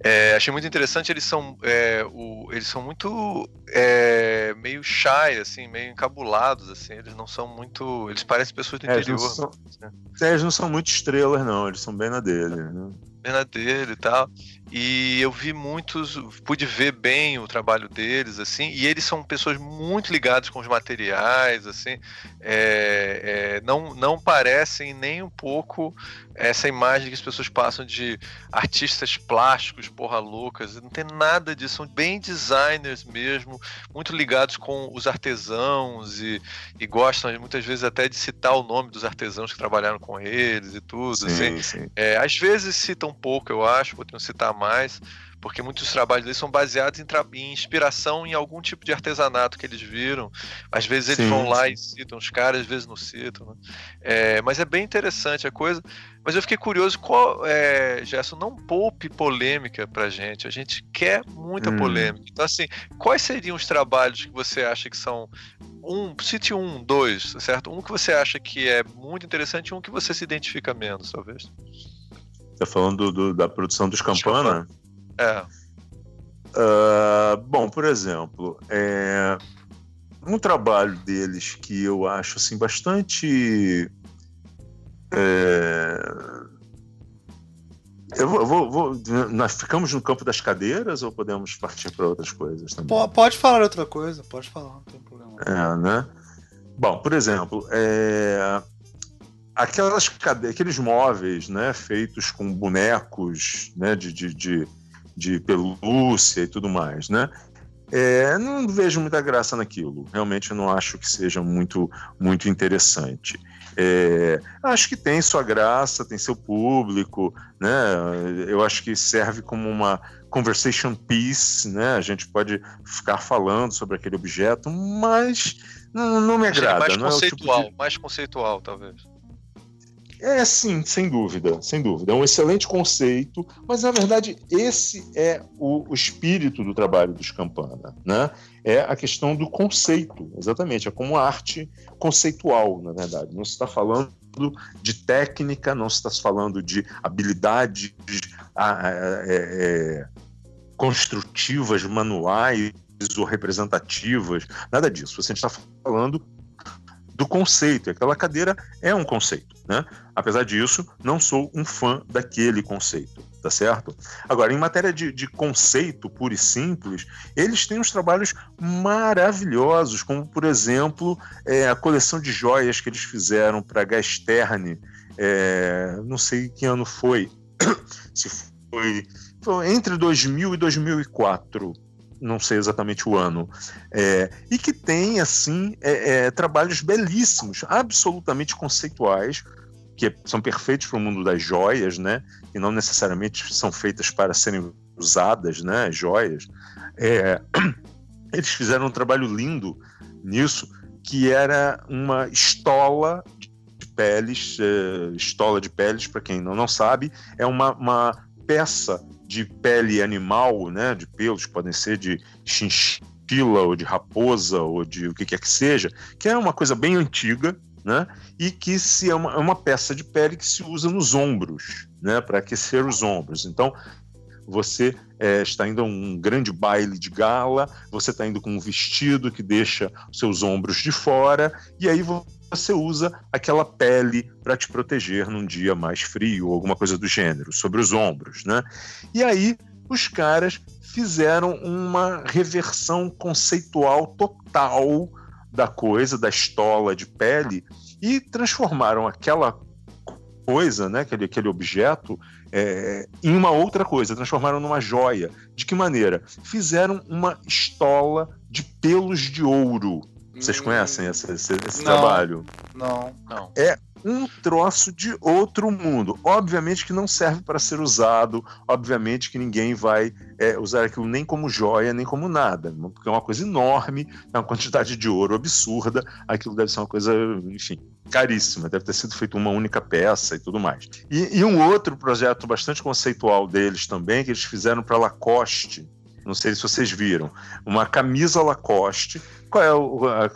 é, achei muito interessante, eles são, é, o, eles são muito é, meio shy, assim, meio encabulados, assim, eles não são muito. Eles parecem pessoas do interior. Eles não, são, né? eles não são muito estrelas, não, eles são bem na dele. Né? Bem na dele e tal. E eu vi muitos, pude ver bem o trabalho deles, assim, e eles são pessoas muito ligadas com os materiais, assim, é, é, não, não parecem nem um pouco essa imagem que as pessoas passam de artistas plásticos, porra loucas, não tem nada disso, são bem designers mesmo, muito ligados com os artesãos e, e gostam muitas vezes até de citar o nome dos artesãos que trabalharam com eles e tudo, sim, assim. Sim. É, às vezes citam pouco, eu acho, poderiam citar mais, porque muitos trabalhos deles são baseados em, em, inspiração em algum tipo de artesanato que eles viram. Às vezes eles sim, vão lá sim. e citam os caras, às vezes não citam. Né? É, mas é bem interessante a coisa. Mas eu fiquei curioso, qual, é, Gerson, não poupe polêmica pra gente. A gente quer muita hum. polêmica. Então, assim, quais seriam os trabalhos que você acha que são. Um, cite um, dois, certo? Um que você acha que é muito interessante e um que você se identifica menos, talvez. Tá falando do, da produção dos Campana? É. Uh, bom, por exemplo, é, um trabalho deles que eu acho assim bastante. É, eu vou, vou, vou, nós ficamos no campo das cadeiras ou podemos partir para outras coisas também? Pode falar outra coisa, pode falar, não tem problema. É, né? Bom, por exemplo, é, aquelas aqueles móveis né, feitos com bonecos né, de, de, de, de pelúcia e tudo mais, né? É, não vejo muita graça naquilo. Realmente não acho que seja muito, muito interessante. É, acho que tem sua graça, tem seu público, né? Eu acho que serve como uma conversation piece, né? A gente pode ficar falando sobre aquele objeto, mas não, não me agrada. Mais conceitual, é tipo de... mais conceitual, talvez. É sim, sem dúvida, sem dúvida. É um excelente conceito, mas na verdade esse é o, o, espírito do trabalho dos Campana, né? É a questão do conceito, exatamente. É como arte conceitual, na verdade. Não se está falando de técnica, não se está falando de habilidades é, é, construtivas, manuais ou representativas, nada disso. Você está falando do conceito. Aquela cadeira é um conceito. Né? Apesar disso, não sou um fã daquele conceito. tá certo? Agora, em matéria de, de, conceito puro e simples, eles têm uns trabalhos maravilhosos, como, por exemplo, é, a coleção de joias que eles fizeram para Gasterne, é, não sei que ano foi, se foi, foi entre 2000 e 2004, não sei exatamente o ano, é, e que tem assim é, é, trabalhos belíssimos, absolutamente conceituais, que são perfeitos para o mundo das joias, né? E não necessariamente são feitas para serem usadas, né? Joias. É, eles fizeram um trabalho lindo nisso, que era uma estola de peles, é, estola de peles, para quem não, não sabe, é uma, uma peça de pele animal, né? De pelos, podem ser de chinchila ou de raposa ou de o que quer que seja, que é uma coisa bem antiga, né? E que se é uma, é uma peça de pele que se usa nos ombros, né? Para aquecer os ombros. Então, você é, está indo a um grande baile de gala, você está indo com um vestido que deixa seus ombros de fora, e aí você usa aquela pele para te proteger num dia mais frio ou alguma coisa do gênero, sobre os ombros, né? E aí os caras fizeram uma reversão conceitual total da coisa, da estola de pele, e transformaram aquela coisa, né, aquele, aquele objeto, é, em uma outra coisa, transformaram numa joia. De que maneira? Fizeram uma estola de pelos de ouro. Vocês hum, conhecem esse, esse, esse não, trabalho? Não, não. É um troço de outro mundo. Obviamente que não serve para ser usado, obviamente que ninguém vai é, usar aquilo nem como joia, nem como nada, porque é uma coisa enorme, é uma quantidade de ouro absurda, aquilo deve ser uma coisa, enfim, caríssima, deve ter sido feita uma única peça e tudo mais. E, e um outro projeto bastante conceitual deles também, que eles fizeram para Lacoste, não sei se vocês viram, uma camisa Lacoste, qual é o, a,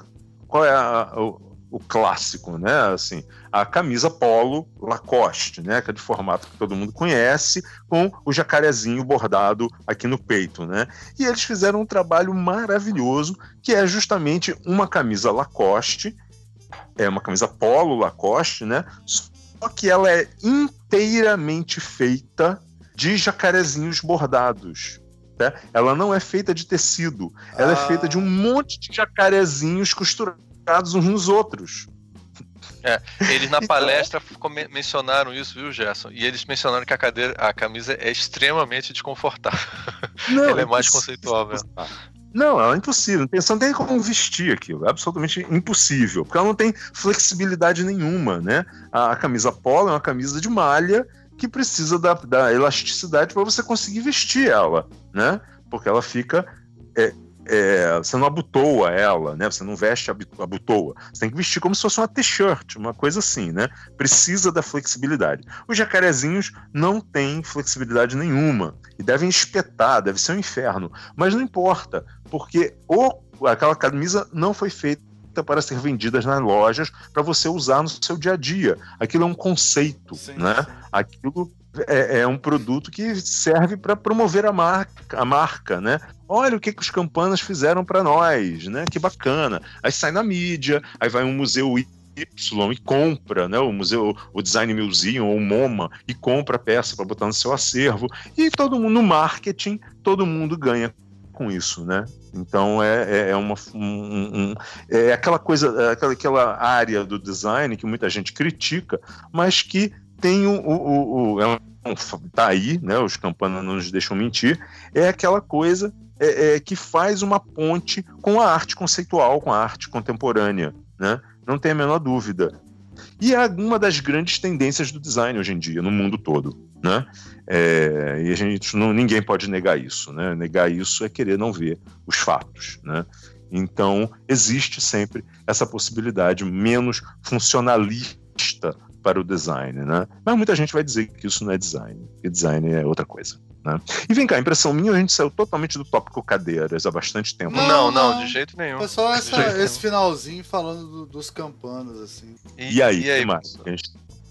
qual é a, o, o clássico, né? Assim, a camisa polo Lacoste, né? Que é de formato que todo mundo conhece, com o jacarezinho bordado aqui no peito, né? E eles fizeram um trabalho maravilhoso, que é justamente uma camisa Lacoste, é uma camisa polo Lacoste, né? Só que ela é inteiramente feita de jacarezinhos bordados. Né? Ela não é feita de tecido, ela ah. é feita de um monte de jacarezinhos costurados uns nos outros. É, eles na então- palestra mencionaram isso, viu, Gerson? E eles mencionaram que a cadeira, a camisa é extremamente desconfortável. Não, ela é mais conceitual mesmo. Não, ela é impossível. Você não tem como vestir aquilo. É absolutamente impossível. Porque ela não tem flexibilidade nenhuma, né? A, a camisa polo é uma camisa de malha que precisa da, da elasticidade para você conseguir vestir ela, né? Porque ela fica é, é, você não abotoa ela, né? Você não veste a abotoa. Você tem que vestir como se fosse uma t-shirt, uma coisa assim, né? Precisa da flexibilidade. Os jacarezinhos não têm flexibilidade nenhuma e devem espetar, deve ser um inferno. Mas não importa, porque o, aquela camisa não foi feita para ser vendidas nas lojas para você usar no seu dia a dia. Aquilo é um conceito, sim, né? Sim. Aquilo é, é, um produto que serve para promover a marca, a marca, né? Olha o que, que os campanas fizeram para nós, né? Que bacana. Aí sai na mídia, aí vai um museu Y e compra, né, o museu, o Design Museum ou o MoMA e compra a peça para botar no seu acervo e todo mundo no marketing, todo mundo ganha com isso, né? Então é, é, é uma um, um, é aquela coisa, é aquela, aquela área do design que muita gente critica, mas que tem o, o, o é um, tá aí, né? Os campanas não nos deixam mentir. É aquela coisa é, é, que faz uma ponte com a arte conceitual, com a arte contemporânea, né? Não tem a menor dúvida. E é uma das grandes tendências do design hoje em dia, no mundo todo, né? É, e a gente não, ninguém pode negar isso, né? Negar isso é querer não ver os fatos, né? Então existe sempre essa possibilidade menos funcionalista para o design, né? Mas muita gente vai dizer que isso não é design, que design é outra coisa. Né? E vem cá, impressão minha, a gente saiu totalmente do tópico cadeiras há bastante tempo. Não, não, não de jeito nenhum. Foi só essa, esse finalzinho falando do, dos campanas, assim. E, e aí, e aí que mais que a gente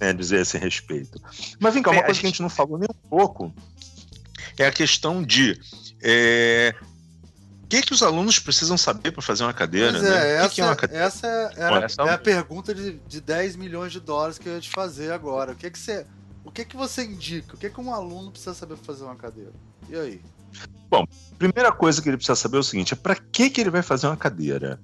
a dizer a esse respeito? Mas vem cá, uma coisa gente... que a gente não falou nem um pouco é a questão de é, que, que os alunos precisam saber para fazer uma cadeira? Pois é, né? essa, que é uma cadeira? essa, é, a, essa é a pergunta de, de 10 milhões de dólares que eu ia te fazer agora. O que, que você O que que você indica? O que que um aluno precisa saber para fazer uma cadeira? E aí? Bom, primeira coisa que ele precisa saber é o seguinte: é para que que ele vai fazer uma cadeira?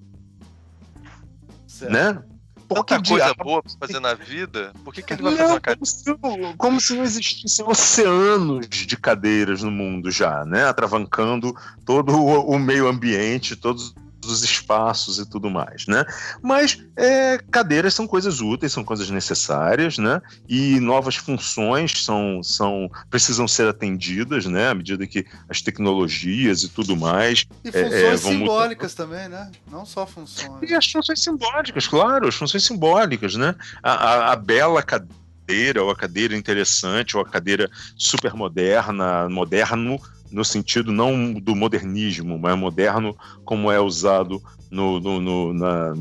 Certo. Né? Tanta que coisa diabo- boa pra fazer na vida, por que, que ele vai Não, fazer uma cadeira? como se, como se não existissem oceanos de cadeiras no mundo já, né? Atravancando todo o, o meio ambiente, todos os espaços e tudo mais, né? Mas é, cadeiras são coisas úteis, são coisas necessárias, né? E novas funções são, são precisam ser atendidas, né? À medida que as tecnologias e tudo mais E É, funções é, vamos- simbólicas também, né? Não só funções. E as funções simbólicas, claro, as funções simbólicas, né? A, a- a bela cadeira, ou a cadeira interessante, ou a cadeira super moderna, moderno no sentido não do modernismo, mas moderno como é usado no, no- no- na,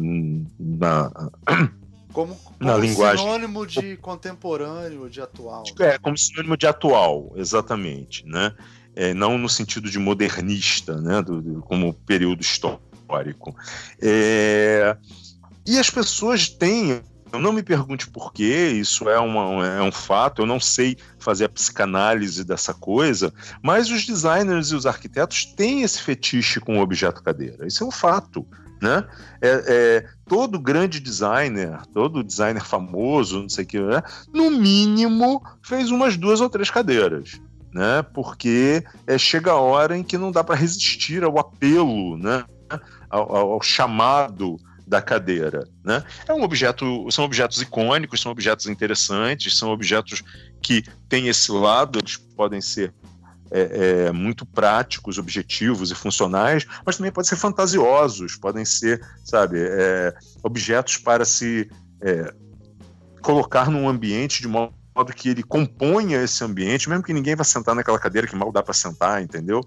na- Como, Na como linguagem. sinônimo de contemporâneo, de atual. é, como sinônimo de atual, exatamente, né? É, não no sentido de modernista, né? Do, do- como período histórico. É, e as pessoas têm. Não me pergunte por quê, isso é, uma, é um fato, eu não sei fazer a psicanálise dessa coisa, mas os designers e os arquitetos têm esse fetiche com o objeto cadeira. Isso é um fato. Né? É, é, todo grande designer, todo designer famoso, não sei o que, né? no mínimo fez umas duas ou três cadeiras. Né? Porque é, chega a hora em que não dá para resistir ao apelo, né? ao, ao- ao chamado da cadeira. Né? É um objeto, são objetos icônicos, são objetos interessantes, são objetos que têm esse lado, eles podem ser é, é, muito práticos, objetivos e funcionais, mas também podem ser fantasiosos, podem ser, sabe, é, objetos para se é, colocar num ambiente de modo que ele componha esse ambiente, mesmo que ninguém vá sentar naquela cadeira que mal dá para sentar, entendeu?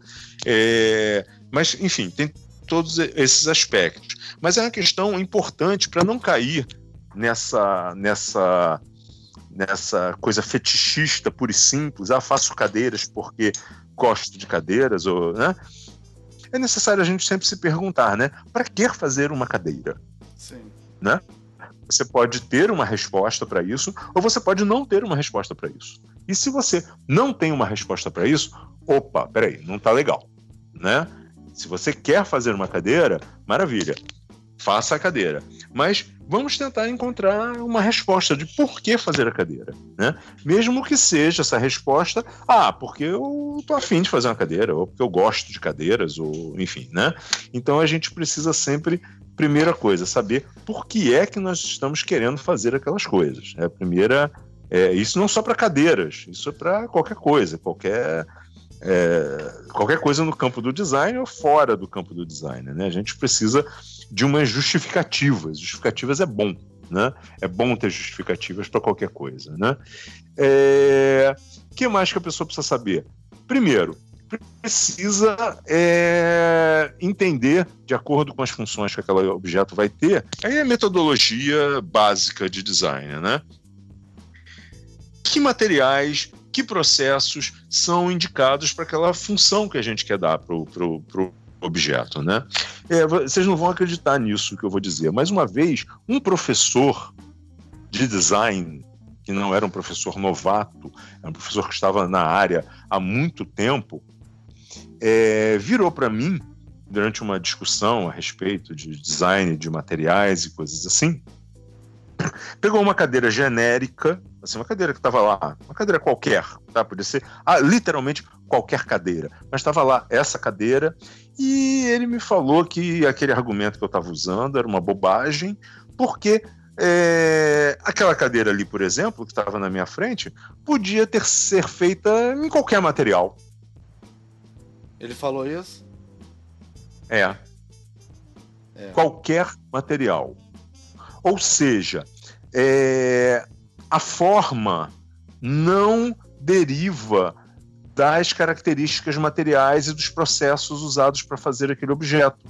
É, mas, enfim, tem todos esses aspectos. Mas é uma questão importante para não cair nessa, nessa, nessa coisa fetichista pura e simples. Ah, faço cadeiras porque gosto de cadeiras, ou, né? É necessário a gente sempre se perguntar, né? Para que fazer uma cadeira? Sim. Você pode ter uma resposta para isso, ou você pode não ter uma resposta para isso. E se você não tem uma resposta para isso, opa, peraí, não tá legal, né? Se você quer fazer uma cadeira, maravilha, faça a cadeira. Mas vamos tentar encontrar uma resposta de por que fazer a cadeira, né? Mesmo que seja essa resposta, ah, porque eu tô afim de fazer uma cadeira, ou porque eu gosto de cadeiras, ou enfim, né? Então a gente precisa sempre primeira coisa, saber por que é que nós estamos querendo fazer aquelas coisas. É a primeira. É, isso não só para cadeiras, isso é para qualquer coisa, qualquer. É, qualquer coisa no campo do design ou fora do campo do design. Né? A gente precisa de umas justificativas. Justificativas é bom. Né? É bom ter justificativas para qualquer coisa. Né? É, que mais que a pessoa precisa saber? Primeiro, precisa é, entender, de acordo com as funções que aquele objeto vai ter, aí é a metodologia básica de design, né? Que materiais, que processos são indicados para aquela função que a gente quer dar para o objeto, né? É, vocês não vão acreditar nisso que eu vou dizer, mas uma vez um professor de design que não era um professor novato, era um professor que estava na área há muito tempo, é, virou para mim, durante uma discussão a respeito de design de materiais e coisas assim, pegou uma cadeira genérica, assim, uma cadeira que estava lá, uma cadeira qualquer, tá? Podia ser ah, literalmente qualquer cadeira, mas estava lá essa cadeira, e ele me falou que aquele argumento que eu estava usando era uma bobagem, porque é, aquela cadeira ali, por exemplo, que estava na minha frente, podia ter ser feita em qualquer material. Ele falou isso? É. É. Qualquer material. Ou seja, é, a forma não deriva das características materiais e dos processos usados para fazer aquele objeto.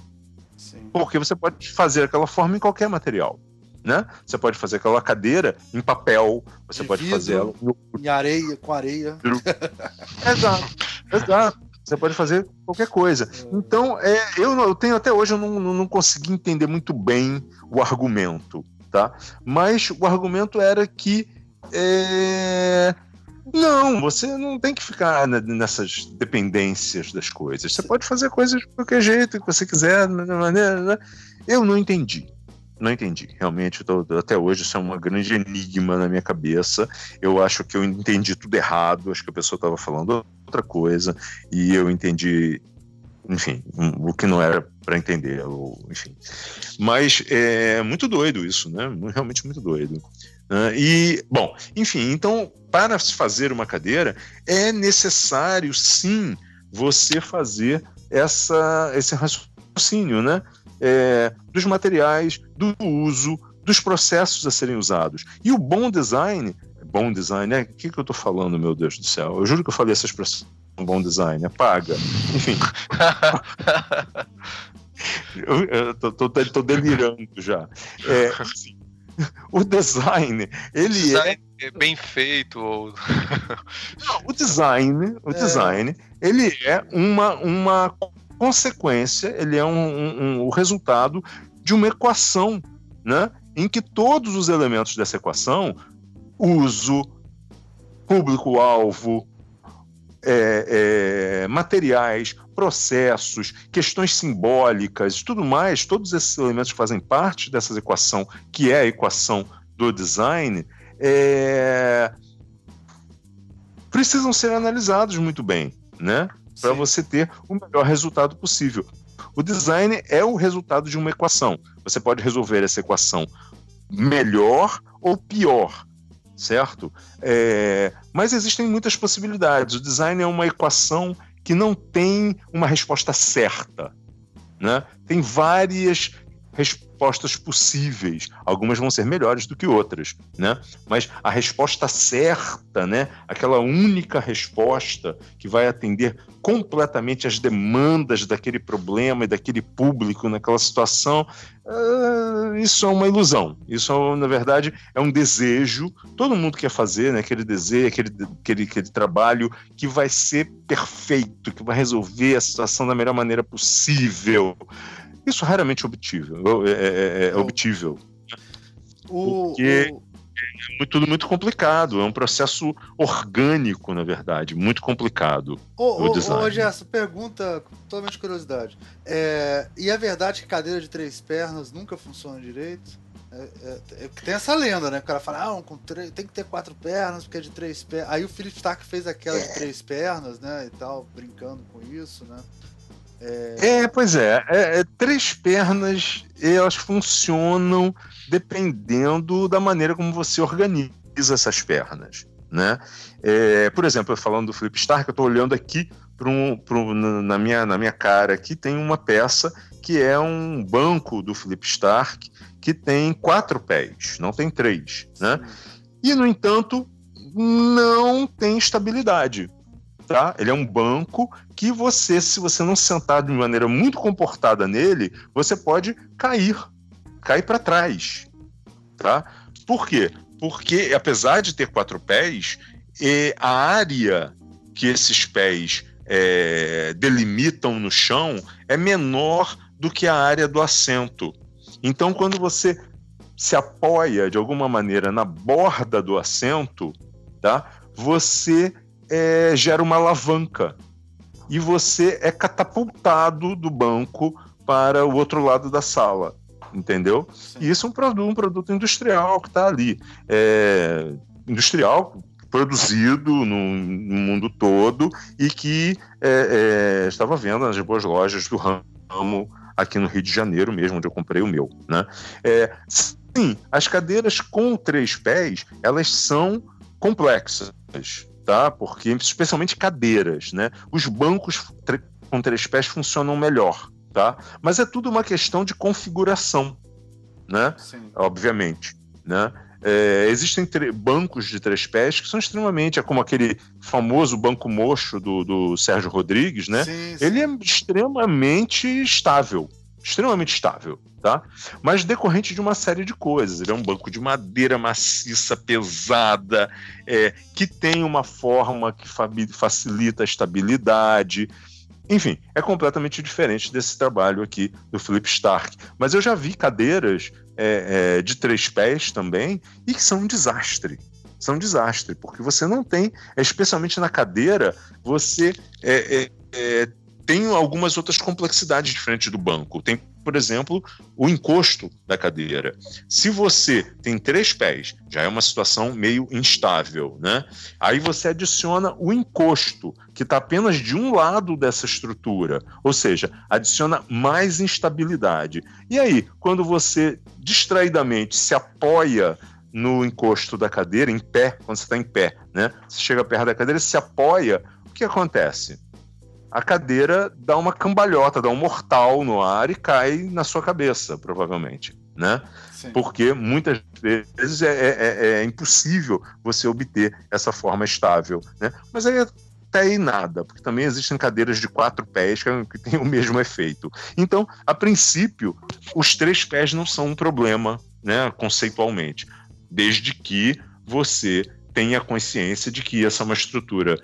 Sim. Porque você pode fazer aquela forma em qualquer material. Né? Você pode fazer aquela cadeira em papel, você De pode vidro. fazer ela Em areia, com areia. Exato, exato. Você pode fazer qualquer coisa. Então, é, eu, eu tenho até hoje, eu não, não consegui entender muito bem o argumento, tá? Mas o argumento era que é, Não, você não tem que ficar nessas dependências das coisas. Você pode fazer coisas de qualquer jeito que você quiser, de maneira. Né? Eu não entendi. Não entendi. Realmente, tô, até hoje, isso é um grande enigma na minha cabeça. Eu acho que eu entendi tudo errado. Acho que a pessoa estava falando outra coisa. E eu entendi, enfim, o que não era para entender. Ou, enfim. Mas é muito doido isso, né? Realmente muito doido. Uh, e, bom, enfim, então, para se fazer uma cadeira, é necessário, sim, você fazer essa, esse raciocínio, né? É, dos materiais, do uso, dos processos a serem usados. E o bom design, bom design, né? O que, que eu estou falando, meu Deus do céu? Eu juro que eu falei essa expressão, bom design, apaga. Enfim. eu, eu tô, tô, tô, delirando já. É, assim, o design, ele design é... é bem feito. Ou... Não, o design, o é... design, ele é uma, uma consequência, ele é um, um, um, o resultado de uma equação, né? Em que todos os elementos dessa equação, uso, público-alvo, é, é, materiais, processos, questões simbólicas, tudo mais, todos esses elementos que fazem parte dessa equação, que é a equação do design, é, precisam ser analisados muito bem, né? Para você ter o melhor resultado possível. O design é o resultado de uma equação. Você pode resolver essa equação melhor ou pior, certo? É, mas existem muitas possibilidades. O design é uma equação que não tem uma resposta certa. Né? Tem várias respostas possíveis. Algumas vão ser melhores do que outras, né? Mas a resposta certa, né? Aquela única resposta que vai atender completamente as demandas daquele problema e daquele público naquela situação, uh, isso é uma ilusão. Isso, na verdade, é um desejo. Todo mundo quer fazer, né? Aquele desejo, aquele, aquele, aquele trabalho que vai ser perfeito, que vai resolver a situação da melhor maneira possível. Isso raramente é obtível. É, é, é, é obtível. O, porque o... é tudo muito complicado. É um processo orgânico, na verdade, muito complicado. Ô, o design. ô, Gerson, pergunta totalmente curiosidade. É, e é verdade que cadeira de três pernas nunca funciona direito? É, é, é tem essa lenda, né? O cara fala, ah, com três, tem que ter quatro pernas, porque é de três pernas. Aí o Philip Stark fez aquela de três pernas, né? E tal, brincando com isso, né? É, é pois é, é, é, Três pernas, elas funcionam dependendo da maneira como você organiza essas pernas. Né? É, por exemplo, falando do Flip Stark, eu estou olhando aqui pro, pro, na, minha, na minha cara aqui tem uma peça que é um banco do Flip Stark que tem quatro pés, não tem três. Né? E, no entanto, não tem estabilidade tá? Ele é um banco que você, se você não sentar de maneira muito comportada nele, você pode cair, cair para trás, tá? Por quê? Porque apesar de ter quatro pés, a área que esses pés é, delimitam no chão é menor do que a área do assento. Então, quando você se apoia de alguma maneira na borda do assento, tá? Você é, gera uma alavanca e você é catapultado do banco para o outro lado da sala, entendeu? Sim. E isso é um produto, um produto industrial que está ali. É, industrial, produzido no, no, mundo todo e que é, é, estava vendo nas boas lojas do ramo aqui no Rio de Janeiro mesmo, onde eu comprei o meu. Né? É, sim, as cadeiras com três pés, elas são complexas tá? Porque especialmente cadeiras, né? Os bancos com três pés funcionam melhor, tá? Mas é tudo uma questão de configuração, né? Sim. Obviamente, né? É, existem bancos de três pés que são extremamente, é como aquele famoso banco mocho do, do Sérgio Rodrigues, né? Sim, sim. Ele é extremamente estável, extremamente estável, tá? Mas decorrente de uma série de coisas. Ele é um banco de madeira maciça, pesada, é, que tem uma forma que facilita a estabilidade. Enfim, é completamente diferente desse trabalho aqui do Philip Stark. Mas eu já vi cadeiras é, é, de três pés também e que são um desastre. são um desastre, porque você não tem, especialmente na cadeira, você é, é, é, tem algumas outras complexidades diferentes do banco. Tem, por exemplo, o encosto da cadeira. Se você tem três pés, já é uma situação meio instável, né? Aí você adiciona o encosto, que está apenas de um lado dessa estrutura, ou seja, adiciona mais instabilidade. E aí, quando você distraidamente se apoia no encosto da cadeira, em pé, quando você está em pé, né? Você chega perto da cadeira, se apoia, o que acontece? A cadeira dá uma cambalhota, dá um mortal no ar e cai na sua cabeça, provavelmente, né? Sim. Porque muitas vezes é, é, é, é impossível você obter essa forma estável, né? Mas aí até aí nada, porque também existem cadeiras de quatro pés que têm o mesmo efeito. Então, a princípio, os três pés não são um problema, né, conceitualmente desde que você tenha consciência de que essa é uma estrutura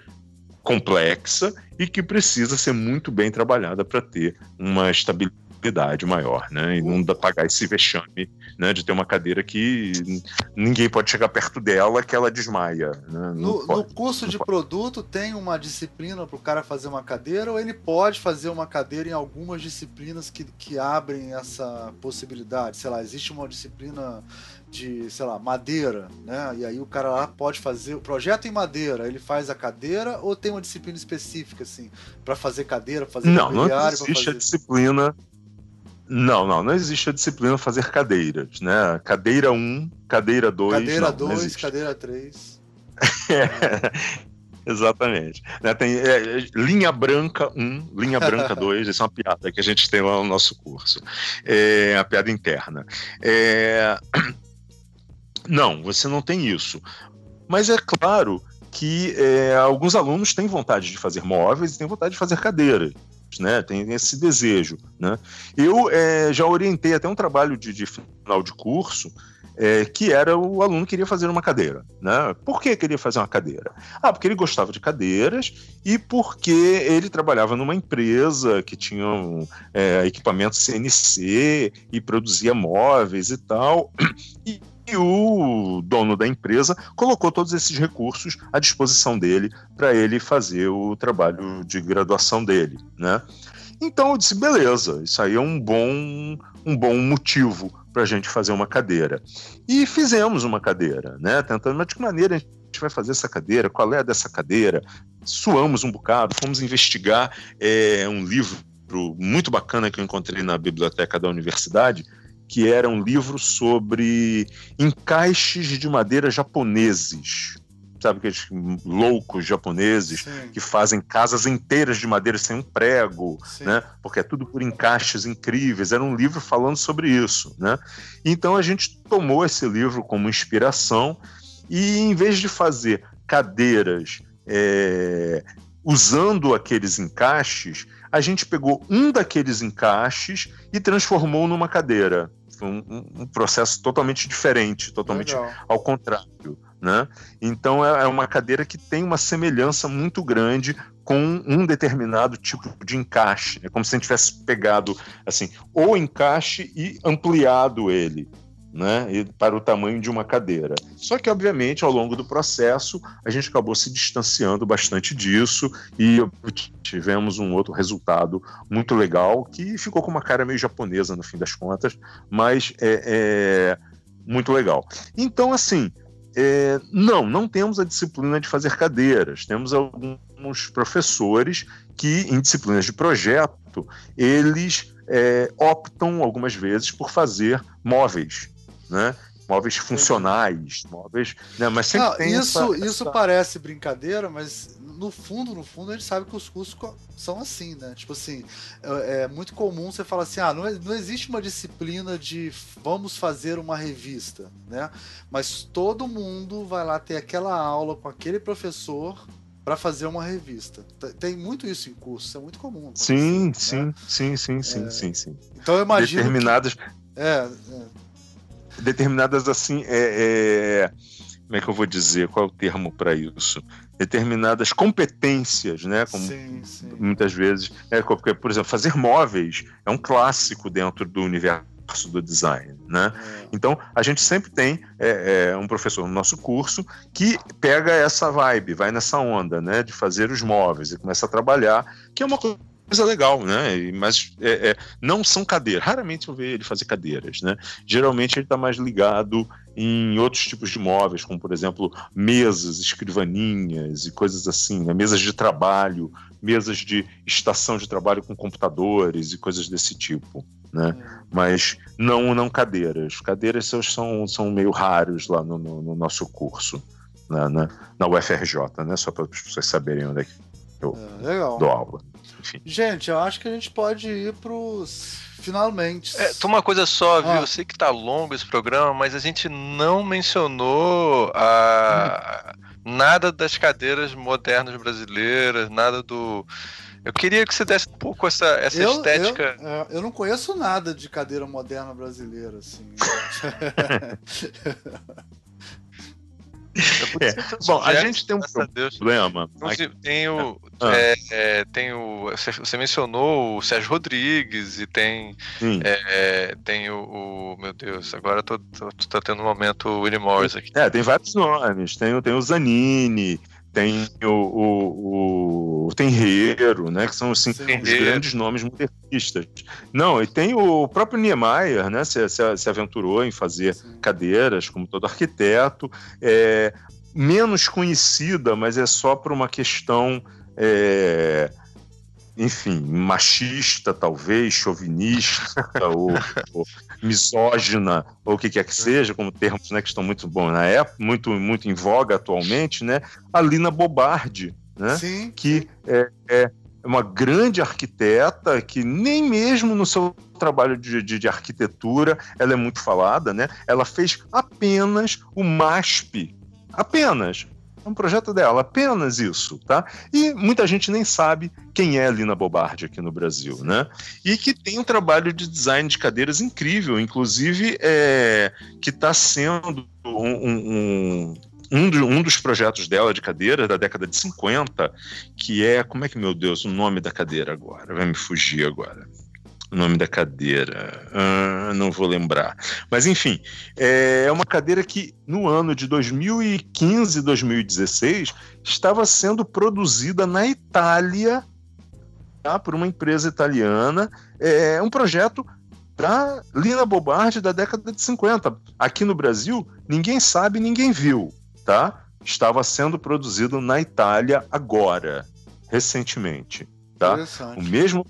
complexa e que precisa ser muito bem trabalhada para ter uma estabilidade maior, né? E não dá pagar esse vexame, né? De ter uma cadeira que ninguém pode chegar perto dela que ela desmaia. Né? No, no, curso de pode. produto tem uma disciplina para o cara fazer uma cadeira ou ele pode fazer uma cadeira em algumas disciplinas que, que abrem essa possibilidade? Sei lá, existe uma disciplina de, sei lá, madeira, né? E aí o cara lá pode fazer o projeto em madeira, ele faz a cadeira ou tem uma disciplina específica assim para fazer cadeira, fazer Não, não existe fazer... a disciplina. Não, não, não existe a disciplina fazer cadeiras, né? Cadeira 1, cadeira 2, cadeira 2, cadeira 3. é, exatamente. Né, tem é, linha branca 1, linha branca 2, isso é uma piada que a gente tem lá no nosso curso. É a piada interna. É, não, você não tem isso. Mas é claro que é, alguns alunos têm vontade de fazer móveis e têm vontade de fazer cadeiras. Né, tem esse desejo. Né? Eu é, já orientei até um trabalho de, de final de curso é, que era o aluno queria fazer uma cadeira. Né? Por que queria fazer uma cadeira? Ah, porque ele gostava de cadeiras e porque ele trabalhava numa empresa que tinha um, é, equipamento CNC e produzia móveis e tal. E e o dono da empresa colocou todos esses recursos à disposição dele para ele fazer o trabalho de graduação dele, né? Então eu disse, beleza, isso aí é um bom, um bom motivo para a gente fazer uma cadeira. E fizemos uma cadeira, né? Tentando, mas de que maneira a gente vai fazer essa cadeira? Qual é dessa cadeira? Suamos um bocado, fomos investigar é, um livro muito bacana que eu encontrei na biblioteca da universidade, que era um livro sobre encaixes de madeira japoneses. Sabe aqueles loucos japoneses Sim. que fazem casas inteiras de madeira sem um prego, Sim. né? Porque é tudo por encaixes incríveis. Era um livro falando sobre isso, né? Então a gente tomou esse livro como inspiração e em vez de fazer cadeiras é, usando aqueles encaixes, a gente pegou um daqueles encaixes e transformou numa cadeira. Foi um, um processo totalmente diferente, totalmente Legal. ao contrário. Né? Então é, é uma cadeira que tem uma semelhança muito grande com um determinado tipo de encaixe. É como se a gente tivesse pegado assim o encaixe e ampliado ele né, para o tamanho de uma cadeira. Só que, obviamente, ao longo do processo, a gente acabou se distanciando bastante disso e tivemos um outro resultado muito legal que ficou com uma cara meio japonesa no fim das contas, mas é, é muito legal. Então, assim, é, não, não temos a disciplina de fazer cadeiras. Temos alguns professores que, em disciplinas de projeto, eles é, optam algumas vezes por fazer móveis né? Móveis funcionais, móveis. Né? Mas sempre Não, isso, essa, isso essa... parece brincadeira, mas no fundo, no fundo, a gente sabe que os cursos são assim, né? Tipo assim, é, é muito comum você falar assim, ah, não, não existe uma disciplina de vamos fazer uma revista, né? Mas todo mundo vai lá ter aquela aula com aquele professor para fazer uma revista. Tem muito isso em curso, é muito comum. Sim, sim, né? sim, sim, sim, é... sim, sim. Então eu imagino. Determinadas. Que... É, é determinadas assim. É, é, como é que eu vou dizer? Qual é o termo para isso? Determinadas competências, né? Como sim, sim. muitas vezes. É, porque, por exemplo, fazer móveis é um clássico dentro do universo do design, né? É. Então a gente sempre tem é, é, um professor no nosso curso que pega essa vibe, vai nessa onda, né, de fazer os móveis e começa a trabalhar, que é uma coisa coisa legal, né? Mas é, é, não são cadeiras. Raramente eu vejo ele fazer cadeiras, né? Geralmente ele está mais ligado em outros tipos de móveis, como por exemplo mesas, escrivaninhas e coisas assim, né? mesas de trabalho, mesas de estação de trabalho com computadores e coisas desse tipo, né? Mas não não cadeiras. Cadeiras são, são meio raros lá no, no, no nosso curso, na, na, na, UFRJ, né? Só para as pessoas saberem onde é que eu é, dou aula. Enfim. Gente, eu acho que a gente pode ir pros finalmente. É, uma coisa só, viu? Ah. Eu sei que tá longo esse programa, mas a gente não mencionou a... Hum. nada das cadeiras modernas brasileiras, nada do. Eu queria que você desse um pouco essa, essa eu, estética. Eu, é, eu, não conheço nada de cadeira moderna brasileira, assim. É. Bom, a gente tem um problema. Tem o, ah. é, é, tem o. Você mencionou o Sérgio Rodrigues e tem. É, é, tem o, o, Meu Deus, agora tô, tô, tô tendo um momento o Willie Morris aqui. É, tem vários nomes. Tem, tem o Zanini, tem o, o, o Tenreiro, né, que são assim, os grandes nomes modernistas. Não, e tem o próprio Niemeyer, né, se, se, se aventurou em fazer Sim. cadeiras, como todo arquiteto, é, menos conhecida, mas é só por uma questão é, enfim, machista, talvez, chauvinista, ou, ou, misógina, ou o que quer que seja, como termos né, que estão muito bons na época, muito, muito em voga atualmente, né? A Lina Bobardi, né? Sim. Que é, é uma grande arquiteta que nem mesmo no seu trabalho de, de, de, arquitetura ela é muito falada, né? Ela fez apenas o MASP, apenas é um projeto dela, apenas isso, tá? E muita gente nem sabe quem é a Lina Bobardi aqui no Brasil, né? E que tem um trabalho de design de cadeiras incrível, inclusive é, que está sendo um, um, um, do, um, dos projetos dela de cadeira da década de 50, que é, como é que, meu Deus, o nome da cadeira agora? Vai me fugir agora o nome da cadeira. Ah, não vou lembrar. Mas, enfim, é uma cadeira que no ano de 2015 e 2016 estava sendo produzida na Itália tá, por uma empresa italiana. É um projeto da Lina Bobardi da década de 50. Aqui no Brasil, ninguém sabe, ninguém viu. Tá? Estava sendo produzido na Itália agora, recentemente. Tá? O mesmo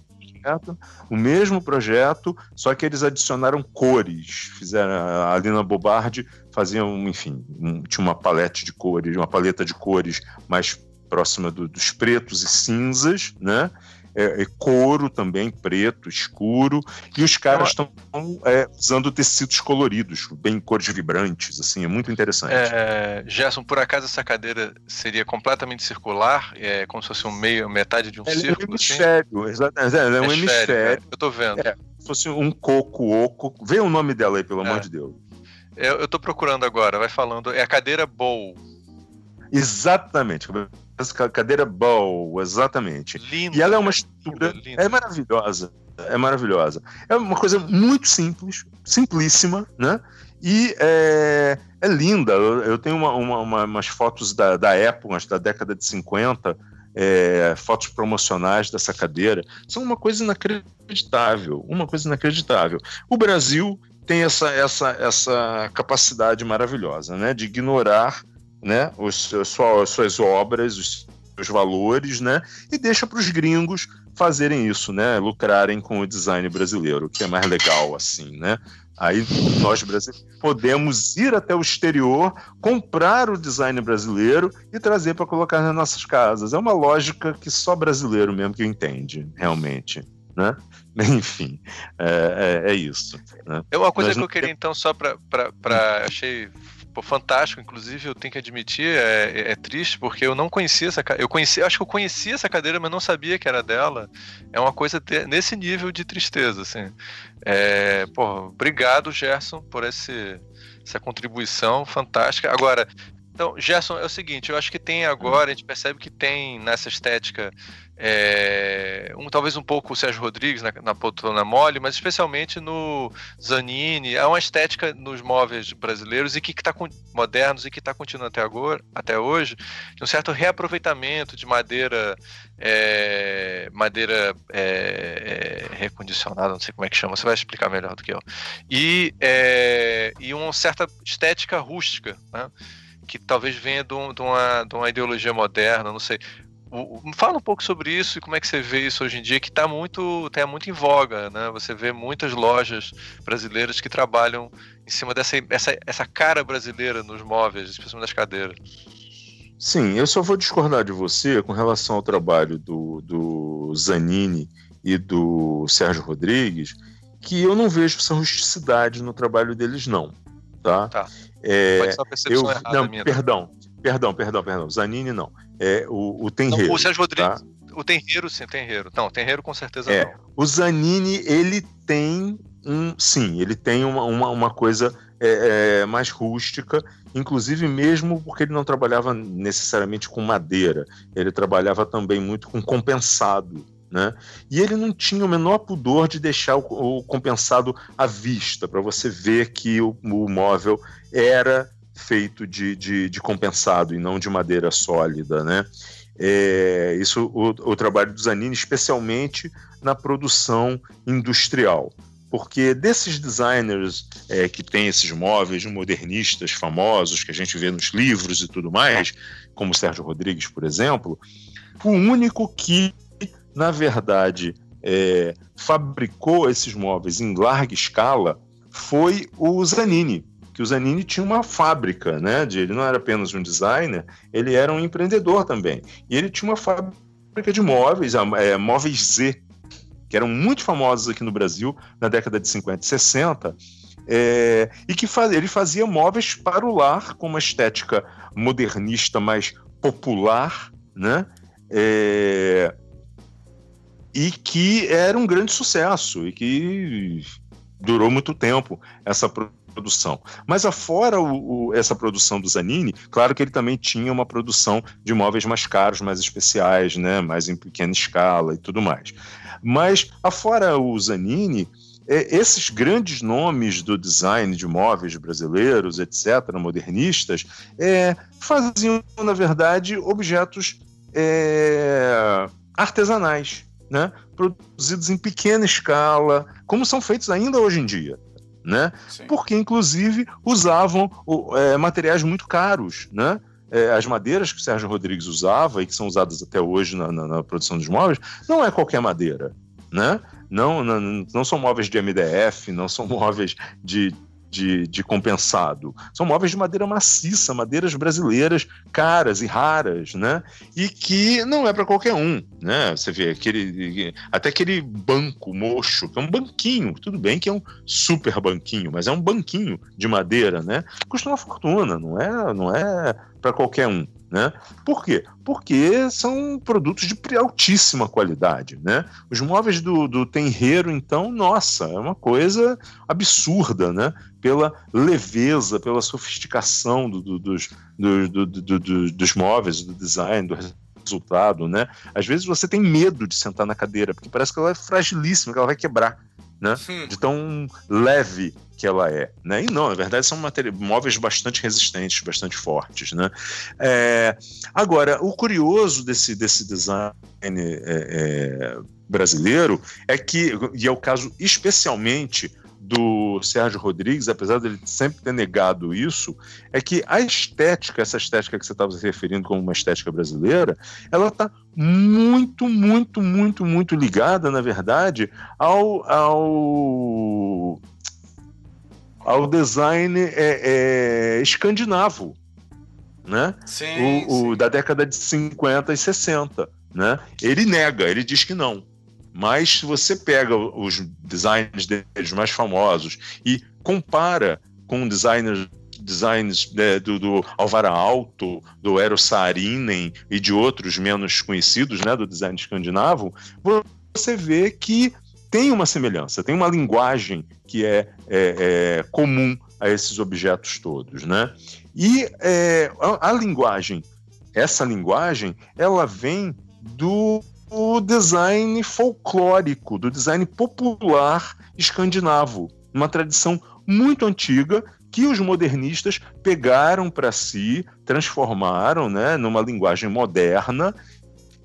projeto, o mesmo projeto, só que eles adicionaram cores. Fizeram a Alina Bobardi fazia, enfim, um, tinha uma palete de cores, uma paleta de cores mais próxima do, dos pretos e cinzas, né? É, é couro também, preto, escuro, e os caras estão é, usando tecidos coloridos, bem cores vibrantes, assim, é muito interessante. É, Gerson, por acaso essa cadeira seria completamente circular, é como se fosse um meio, metade de um ela círculo? É um hemisfério, assim? exatamente, ela é um hemisfério. eu tô vendo. É, se fosse um coco oco, vê o nome dela aí, pelo amor é. de Deus. Eu, eu tô procurando agora, vai falando, é a cadeira Bow. Exatamente, cadeira boa, exatamente. Linda, e ela é uma estrutura. Linda, linda. É maravilhosa. É maravilhosa. É uma coisa muito simples, simplíssima, né? E é, é linda. Eu, tenho uma, uma, umas fotos da, da época, da década de 50, é, fotos promocionais dessa cadeira. São uma coisa inacreditável. Uma coisa inacreditável. O Brasil tem essa, essa, essa capacidade maravilhosa, né? De ignorar né, os, sua, suas obras, os seus valores, né, e deixa para os gringos fazerem isso, né, lucrarem com o design brasileiro, que é mais legal assim, né? Aí nós brasileiros podemos ir até o exterior, comprar o design brasileiro e trazer para colocar nas nossas casas. É uma lógica que só brasileiro mesmo que entende, realmente. Né? Enfim, é, é, é isso. Né? É uma coisa nós que eu queria, então, só para. Achei Pô, fantástico, inclusive eu tenho que admitir, é, é, é triste porque eu não conhecia essa eu conheci, acho que eu conhecia essa cadeira, mas não sabia que era dela. É uma coisa nesse nível de tristeza, assim. É, pô, obrigado, Gerson, por esse, essa contribuição fantástica. Agora, Então, Gerson, é o seguinte, eu acho que tem agora, a gente percebe que tem nessa estética é, um, talvez um pouco o Sérgio Rodrigues na, na poltrona mole, mas especialmente no Zanini. É uma estética nos móveis brasileiros e que está modernos e que está continuando até agora, até hoje, de um certo reaproveitamento de madeira, é, madeira é, é, recondicionada, não sei como é que chama. Você vai explicar melhor do que eu. E é, e uma certa estética rústica, né? que talvez venha de, um, de, uma, de uma ideologia moderna, não sei. Fala um pouco sobre isso e como é que você vê isso hoje em dia, que está muito, tá muito em voga, né? Você vê muitas lojas brasileiras que trabalham em cima dessa essa, essa cara brasileira nos móveis, especialmente das cadeiras. Sim, eu só vou discordar de você com relação ao trabalho do, do Zanini e do Sérgio Rodrigues, que eu não vejo essa rusticidade no trabalho deles, não. Tá? tá. É, Pode ser uma percepção eu, errada não, minha, né? Perdão, perdão, perdão, perdão. Zanini não é o, o Tenreiro. Não, o Sérgio Rodrigues. Tá? O Tenreiro, sim, Tenreiro. Não, Tenreiro com certeza é, não. O Zanini, ele tem um. Sim, ele tem uma, uma, uma coisa é, é, mais rústica, inclusive mesmo porque ele não trabalhava necessariamente com madeira, ele trabalhava também muito com compensado. Né? E ele não tinha o menor pudor de deixar o, o compensado à vista, para você ver que o, o móvel era feito de, de, de, compensado e não de madeira sólida, né? É, isso o, o trabalho do Zanini, especialmente na produção industrial, porque desses designers é, que têm esses móveis modernistas famosos que a gente vê nos livros e tudo mais, como Sérgio Rodrigues, por exemplo, o único que, na verdade, é, fabricou esses móveis em larga escala foi o Zanini que o Zanini tinha uma fábrica, né? De, ele não era apenas um designer, ele era um empreendedor também. E ele tinha uma fábrica de móveis, é, móveis Z, que eram muito famosos aqui no Brasil na década de 50 e 60. É, e que faz, ele fazia móveis para o lar com uma estética modernista mais popular, né? É, e que era um grande sucesso e que durou muito tempo essa produção. Mas afora o, o, essa produção do Zanini, claro que ele também tinha uma produção de móveis mais caros, mais especiais, né, mais em pequena escala e tudo mais. Mas afora o Zanini, é, esses grandes nomes do design de móveis brasileiros, etc., modernistas, é, faziam, na verdade, objetos é, artesanais, né? produzidos em pequena escala, como são feitos ainda hoje em dia né? Sim. Porque, inclusive, usavam é, materiais muito caros, né? É, as madeiras que o Sérgio Rodrigues usava e que são usadas até hoje na, na, na produção dos móveis, não é qualquer madeira, né? Não, não, não são móveis de MDF, não são móveis de, de, de, compensado. São móveis de madeira maciça, madeiras brasileiras caras e raras, né? E que não é para qualquer um, né? Você vê aquele até aquele banco mocho, que é um banquinho, tudo bem que é um super banquinho, mas é um banquinho de madeira, né? Custa uma fortuna, não é, não é para qualquer um. Né? Por quê? Porque são produtos de altíssima qualidade. Né? Os móveis do, do Tenreiro, então, nossa, é uma coisa absurda, né? Pela leveza, pela sofisticação do, do, dos, do, dos móveis, do design, do resultado. Né? Às vezes você tem medo de sentar na cadeira, porque parece que ela é fragilíssima, que ela vai quebrar né? De tão leve que ela é, né? E não, na verdade são móveis bastante resistentes, bastante fortes, né? É, agora, o curioso desse, desse design é, é, brasileiro é que, e é o caso especialmente do Sérgio Rodrigues, apesar dele sempre ter negado isso, é que a estética, essa estética que você estava se referindo como uma estética brasileira, ela está muito, muito, muito, muito ligada, na verdade, ao, ao, ao design é, é, escandinavo, né? Sim, o, o sim. da década de 50 e 60. Né? Ele nega, ele diz que não. Mas se você pega os designs deles mais famosos e compara com designers designs né, do, do Alvara Alto, do Eero Saarinen e de outros menos conhecidos né, do design escandinavo, você vê que tem uma semelhança, tem uma linguagem que é, é, é comum a esses objetos todos, né? E é, a, a, linguagem, essa linguagem, ela vem do design folclórico, do design popular escandinavo, uma tradição muito antiga que os modernistas pegaram para si, transformaram né, numa linguagem moderna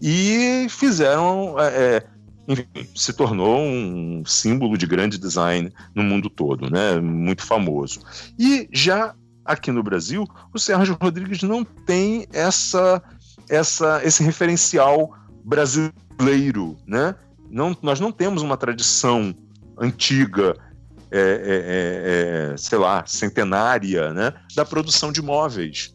e fizeram. É, é, enfim, se tornou um símbolo de grande design no mundo todo, né, muito famoso. E já aqui no Brasil, o Sérgio Rodrigues não tem essa, essa, esse referencial brasileiro, né? Não, nós não temos uma tradição antiga é, é, é, é, sei lá, centenária, né, da produção de móveis.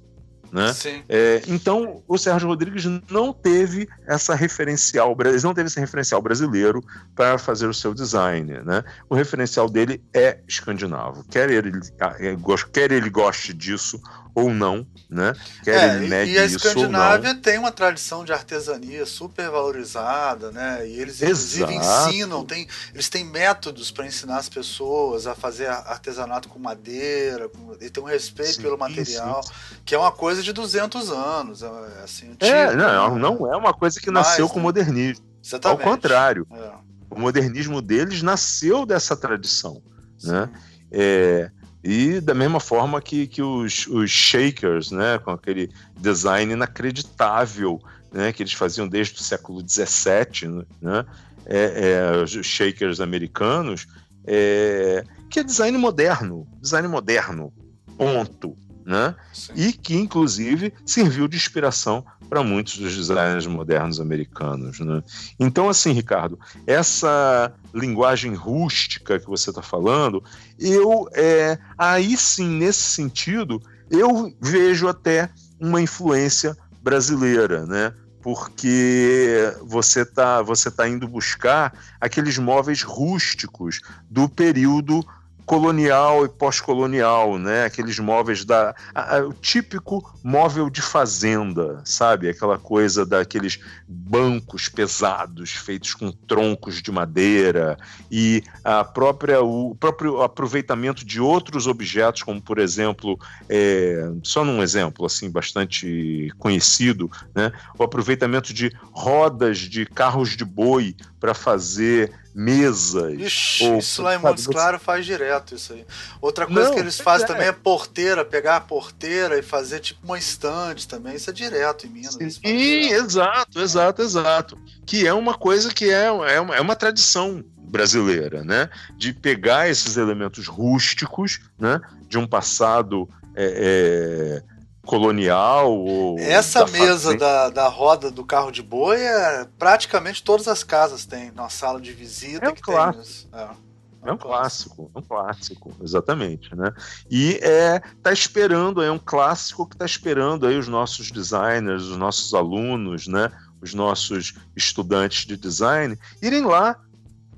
Né? É, então, o Sérgio Rodrigues não teve essa referencial, não teve esse referencial brasileiro para fazer o seu design. Né? O referencial dele é escandinavo. Quer ele, ah, é, quer ele goste disso ou não, né? Quer é, negue e a Escandinávia tem uma tradição de artesania super valorizada, né? E eles inclusive Exato. ensinam, tem, eles têm métodos para ensinar as pessoas a fazer artesanato com madeira, com, e tem um respeito sim, pelo material, sim. que é uma coisa de 200 anos, é, assim, antigo, é, não, né? não é uma coisa que nasceu com o modernismo. Exatamente. Ao contrário, é. o modernismo deles nasceu dessa tradição, né? É, e da mesma forma que, que os, os shakers, né, com aquele design inacreditável né, que eles faziam desde o século XVII, né, é, é, os shakers americanos, é, que é design moderno, design moderno, ponto. Né? E que, inclusive, serviu de inspiração para muitos dos designers modernos americanos. Né? Então, assim, Ricardo, essa linguagem rústica que você está falando, eu é, aí sim, nesse sentido, eu vejo até uma influência brasileira, né? porque você está você tá indo buscar aqueles móveis rústicos do período colonial e pós-colonial, né? Aqueles móveis da a, a, o típico móvel de fazenda, sabe? Aquela coisa daqueles bancos pesados feitos com troncos de madeira e a própria o próprio aproveitamento de outros objetos, como por exemplo, é, só num exemplo assim bastante conhecido, né? O aproveitamento de rodas de carros de boi para fazer mesas. Ixi, ou, isso lá em Montes Claros faz direto isso aí. Outra coisa Não, que eles fazem é. também é porteira, pegar a porteira e fazer tipo uma estande também. Isso é direto em Minas. Sim, exato, exato, exato. Que é uma coisa que é, é, uma, é uma tradição brasileira, né? De pegar esses elementos rústicos, né? De um passado é, é colonial. Ou Essa da mesa da, da roda do carro de boi é praticamente todas as casas têm na sala de visita. É um clássico. Tem, é. É um clássico, é um clássico, exatamente, né? E é tá esperando, é um clássico que está esperando aí os nossos designers, os nossos alunos, né? Os nossos estudantes de design irem lá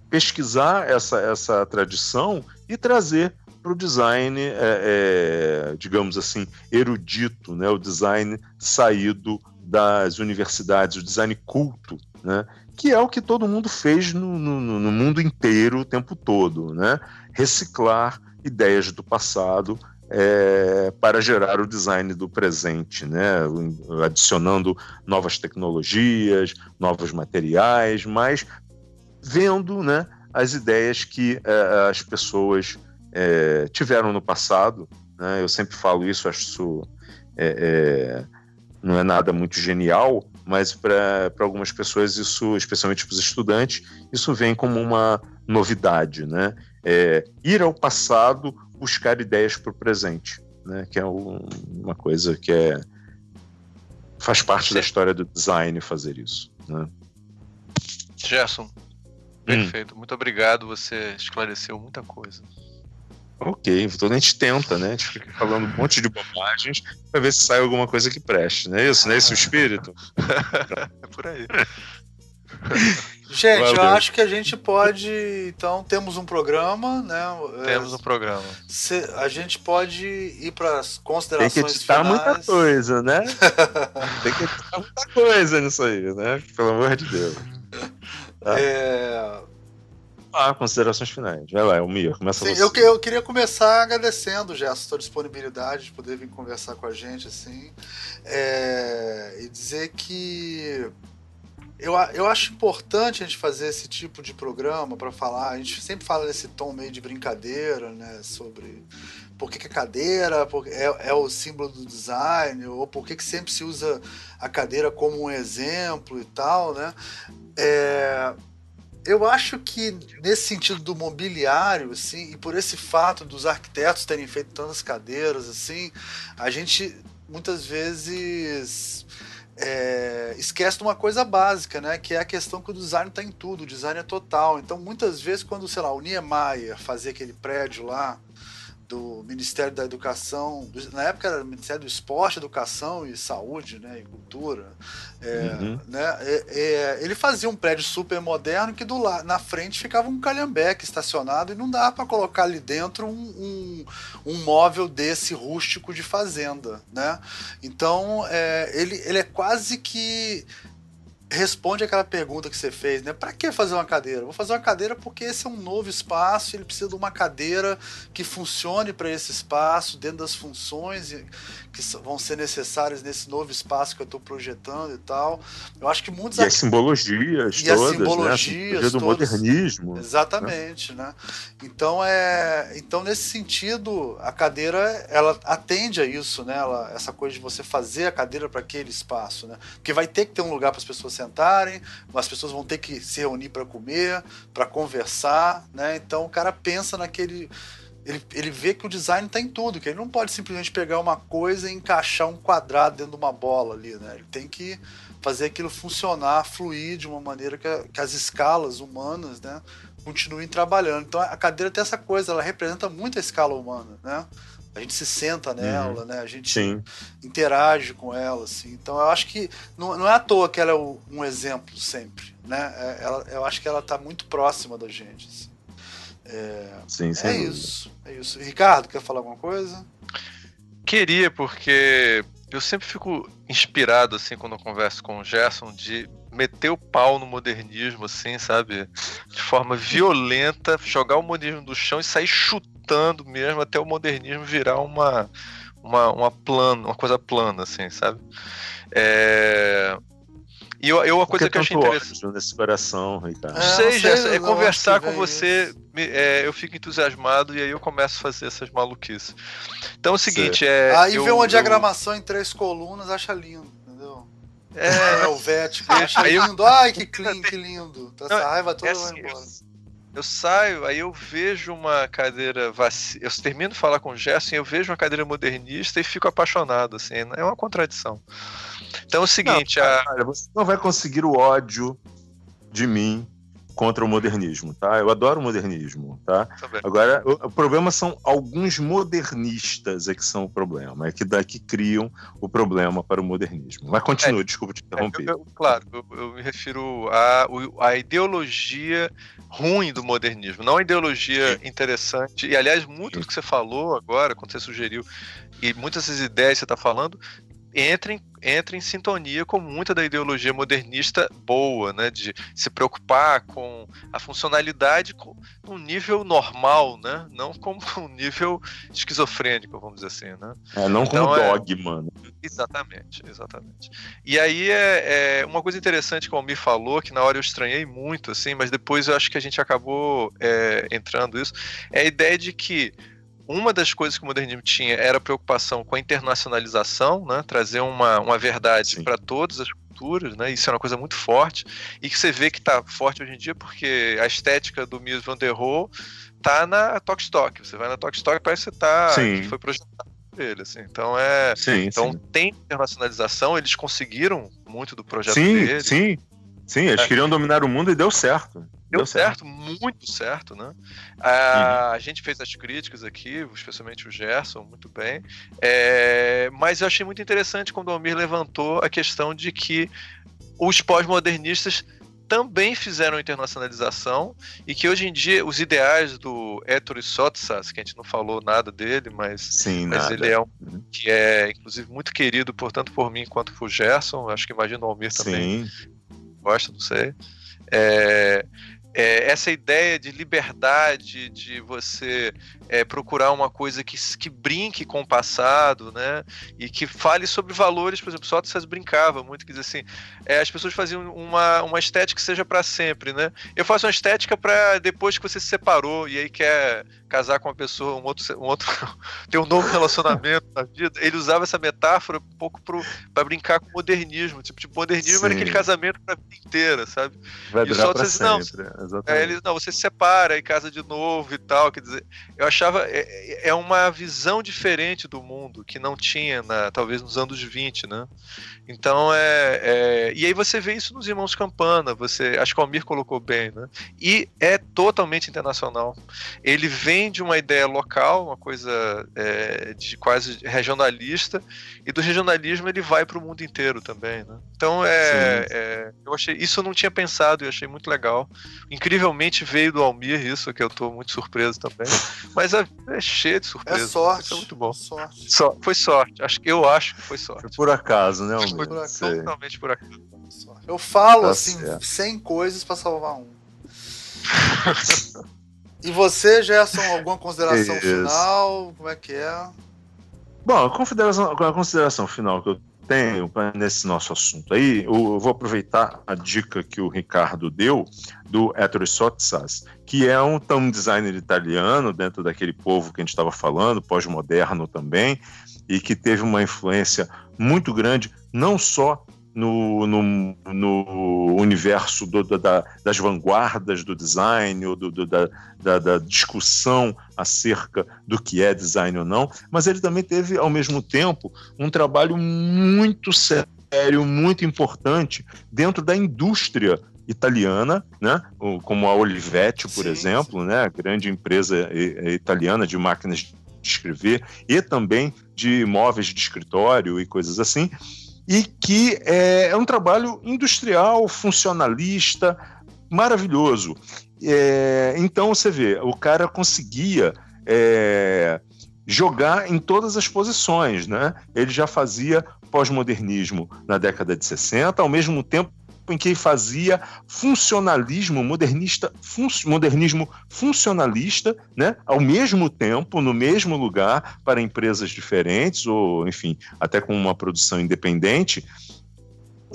pesquisar essa essa tradição e trazer para o design, é, é, digamos assim, erudito, né? o design saído das universidades, o design culto, né? que é o que todo mundo fez no, no, no mundo inteiro o tempo todo, né? reciclar ideias do passado é, para gerar o design do presente, né? adicionando novas tecnologias, novos materiais, mas vendo né, as ideias que é, as pessoas é, tiveram no passado. Né? Eu sempre falo isso, acho isso é, é, não é nada muito genial, mas para algumas pessoas isso, especialmente para os estudantes, isso vem como uma novidade, né? É, ir ao passado, buscar ideias para o presente, né? Que é um, uma coisa que é faz parte da história do design fazer isso, né? Gerson, hum. perfeito. Muito obrigado. Você esclareceu muita coisa. Ok, então a gente tenta, né? A gente fica falando um monte de bobagens para ver se sai alguma coisa que preste, não é isso? Não é esse o espírito? é por aí. Gente, Valeu. eu acho que a gente pode. Então, temos um programa, né? Temos um programa. Se, a gente pode ir para as considerações Tem que editar finais. muita coisa, né? Tem que editar muita coisa nisso aí, né? Pelo amor de Deus. Tá? É lá, considerações finais. Vai lá, Elmir, começa Sim, você. eu, eu queria começar agradecendo, já a sua disponibilidade de poder vir conversar com a gente, assim, é, e dizer que eu, eu acho importante a gente fazer esse tipo de programa para falar. A gente sempre fala nesse tom meio de brincadeira, né? Sobre por que, que a cadeira é, é, o símbolo do design, ou por que, que sempre se usa a cadeira como um exemplo e tal, né? É, eu acho que nesse sentido do mobiliário, assim, e por esse fato dos arquitetos terem feito tantas cadeiras, assim, a gente muitas vezes é, esquece de uma coisa básica, né? Que é a questão que o design está em tudo, o design é total. Então, muitas vezes, quando, sei lá, o Niemeyer fazia aquele prédio lá, do Ministério da Educação, do, na época era o Ministério do Esporte, Educação e Saúde, né, e Cultura, é, uhum. né, é, é, ele fazia um prédio super moderno que do la, na frente ficava um calhambeque estacionado e não dava para colocar ali dentro um, um, um, móvel desse rústico de fazenda, né? Então é, ele, ele é quase que responde aquela pergunta que você fez, né? Para que fazer uma cadeira? Vou fazer uma cadeira porque esse é um novo espaço, ele precisa de uma cadeira que funcione para esse espaço, dentro das funções que vão ser necessárias nesse novo espaço que eu estou projetando e tal. Eu acho que muitos e as simbologias e todas, as simbologias né? do modernismo, exatamente, né? né? Então é, então nesse sentido a cadeira ela atende a isso, né? Ela, essa coisa de você fazer a cadeira para aquele espaço, né? Porque vai ter que ter um lugar para as pessoas sentarem, as pessoas vão ter que se reunir para comer, para conversar, né? Então o cara pensa naquele ele, ele vê que o design está em tudo, que ele não pode simplesmente pegar uma coisa e encaixar um quadrado dentro de uma bola ali, né? Ele tem que fazer aquilo funcionar, fluir de uma maneira que, que as escalas humanas, né, continuem trabalhando. Então a cadeira tem essa coisa, ela representa muito a escala humana, né? A gente se senta nela, uhum. né? A gente Sim. interage com ela, assim. Então eu acho que não, não é à toa que ela é um exemplo sempre, né? É, ela, eu acho que ela está muito próxima da gente. Assim. É, Sim, é isso, é isso. Ricardo, quer falar alguma coisa? Queria, porque eu sempre fico inspirado, assim, quando eu converso com o Gerson, de meter o pau no modernismo, assim, sabe? De forma violenta, jogar o modernismo do chão e sair chutando mesmo até o modernismo virar uma, uma, uma plana, uma coisa plana, assim, sabe? É... E eu, eu uma coisa que eu achei interessante. nesse coração, Ricardo. É, sei, Gerson, é conversar com você, é, eu fico entusiasmado e aí eu começo a fazer essas maluquices. Então é o seguinte, é. Aí eu, vê uma eu... diagramação em três colunas, acha lindo, entendeu? É, é Helvético, acha lindo. Ai, que clean, que lindo. Essa Não, raiva toda é assim, vai embora. Eu saio, aí eu vejo uma cadeira vacia. Eu termino de falar com o Gerson e eu vejo uma cadeira modernista e fico apaixonado, assim. É uma contradição. Então é o seguinte. Não, a... você não vai conseguir o ódio de mim contra o modernismo, tá? Eu adoro o modernismo, tá? Também. Agora, o, o, problema são alguns modernistas é que são o problema, é que daqui criam o problema para o modernismo. Mas continua, é, desculpa te interromper. É, eu, eu, claro, eu, eu, me refiro à a, a, ideologia ruim do modernismo, não a ideologia interessante. E, aliás, muito do que você falou agora, quando você sugeriu, e muitas dessas ideias que você está falando, entra em, entra em sintonia com muita da ideologia modernista boa, né? De se preocupar com a funcionalidade com um nível normal, né? Não como um nível esquizofrênico, vamos dizer assim, né? É, não então, como é dogma. Né? Exatamente, exatamente. E aí é, é, uma coisa interessante que o Almir falou, que na hora eu estranhei muito, assim, mas depois eu acho que a gente acabou é, entrando isso, é a ideia de que uma das coisas que o modernismo tinha era a preocupação com a internacionalização, né? trazer uma, uma verdade para todas as culturas, né? Isso é uma coisa muito forte e que você vê que está forte hoje em dia porque a estética do Mies van der Rohe tá na Stock. Você vai na Stock parece que você tá foi projetado dele, assim. Então é, sim, então sim. tem internacionalização, eles conseguiram muito do projeto sim, dele. Sim, sim, eles é. queriam dominar o mundo e deu certo. Deu, certo, certo, muito certo, né? A, uhum. a gente fez as críticas aqui, especialmente o Gerson, muito bem. É, mas eu achei muito interessante quando o Almir levantou a questão de que os pós-modernistas também fizeram internacionalização e que hoje em dia os ideais do Ettore Sotsas, que a gente não falou nada dele, mas, Sim, mas nada. ele é um uhum. que é inclusive muito querido, portanto por mim quanto por Gerson, acho que imagino o Almir também Sim. gosta, não sei. É, é, essa ideia de liberdade, de você é, procurar uma coisa que, que brinque com o passado, né? E que fale sobre valores, por exemplo, Sócrates brincava muito, que diz assim, é, as pessoas faziam uma, uma estética que seja para sempre, né? Eu faço uma estética para depois que você se separou e aí quer casar com uma pessoa, um outro, um outro ter um novo relacionamento na vida. Ele usava essa metáfora um pouco para brincar com o modernismo, tipo, tipo modernismo Sim. era aquele casamento para vida inteira, sabe? Vai durar para sempre. Não, é, ele, não, você se separa e casa de novo e tal, quer dizer, eu achava. É, é uma visão diferente do mundo que não tinha, na, talvez nos anos 20, né? Então é, é, E aí você vê isso nos Irmãos Campana, você. Acho que o Almir colocou bem, né? E é totalmente internacional. Ele vem de uma ideia local, uma coisa é, de quase regionalista, e do regionalismo ele vai para o mundo inteiro também, né? Então é, é, eu achei. Isso eu não tinha pensado e achei muito legal. Incrivelmente veio do Almir isso, que eu estou muito surpreso também. Mas a vida é cheia de surpresas. É sorte. Isso é muito bom. Sorte. So, foi sorte. Acho, eu acho que foi sorte. Foi por acaso, né, Almir? Foi por acaso, totalmente por acaso. Eu falo tá assim, certo. 100 coisas para salvar um. e você, Gerson, alguma consideração Isso. final? Como é que é? Bom, a consideração, a consideração final que eu tenho nesse nosso assunto aí, eu vou aproveitar a dica que o Ricardo deu do Ettore Sotsas, que é um, um designer italiano dentro daquele povo que a gente estava falando, pós-moderno também, e que teve uma influência muito grande, não só no, no, no universo do, da, das vanguardas do design, ou do, do, da, da, da, discussão acerca do que é design ou não, mas ele também teve, ao mesmo tempo, um trabalho muito sério, muito importante dentro da indústria italiana, né? como a Olivetti, por sim, exemplo, sim. Né? a grande empresa italiana de máquinas de escrever e também de móveis de escritório e coisas assim e que é, é um trabalho industrial, funcionalista, maravilhoso. É, então você vê, o cara conseguia é, jogar em todas as posições, né? Ele já fazia pós-modernismo na década de 60, ao mesmo tempo em que fazia funcionalismo modernista, fun modernismo funcionalista, né, ao mesmo tempo, no mesmo lugar, para empresas diferentes, ou, enfim, até com uma produção independente,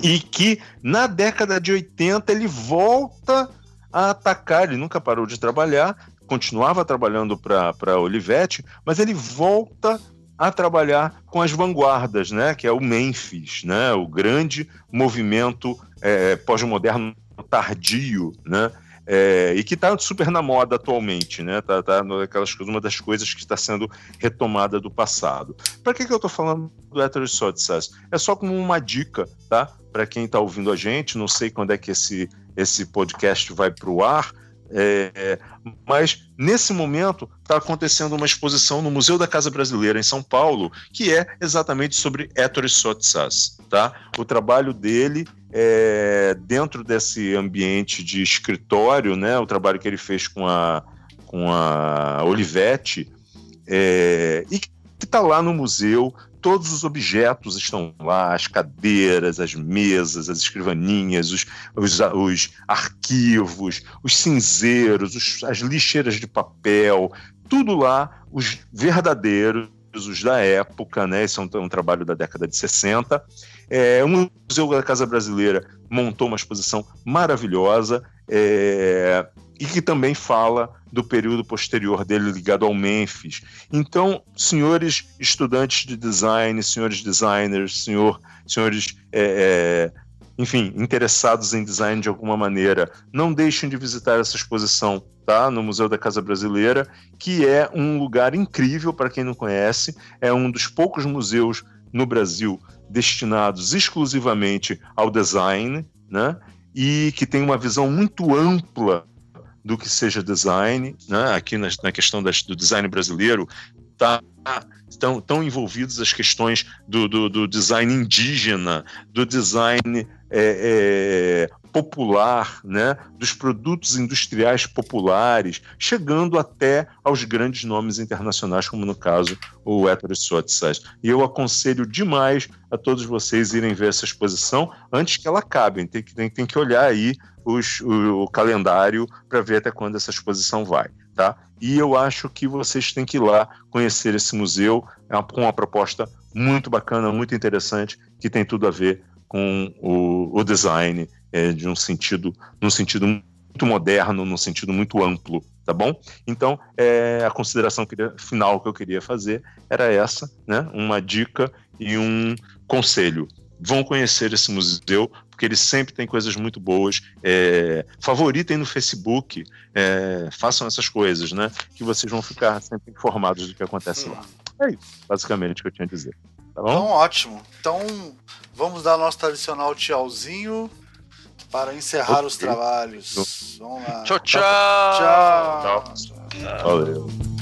e que na década de 80 ele volta a atacar, ele nunca parou de trabalhar, continuava trabalhando para Olivetti, mas ele volta a trabalhar com as vanguardas, né, que é o Memphis, né, o grande movimento é, pós-moderno tardio, né, é, e que está super na moda atualmente, né? Tá, tá aquelas uma das coisas que está sendo retomada do passado. Para que, que eu estou falando do Hétero Sotsas? É só como uma dica, tá? Para quem está ouvindo a gente, não sei quando é que esse, esse podcast vai para o ar, é, mas nesse momento está acontecendo uma exposição no Museu da Casa Brasileira em São Paulo, que é exatamente sobre Ettore Sotsas. Tá? O trabalho dele é, dentro desse ambiente de escritório, né, o trabalho que ele fez com a, com a Olivetti, é, e que está lá no museu, todos os objetos estão lá, as cadeiras, as mesas, as escrivaninhas, os, os, os arquivos, os cinzeiros, os, as lixeiras de papel, tudo lá, os verdadeiros, os da época, né? Esse é um, um trabalho da década de 60. É, o Museu da Casa Brasileira montou uma exposição maravilhosa. É, e que também fala do período posterior dele ligado ao Memphis. Então, senhores estudantes de design, senhores designers, senhor, senhores, é, é, enfim, interessados em design de alguma maneira, não deixem de visitar essa exposição tá? no Museu da Casa Brasileira, que é um lugar incrível para quem não conhece, é um dos poucos museus no Brasil destinados exclusivamente ao design, né? e que tem uma visão muito ampla do que seja design, né? aqui na, na questão das, do design brasileiro, tá, estão, estão envolvidos as questões do, do, do design indígena, do design é, é, popular, né, dos produtos industriais populares, chegando até aos grandes nomes internacionais, como no caso o Ettore Sotsas. E eu aconselho demais a todos vocês irem ver essa exposição antes que ela acabe. Tem que, tem, tem que olhar aí os, o, o calendário para ver até quando essa exposição vai. Tá? E eu acho que vocês têm que ir lá conhecer esse museu é com uma proposta muito bacana, muito interessante, que tem tudo a ver com o, o design é, de um sentido, num sentido muito moderno, num sentido muito amplo, tá bom? Então, é, a consideração final que eu queria fazer era essa, né? Uma dica e um conselho. Vão conhecer esse museu, porque ele sempre tem coisas muito boas. É, favoritem no Facebook, é, façam essas coisas, né? Que vocês vão ficar sempre informados do que acontece lá. É isso, basicamente, o que eu tinha a dizer. Tá bom? Então, ótimo. Então, vamos dar nosso tradicional tchauzinho para encerrar okay. os trabalhos. Vamos lá. Tchau, tchau. Tchau. tchau. tchau. Valeu.